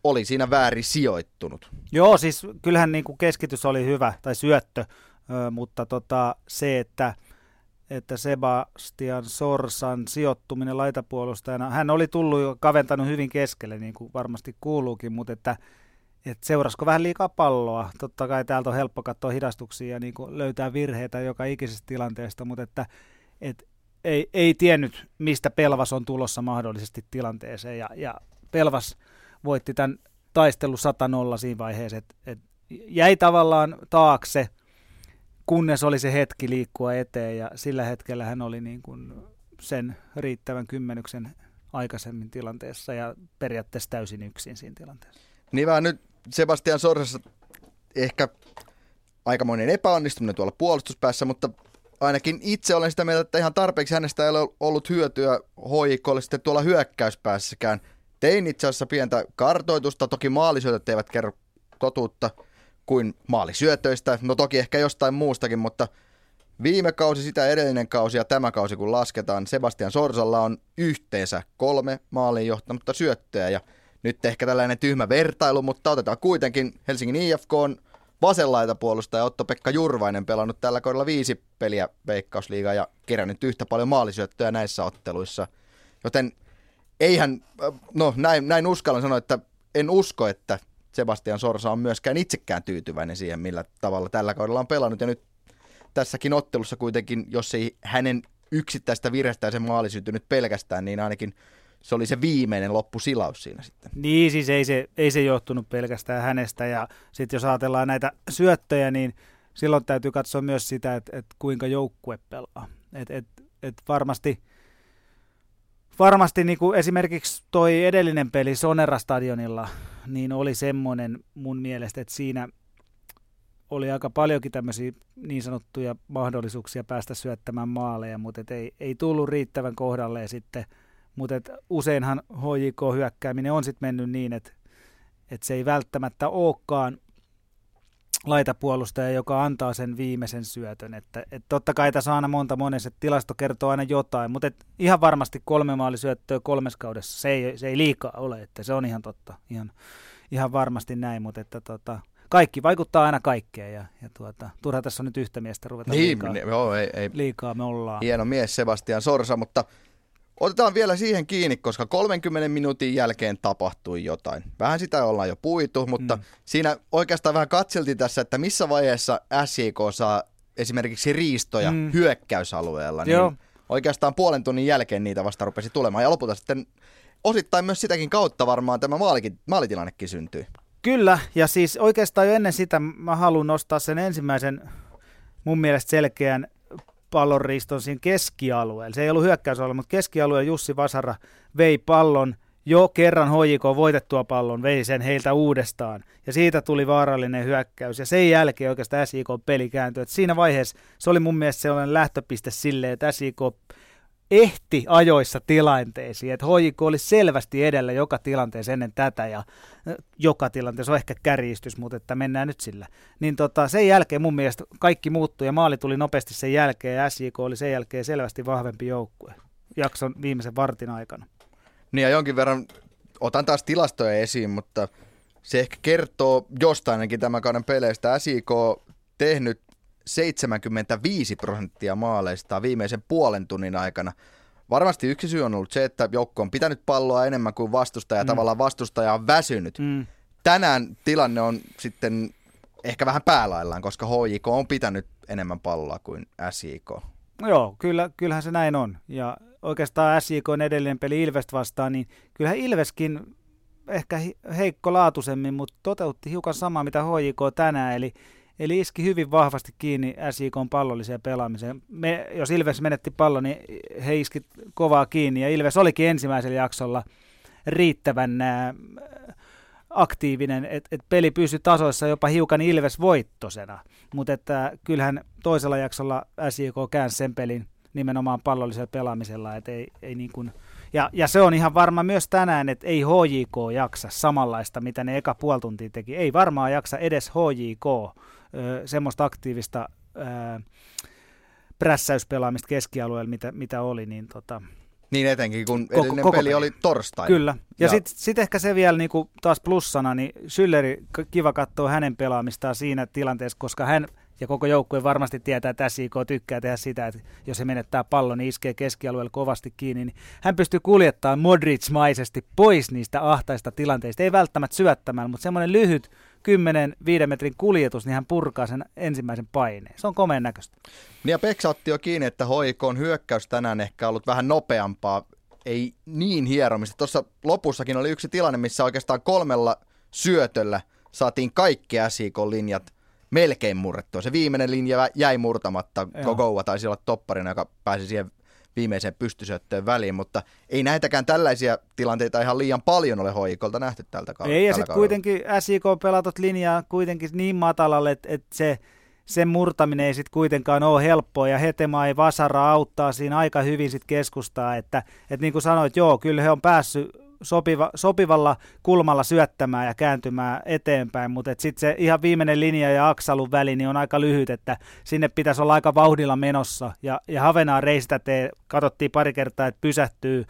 oli siinä väärin sijoittunut. Joo, siis kyllähän niin kuin keskitys oli hyvä, tai syöttö, mutta tota, se, että, että Sebastian Sorsan sijoittuminen laitapuolustajana, hän oli tullut jo kaventanut hyvin keskelle, niin kuin varmasti kuuluukin, mutta että, että seurasko vähän liikaa palloa. Totta kai täältä on helppo katsoa hidastuksia ja niin kuin löytää virheitä joka ikisestä tilanteesta, mutta että, että ei, ei tiennyt, mistä Pelvas on tulossa mahdollisesti tilanteeseen, ja, ja Pelvas voitti tämän taistelu 100 siinä vaiheessa, että et jäi tavallaan taakse, kunnes oli se hetki liikkua eteen ja sillä hetkellä hän oli niin kuin sen riittävän kymmenyksen aikaisemmin tilanteessa ja periaatteessa täysin yksin siinä tilanteessa. Niin vähän nyt Sebastian Sorsassa ehkä aikamoinen epäonnistuminen tuolla puolustuspäässä, mutta ainakin itse olen sitä mieltä, että ihan tarpeeksi hänestä ei ole ollut hyötyä hoikolle sitten tuolla hyökkäyspäässäkään. Tein itse asiassa pientä kartoitusta, toki maalisyötöt eivät kerro totuutta kuin maalisyötöistä, no toki ehkä jostain muustakin, mutta viime kausi, sitä edellinen kausi ja tämä kausi kun lasketaan, Sebastian Sorsalla on yhteensä kolme maaliin johtanutta syöttöä ja nyt ehkä tällainen tyhmä vertailu, mutta otetaan kuitenkin Helsingin IFK on vasenlaitapuolustaja Otto-Pekka Jurvainen pelannut tällä kaudella viisi peliä Veikkausliigaa ja kerännyt yhtä paljon maalisyöttöjä näissä otteluissa. Joten eihän, no näin, näin uskallan sanoa, että en usko, että Sebastian Sorsa on myöskään itsekään tyytyväinen siihen, millä tavalla tällä kaudella on pelannut. Ja nyt tässäkin ottelussa kuitenkin, jos ei hänen yksittäistä virhestä se maali syntynyt pelkästään, niin ainakin se oli se viimeinen loppusilaus siinä sitten. Niin, siis ei se, ei se johtunut pelkästään hänestä. Ja sitten jos ajatellaan näitä syöttöjä, niin silloin täytyy katsoa myös sitä, että, että kuinka joukkue pelaa. Et, et, et varmasti varmasti niin kuin esimerkiksi toi edellinen peli Sonera-stadionilla, niin oli semmoinen mun mielestä, että siinä oli aika paljonkin tämmöisiä niin sanottuja mahdollisuuksia päästä syöttämään maaleja, mutta ei, ei tullut riittävän kohdalle ja sitten, mutta et useinhan HJK-hyökkääminen on sitten mennyt niin, että et se ei välttämättä olekaan laitapuolustaja, joka antaa sen viimeisen syötön. Että, et totta kai tässä on aina monta monessa, että tilasto kertoo aina jotain, mutta et ihan varmasti kolme maalisyöttöä kolmes kaudessa, se ei, se ei liikaa ole, että se on ihan totta, ihan, ihan varmasti näin, mutta että tota, kaikki vaikuttaa aina kaikkeen ja, ja tuota, turha tässä on nyt yhtä miestä ruveta niin, liikaa, niin, joo, ei, ei. liikaa me ollaan. Hieno mies Sebastian Sorsa, mutta Otetaan vielä siihen kiinni, koska 30 minuutin jälkeen tapahtui jotain. Vähän sitä ollaan jo puitu, mutta mm. siinä oikeastaan vähän katseltiin tässä, että missä vaiheessa SJK saa esimerkiksi riistoja mm. hyökkäysalueella. Niin Joo. Oikeastaan puolen tunnin jälkeen niitä vasta rupesi tulemaan. Ja lopulta sitten osittain myös sitäkin kautta varmaan tämä maalikin, maalitilannekin syntyi. Kyllä, ja siis oikeastaan jo ennen sitä mä haluan nostaa sen ensimmäisen mun mielestä selkeän pallonriiston siinä keskialueella. Se ei ollut hyökkäysalue, mutta keskialueen Jussi Vasara vei pallon jo kerran HJK voitettua pallon, vei sen heiltä uudestaan. Ja siitä tuli vaarallinen hyökkäys. Ja sen jälkeen oikeastaan SIK peli kääntyi. Et siinä vaiheessa se oli mun mielestä sellainen lähtöpiste silleen, että SIK ehti ajoissa tilanteisiin, että HJK oli selvästi edellä joka tilanteessa ennen tätä ja joka tilanteessa on ehkä kärjistys, mutta että mennään nyt sillä. Niin tota, sen jälkeen mun mielestä kaikki muuttui ja maali tuli nopeasti sen jälkeen ja SJK oli sen jälkeen selvästi vahvempi joukkue jakson viimeisen vartin aikana. Niin ja jonkin verran otan taas tilastoja esiin, mutta se ehkä kertoo jostain ainakin tämän kauden peleistä. SIK tehnyt 75 prosenttia maaleista viimeisen puolen tunnin aikana. Varmasti yksi syy on ollut se, että joukko on pitänyt palloa enemmän kuin vastustaja, mm. tavallaan vastustaja on väsynyt. Mm. Tänään tilanne on sitten ehkä vähän päälaillaan, koska HJK on pitänyt enemmän palloa kuin SJK. No joo, kyllä, kyllähän se näin on. Ja oikeastaan SJK on edellinen peli Ilvestä vastaan, niin kyllähän Ilveskin ehkä heikko laatuisemmin, mutta toteutti hiukan samaa mitä HJK tänään, eli Eli iski hyvin vahvasti kiinni SIK pallolliseen pelaamiseen. Me, jos Ilves menetti pallon, niin he iski kovaa kiinni. Ja Ilves olikin ensimmäisellä jaksolla riittävän ää, aktiivinen, että et peli pysyi tasoissa jopa hiukan Ilves voittosena. Mutta että kyllähän toisella jaksolla SIK käänsi sen pelin nimenomaan pallollisella pelaamisella. Et ei, ei niin kuin, ja, ja se on ihan varma myös tänään, että ei HJK jaksa samanlaista, mitä ne eka puoli tuntia teki. Ei varmaan jaksa edes HJK semmoista aktiivista ää, prässäyspelaamista keskialueella, mitä, mitä oli, niin tota, niin etenkin, kun koko, edellinen koko peli oli torstai. Kyllä. Ja, ja... sitten sit ehkä se vielä niin kuin taas plussana, niin Schülleri, kiva katsoa hänen pelaamistaan siinä tilanteessa, koska hän ja koko joukkue varmasti tietää, että SIK tykkää tehdä sitä, että jos se menettää pallon, niin iskee keskialueella kovasti kiinni. Niin hän pystyy kuljettamaan Modric-maisesti pois niistä ahtaista tilanteista. Ei välttämättä syöttämään, mutta semmoinen lyhyt 10-5 metrin kuljetus, niin hän purkaa sen ensimmäisen paineen. Se on komeen näköistä. Niin ja Peksa otti jo kiinni, että on hyökkäys tänään ehkä ollut vähän nopeampaa, ei niin hieromista. Tuossa lopussakin oli yksi tilanne, missä oikeastaan kolmella syötöllä saatiin kaikki SIK-linjat melkein murrettua. Se viimeinen linja jäi murtamatta. Gogoa taisi olla topparina, joka pääsi siihen viimeiseen pystysyöttöön väliin, mutta ei näitäkään tällaisia tilanteita ihan liian paljon ole hoikolta nähty tältä kaudella. Ei, ja sitten kuitenkin SIK pelatot linjaa kuitenkin niin matalalle, että, että se, sen murtaminen ei sitten kuitenkaan ole helppoa, ja Hetema ei Vasara auttaa siinä aika hyvin sitten keskustaa, että, että niin kuin sanoit, joo, kyllä he on päässyt sopiva, sopivalla kulmalla syöttämään ja kääntymään eteenpäin, mutta sitten se ihan viimeinen linja ja aksalun väli niin on aika lyhyt, että sinne pitäisi olla aika vauhdilla menossa. Ja, ja Havenaa reistä tee, katsottiin pari kertaa, että pysähtyy,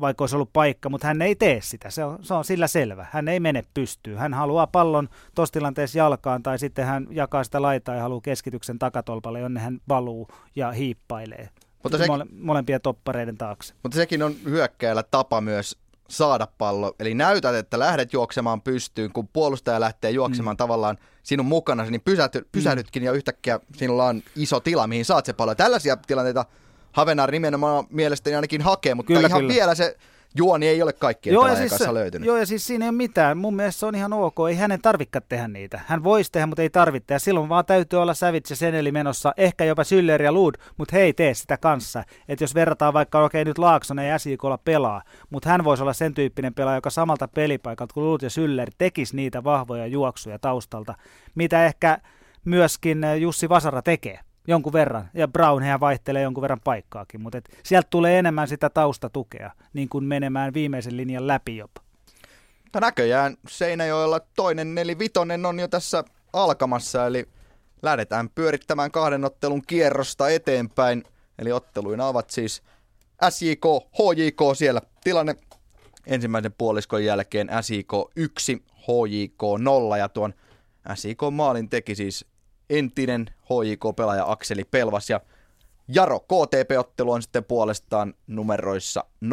vaikka olisi ollut paikka, mutta hän ei tee sitä. Se on, se on sillä selvä. Hän ei mene pystyyn. Hän haluaa pallon tuossa tilanteessa jalkaan tai sitten hän jakaa sitä laitaa ja haluaa keskityksen takatolpalle, jonne hän valuu ja hiippailee. Mutta se, mole, molempien toppareiden taakse. Mutta sekin on hyökkäillä tapa myös saada pallo. Eli näytät, että lähdet juoksemaan pystyyn, kun puolustaja lähtee juoksemaan mm. tavallaan sinun mukana, niin pysähty, pysähdytkin mm. ja yhtäkkiä sinulla on iso tila, mihin saat se pallo. Tällaisia tilanteita Havenar nimenomaan mielestäni ainakin hakee, mutta kyllä, ihan kyllä. vielä se juoni ei ole kaikkien joo, ja siis, kanssa löytynyt. Joo, ja siis siinä ei ole mitään. Mun mielestä se on ihan ok. Ei hänen tarvitse tehdä niitä. Hän voisi tehdä, mutta ei tarvitse. Ja silloin vaan täytyy olla Savitz ja Seneli menossa, ehkä jopa Syller ja Lud, mutta he ei tee sitä kanssa. Että jos verrataan vaikka, okei okay, nyt Laaksonen ja SJKlla pelaa, mutta hän voisi olla sen tyyppinen pelaaja, joka samalta pelipaikalta kuin Lud ja Syller tekisi niitä vahvoja juoksuja taustalta, mitä ehkä myöskin Jussi Vasara tekee jonkun verran, ja Brown hän vaihtelee jonkun verran paikkaakin, mutta et sieltä tulee enemmän sitä taustatukea, niin kuin menemään viimeisen linjan läpi jopa. Mutta näköjään Seinäjoella toinen nelivitonen on jo tässä alkamassa, eli lähdetään pyörittämään kahden ottelun kierrosta eteenpäin. Eli otteluina ovat siis SJK, HJK siellä tilanne ensimmäisen puoliskon jälkeen SJK 1, HJK 0 ja tuon SJK maalin teki siis entinen HJK-pelaaja Akseli Pelvas ja Jaro KTP-ottelu on sitten puolestaan numeroissa 0-2,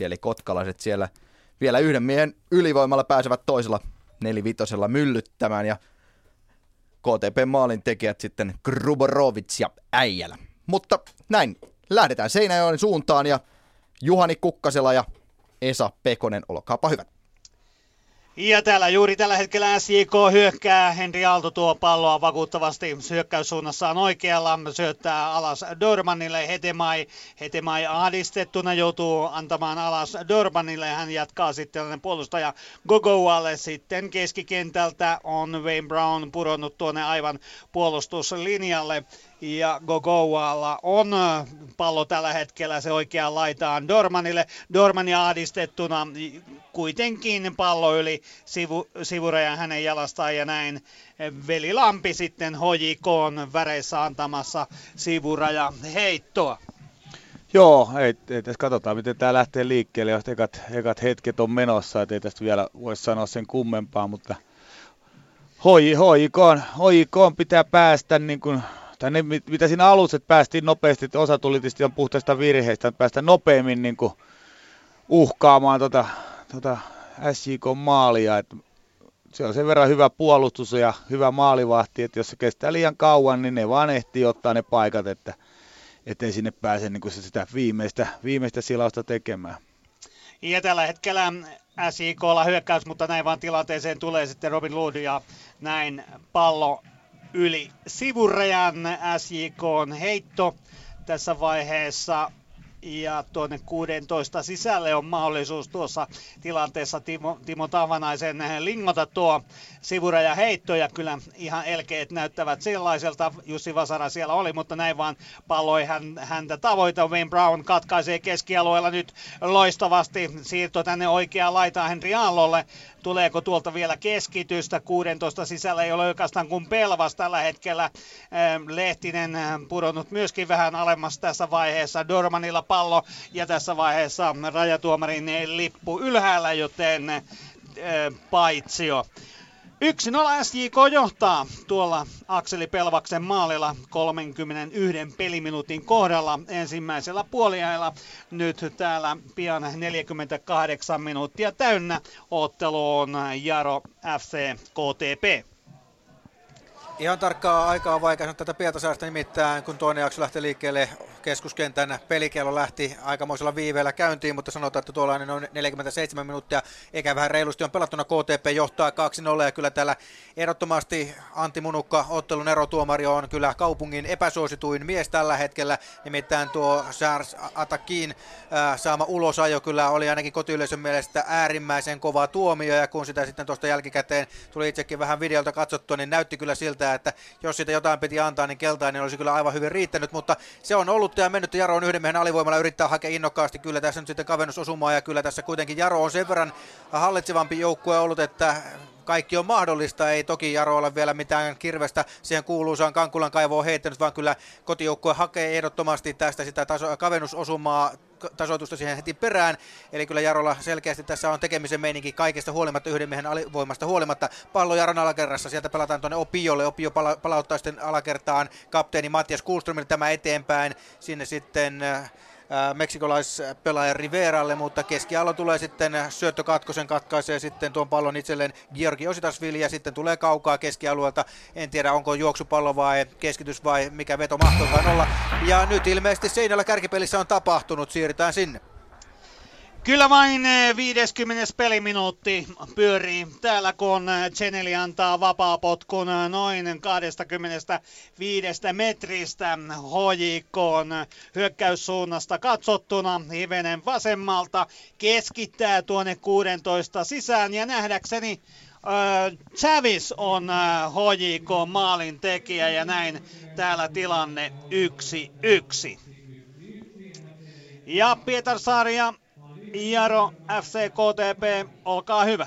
eli kotkalaiset siellä vielä yhden miehen ylivoimalla pääsevät toisella nelivitosella myllyttämään ja KTP-maalin tekijät sitten Gruborovic ja Äijälä. Mutta näin, lähdetään Seinäjoen suuntaan ja Juhani Kukkasela ja Esa Pekonen, olkaapa hyvät. Ja täällä juuri tällä hetkellä SJK hyökkää. Henri Aalto tuo palloa vakuuttavasti hyökkäyssuunnassaan oikealla. Syöttää alas Dormanille. Hetemai, Hetemai ahdistettuna joutuu antamaan alas Dormanille. Hän jatkaa sitten puolustaja Gogoalle. Sitten keskikentältä on Wayne Brown pudonnut tuonne aivan puolustuslinjalle ja Gogoalla on pallo tällä hetkellä se oikea laitaan Dormanille. Dormani ahdistettuna kuitenkin pallo yli sivu, sivurajan hänen jalastaan ja näin Veli Lampi sitten HJK väreissä antamassa sivuraja heittoa. Joo, ei, ei tässä katsotaan, miten tämä lähtee liikkeelle, jos ekat, ekat hetket on menossa, että ei tästä vielä voisi sanoa sen kummempaa, mutta HJK, HJK pitää päästä niin kuin tai ne, mitä siinä alussa, että päästiin nopeasti, että osa tuli tietysti on puhtaista virheistä, että päästä nopeammin niin kuin uhkaamaan tota, tota SJK-maalia. Että se on sen verran hyvä puolustus ja hyvä maalivahti, että jos se kestää liian kauan, niin ne vaan ehtii ottaa ne paikat, että ettei sinne pääse niin kuin sitä viimeistä, viimeistä silausta tekemään. Ja tällä hetkellä SJKlla hyökkäys, mutta näin vaan tilanteeseen tulee sitten Robin Lood ja näin pallo yli sivurajan SJK on heitto tässä vaiheessa ja tuonne 16 sisälle on mahdollisuus tuossa tilanteessa Timo, Timo Tavanaisen lingota tuo sivuraja heitto ja kyllä ihan elkeet näyttävät sellaiselta. Jussi Vasara siellä oli, mutta näin vaan palloi hän, häntä tavoita. Wayne Brown katkaisee keskialueella nyt loistavasti. Siirto tänne oikeaan laitaan Henri Aallolle. Tuleeko tuolta vielä keskitystä? 16 sisällä ei ole oikeastaan kuin pelvas tällä hetkellä. Lehtinen pudonnut myöskin vähän alemmas tässä vaiheessa. Dormanilla pallo ja tässä vaiheessa rajatuomarin lippu ylhäällä, joten paitsio. 1-0 SJK johtaa tuolla Akseli Pelvaksen maalilla 31 peliminuutin kohdalla ensimmäisellä puoliajalla. Nyt täällä pian 48 minuuttia täynnä otteluun Jaro FC KTP. Ihan tarkkaa aikaa vaikea sanoa tätä Pietasaaresta nimittäin, kun toinen jakso lähti liikkeelle keskuskentän pelikello lähti aikamoisella viiveellä käyntiin, mutta sanotaan, että tuollainen on 47 minuuttia, eikä vähän reilusti on pelattuna. KTP johtaa 2-0 ja kyllä täällä ehdottomasti Antti Munukka, ottelun erotuomari, on kyllä kaupungin epäsuosituin mies tällä hetkellä. Nimittäin tuo Sars Atakin saama ulosajo kyllä oli ainakin kotiyleisön mielestä äärimmäisen kova tuomio ja kun sitä sitten tuosta jälkikäteen tuli itsekin vähän videolta katsottua, niin näytti kyllä siltä, että jos sitä jotain piti antaa, niin keltainen olisi kyllä aivan hyvin riittänyt, mutta se on ollut minuuttia mennyt, Jaro on yhden miehen alivoimalla, yrittää hakea innokkaasti. Kyllä tässä nyt sitten kavennusosumaa ja kyllä tässä kuitenkin Jaro on sen verran hallitsevampi joukkue ollut, että kaikki on mahdollista. Ei toki Jaro ole vielä mitään kirvestä siihen kuuluisaan Kankulan kaivoon heittänyt, vaan kyllä kotijoukkue hakee ehdottomasti tästä sitä taso- kavennusosumaa tasoitusta siihen heti perään. Eli kyllä Jarolla selkeästi tässä on tekemisen meininki kaikesta huolimatta, yhden miehen alivoimasta huolimatta. Pallo Jaron alakerrassa, sieltä pelataan tuonne Opiolle. Opio pala- palauttaa sitten alakertaan kapteeni Mattias Kulströmille tämä eteenpäin. Sinne sitten äh, meksikolaispelaaja Riveralle, mutta keskialo tulee sitten syöttö katkosen katkaisee sitten tuon pallon itselleen Georgi Ositasvili ja sitten tulee kaukaa keskialueelta. En tiedä onko juoksupallo vai keskitys vai mikä veto mahtoikaan olla. Ja nyt ilmeisesti Seinällä kärkipelissä on tapahtunut, siirrytään sinne. Kyllä vain 50 eh, peliminuutti pyörii täällä, kun Cheneli eh, antaa vapaapotkun eh, noin 25 metristä HJK hyökkäyssuunnasta katsottuna. Hivenen vasemmalta keskittää tuonne 16 sisään ja nähdäkseni äh, Chavis on HJK maalin tekijä ja näin täällä tilanne 1-1. Ja Pietarsaaria Jaro FC KTP, olkaa hyvä.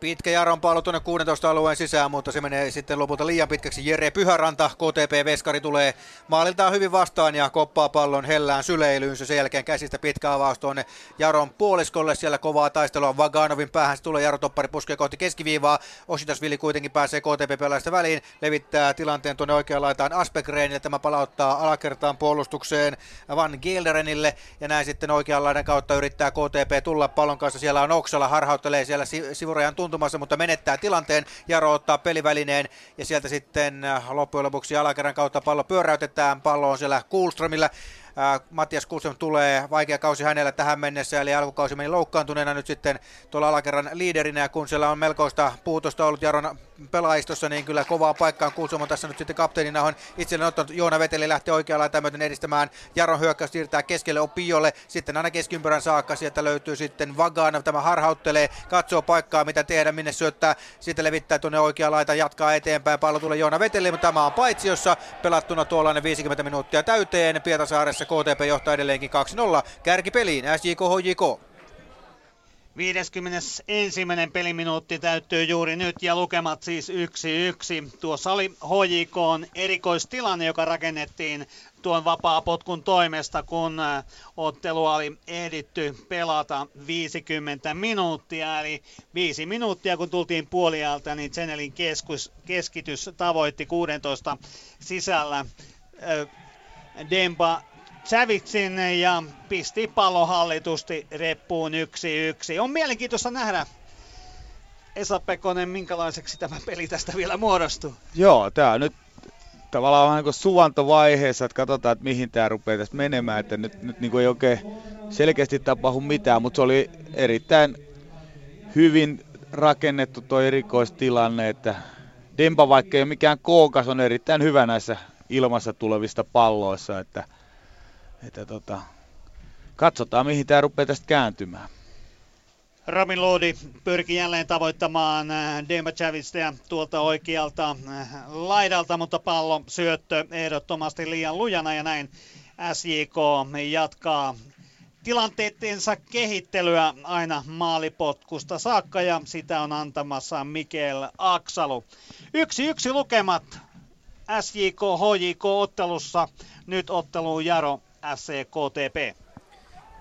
Pitkä Jaron pallo tuonne 16 alueen sisään, mutta se menee sitten lopulta liian pitkäksi. Jere Pyhäranta, KTP-veskari, tulee maaliltaan hyvin vastaan ja koppaa pallon hellään syleilyyn. Sen jälkeen käsistä pitkä avaus tuonne Jaron puoliskolle. Siellä kovaa taistelua Vaganovin päähän. Se tulee Jaro Toppari puskee kohti keskiviivaa. Ositasvili kuitenkin pääsee KTP-pelaajasta väliin. Levittää tilanteen tuonne oikeaan laitaan Aspekreenille. Tämä palauttaa alakertaan puolustukseen Van Gilderenille. Ja näin sitten oikean laidan kautta yrittää KTP tulla pallon kanssa. Siellä on Oksala, harhauttelee siellä sivurajan tuntumassa tuntumassa, mutta menettää tilanteen. Jaro ottaa pelivälineen ja sieltä sitten äh, loppujen lopuksi alakerran kautta pallo pyöräytetään. Pallo on siellä Kuulströmillä. Äh, Mattias Kulström tulee, vaikea kausi hänellä tähän mennessä, eli alkukausi meni loukkaantuneena nyt sitten tuolla alakerran liiderinä, kun siellä on melkoista puutosta ollut Jaron pelaajistossa, niin kyllä kovaa paikkaan Kulström on tässä nyt sitten kapteenina on. Itselleen ottanut Joona Veteli lähtee oikealla laitaan edistämään. Jaron hyökkäys siirtää keskelle Opiolle, sitten aina keskiympärän saakka, sieltä löytyy sitten Vagana, tämä harhauttelee, katsoo paikkaa mitä tehdä, minne syöttää, sitten levittää tuonne oikea laita, jatkaa eteenpäin, pallo tulee Joona Veteli, mutta tämä on paitsi, jossa pelattuna tuollainen 50 minuuttia täyteen. Pietasaaressa KTP johtaa edelleenkin 2-0 kärkipeliin SJK HJK. 51. peliminuutti täyttyy juuri nyt ja lukemat siis 1-1. Tuossa oli HJK erikoistilanne, joka rakennettiin tuon vapaa-potkun toimesta, kun äh, ottelu oli ehditty pelata 50 minuuttia. Eli 5 minuuttia kun tultiin puolialta, niin Zenelin keskus, keskitys tavoitti 16 sisällä. Äh, Savitsin ja pisti pallo hallitusti reppuun yksi yksi. On mielenkiintoista nähdä, Esa Pekonen, minkälaiseksi tämä peli tästä vielä muodostuu? Joo, tämä nyt tavallaan vähän niin suvantovaiheessa, että katsotaan, että mihin tämä rupeaa tästä menemään, että nyt, nyt niin kuin ei oikein selkeästi tapahdu mitään, mutta se oli erittäin hyvin rakennettu tuo erikoistilanne, että Dempa vaikka ei ole mikään kookas, on erittäin hyvä näissä ilmassa tulevista palloissa, että – että tota, katsotaan mihin tämä rupeaa tästä kääntymään. Ramin Lodi pyrki jälleen tavoittamaan äh, Demba Chavistia tuolta oikealta äh, laidalta, mutta pallo syöttö ehdottomasti liian lujana ja näin SJK jatkaa tilanteettensa kehittelyä aina maalipotkusta saakka ja sitä on antamassa Mikel Aksalu. Yksi yksi lukemat SJK HJK ottelussa. Nyt ottelu Jaro SCKTP.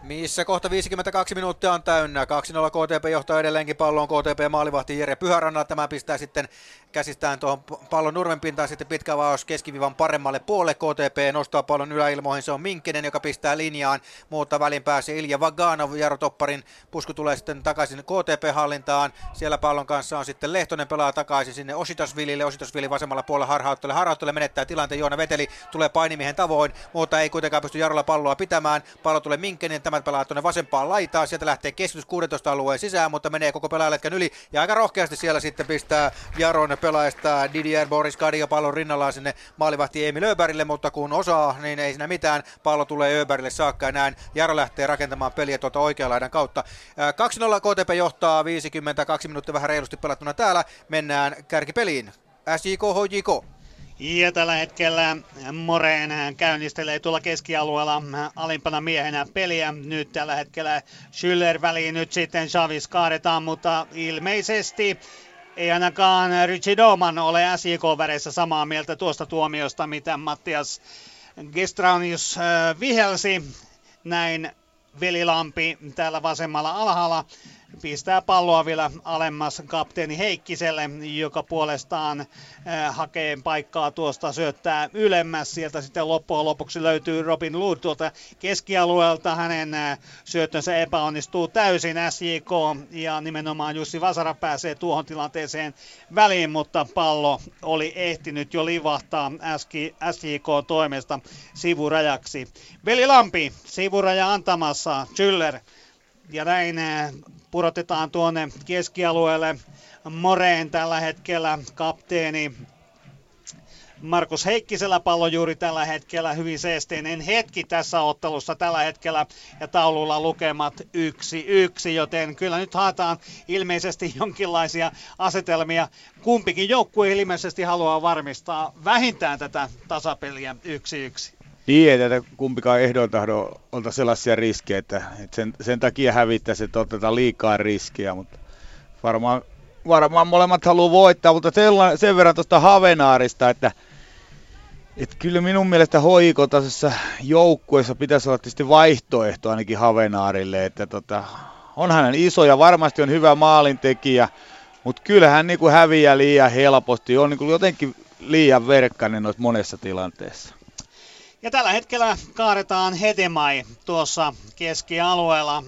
Missä kohta 52 minuuttia on täynnä. 2-0 KTP johtaa edelleenkin palloon. KTP maalivahti Jere Pyhärannalla. Tämä pistää sitten käsistään tuohon pallon nurmenpintaan sitten pitkä vaus keskivivan paremmalle puolelle. KTP nostaa pallon yläilmoihin. Se on Minkkinen, joka pistää linjaan. Muutta välin pääsee Ilja Vaganov. Jaro Topparin pusku tulee sitten takaisin KTP-hallintaan. Siellä pallon kanssa on sitten Lehtonen pelaa takaisin sinne Ositasvilille. Ositasvili vasemmalla puolella harhauttelee. Harhauttelee menettää tilanteen. Joona Veteli tulee painimiehen tavoin, mutta ei kuitenkaan pysty Jarolla palloa pitämään. Pallo tulee Minkkinen tämä pelaa tuonne vasempaan laitaan, sieltä lähtee keskitys 16 alueen sisään, mutta menee koko pelaajaletkan yli ja aika rohkeasti siellä sitten pistää Jaron pelaajasta Didier Boris Kadia pallon rinnallaan sinne maalivahti Emil Öberille, mutta kun osaa, niin ei siinä mitään, pallo tulee Öberille saakka ja näin Jaro lähtee rakentamaan peliä tuolta oikean laidan kautta. 2-0 KTP johtaa 52 minuuttia vähän reilusti pelattuna täällä, mennään kärkipeliin. SJK HJK. Ja tällä hetkellä Moreen käynnistelee tuolla keskialueella alimpana miehenä peliä. Nyt tällä hetkellä Schüller väliin, nyt sitten Chavis kaadetaan, mutta ilmeisesti ei ainakaan Richie Doman ole SJK-väreissä samaa mieltä tuosta tuomiosta, mitä Mattias Gestranius äh, vihelsi. Näin Velilampi täällä vasemmalla alhaalla pistää palloa vielä alemmas kapteeni Heikkiselle, joka puolestaan äh, hakee paikkaa tuosta, syöttää ylemmäs. Sieltä sitten loppujen lopuksi löytyy Robin Lood tuolta keskialueelta. Hänen äh, syöttönsä epäonnistuu täysin SJK ja nimenomaan Jussi Vasara pääsee tuohon tilanteeseen väliin, mutta pallo oli ehtinyt jo livahtaa SJK toimesta sivurajaksi. Veli Lampi, sivuraja antamassa, Chyller ja näin purotetaan tuonne keskialueelle. Moreen tällä hetkellä kapteeni Markus Heikkisellä pallo juuri tällä hetkellä hyvin seesteinen hetki tässä ottelussa tällä hetkellä ja taululla lukemat 1-1, joten kyllä nyt haetaan ilmeisesti jonkinlaisia asetelmia. Kumpikin joukkue ilmeisesti haluaa varmistaa vähintään tätä tasapeliä 1-1. Niin, että kumpikaan ehdoin tahdo olta sellaisia riskejä, että, että sen, sen takia hävittäisi, että otetaan liikaa riskiä, mutta varmaan, varmaan molemmat haluaa voittaa, mutta sen, sen verran tuosta Havenaarista, että, että kyllä minun mielestä hoikotaisessa joukkueessa pitäisi olla tietysti vaihtoehto ainakin Havenaarille, että tota, on hänen iso ja varmasti on hyvä maalintekijä, mutta kyllähän niin kuin häviää liian helposti, on niin jotenkin liian verkkainen noissa monessa tilanteessa. Ja tällä hetkellä kaadetaan Hetemai tuossa keskialueella.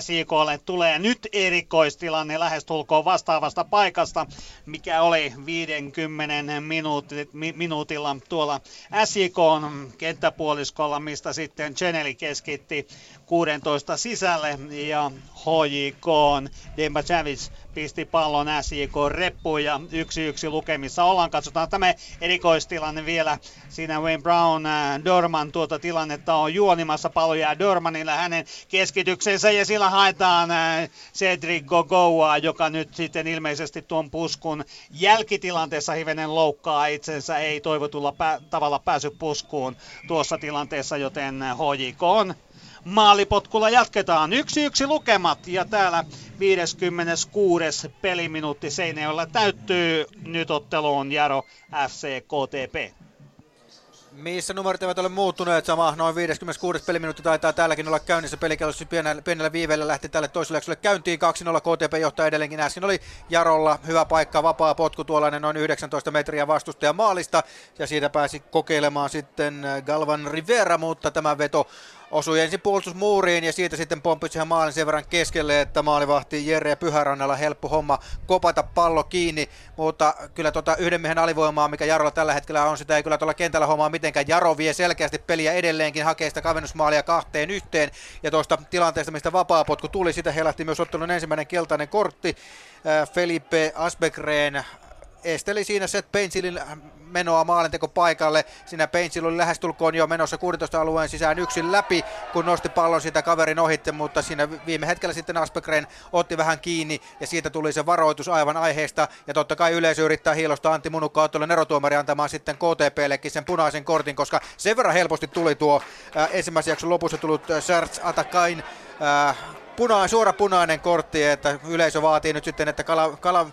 SIKlle tulee nyt erikoistilanne lähestulkoon vastaavasta paikasta, mikä oli 50 minuutit, minuutilla tuolla SIK kenttäpuoliskolla, mistä sitten Cheneli keskitti 16 sisälle ja HJK Demba Chavis pisti pallon SJK reppuun ja yksi yksi lukemissa ollaan. Katsotaan tämä erikoistilanne vielä. Siinä Wayne Brown, äh, Dorman tuota tilannetta on juonimassa. Pallo jää Dormanille hänen keskityksensä ja sillä haetaan äh, Cedric Gogoa, joka nyt sitten ilmeisesti tuon puskun jälkitilanteessa hivenen loukkaa itsensä. Ei toivotulla pä- tavalla pääsy puskuun tuossa tilanteessa, joten HJK on maalipotkulla jatketaan. Yksi yksi lukemat ja täällä 56. peliminuutti Seinäjoella täyttyy nyt otteluun Jaro FC KTP. Missä numerot eivät ole muuttuneet, sama noin 56. peliminuutti taitaa täälläkin olla käynnissä. Pelikellossa pienellä, pienellä viiveellä lähti tälle toiselle jaksolle käyntiin. 2-0 KTP johtaa edelleenkin. Äsken oli Jarolla hyvä paikka, vapaa potku, tuollainen noin 19 metriä vastustaja maalista. Ja siitä pääsi kokeilemaan sitten Galvan Rivera, mutta tämä veto osui ensin puolustusmuuriin ja siitä sitten pomppisi ihan maalin sen verran keskelle, että maalivahti Jere Pyhärannalla helppo homma kopata pallo kiinni, mutta kyllä tuota yhden miehen alivoimaa, mikä Jarolla tällä hetkellä on, sitä ei kyllä tuolla kentällä hommaa mitenkään. Jaro vie selkeästi peliä edelleenkin, hakee sitä kavennusmaalia kahteen yhteen ja tuosta tilanteesta, mistä vapaapotku tuli, sitä helähti myös ottelun ensimmäinen keltainen kortti. Äh, Felipe Asbegren esteli siinä Seth Painsilin menoa maalinteko paikalle. Siinä Painsil oli lähestulkoon jo menossa 16 alueen sisään yksin läpi, kun nosti pallon siitä kaverin ohitte, mutta siinä viime hetkellä sitten Aspegren otti vähän kiinni ja siitä tuli se varoitus aivan aiheesta. Ja totta kai yleisö yrittää hiilosta Antti Munukka ottelun erotuomari antamaan sitten KTPllekin sen punaisen kortin, koska sen verran helposti tuli tuo äh, ensimmäisen jakson lopussa tullut äh, Serge Atakain äh, puna, suora punainen kortti, että yleisö vaatii nyt sitten, että kala, kala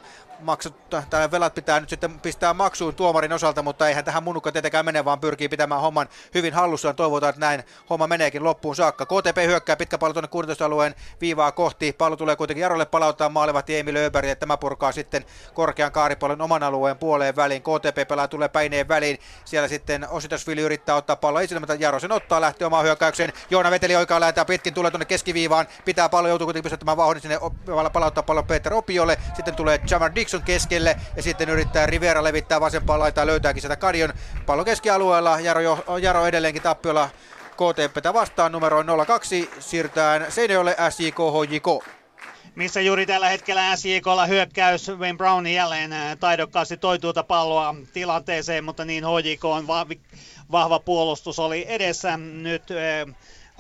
maksut, tai velat pitää nyt sitten pistää maksuun tuomarin osalta, mutta eihän tähän munukka tietenkään mene, vaan pyrkii pitämään homman hyvin hallussaan. Toivotaan, että näin homma meneekin loppuun saakka. KTP hyökkää pitkä pallo tuonne 16 alueen viivaa kohti. Pallo tulee kuitenkin Jarolle palauttaa maalivahti Emil Öberg, ja tämä purkaa sitten korkean kaaripallon oman alueen puoleen väliin. KTP pelaa tulee päineen väliin. Siellä sitten Ositasvili yrittää ottaa pallo itselle, mutta Jaro sen ottaa, lähtee omaan hyökkäykseen. Joona veteli oikeaan lähetään pitkin, tulee tuonne keskiviivaan. Pitää pallo, joutuu kuitenkin pystyttämään vauhdin sinne palauttaa pallo Peter Opiolle. Sitten tulee Jamar Dixon keskelle ja sitten yrittää Rivera levittää vasempaan laitaan, löytääkin sitä Kadion pallo keskialueella. Jaro, Jaro edelleenkin tappiolla KTPtä vastaan numero 02 siirtään Seinäjoelle SJK HJK missä juuri tällä hetkellä SJKlla hyökkäys Wayne Brown jälleen taidokkaasti toi tuota palloa tilanteeseen, mutta niin HJK on vahva puolustus oli edessä. Nyt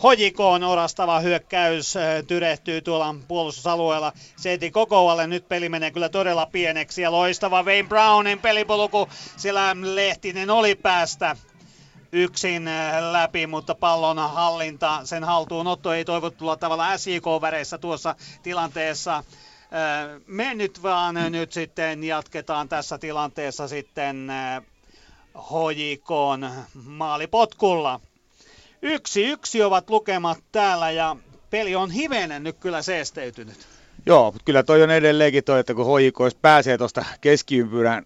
Hojikoon orastava hyökkäys tyrehtyy tuolla puolustusalueella. Seeti Kokovalle nyt peli menee kyllä todella pieneksi ja loistava Wayne Brownin pelipolku. Siellä Lehtinen oli päästä yksin läpi, mutta pallon hallinta, sen haltuunotto ei toivottulla tavalla SJK-väreissä tuossa tilanteessa me nyt vaan nyt sitten jatketaan tässä tilanteessa sitten HJK maalipotkulla. Yksi yksi ovat lukemat täällä ja peli on hivenen nyt kyllä seesteytynyt. Joo, mutta kyllä toi on edelleenkin toi, että kun HJK pääsee tuosta keskiympyrän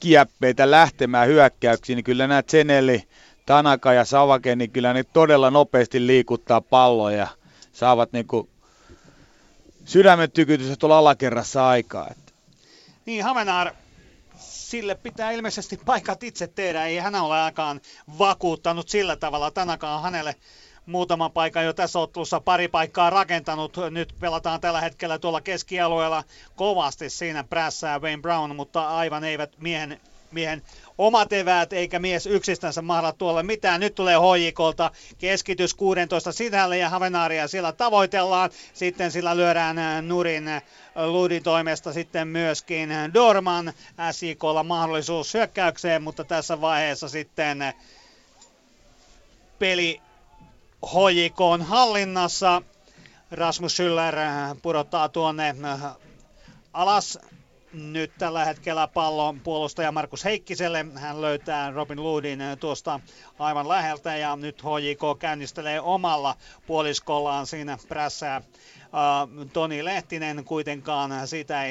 kieppeitä lähtemään hyökkäyksiin, niin kyllä nämä Zenelli, Tanaka ja Savake, niin kyllä ne todella nopeasti liikuttaa palloja, saavat niinku sydämen tykytystä tuolla alakerrassa aikaa. Että. Niin, Havenaar, sille pitää ilmeisesti paikat itse tehdä. Ei hän ole aikaan vakuuttanut sillä tavalla. Tanakaan hänelle muutaman paikan jo tässä ottelussa pari paikkaa rakentanut. Nyt pelataan tällä hetkellä tuolla keskialueella kovasti siinä prässää Wayne Brown, mutta aivan eivät miehen, miehen omat eväät eikä mies yksistänsä mahda tuolle mitään. Nyt tulee hoikolta keskitys 16 sisälle ja Havenaaria siellä tavoitellaan. Sitten sillä lyödään äh, nurin äh, Ludin toimesta sitten myöskin Dorman. SIKlla mahdollisuus hyökkäykseen, mutta tässä vaiheessa sitten peli hoikoon hallinnassa. Rasmus Schüller äh, pudottaa tuonne alas nyt tällä hetkellä pallon puolustaja Markus Heikkiselle. Hän löytää Robin Ludin tuosta aivan läheltä ja nyt HJK käynnistelee omalla puoliskollaan siinä prässää. Uh, Toni Lehtinen kuitenkaan sitä ei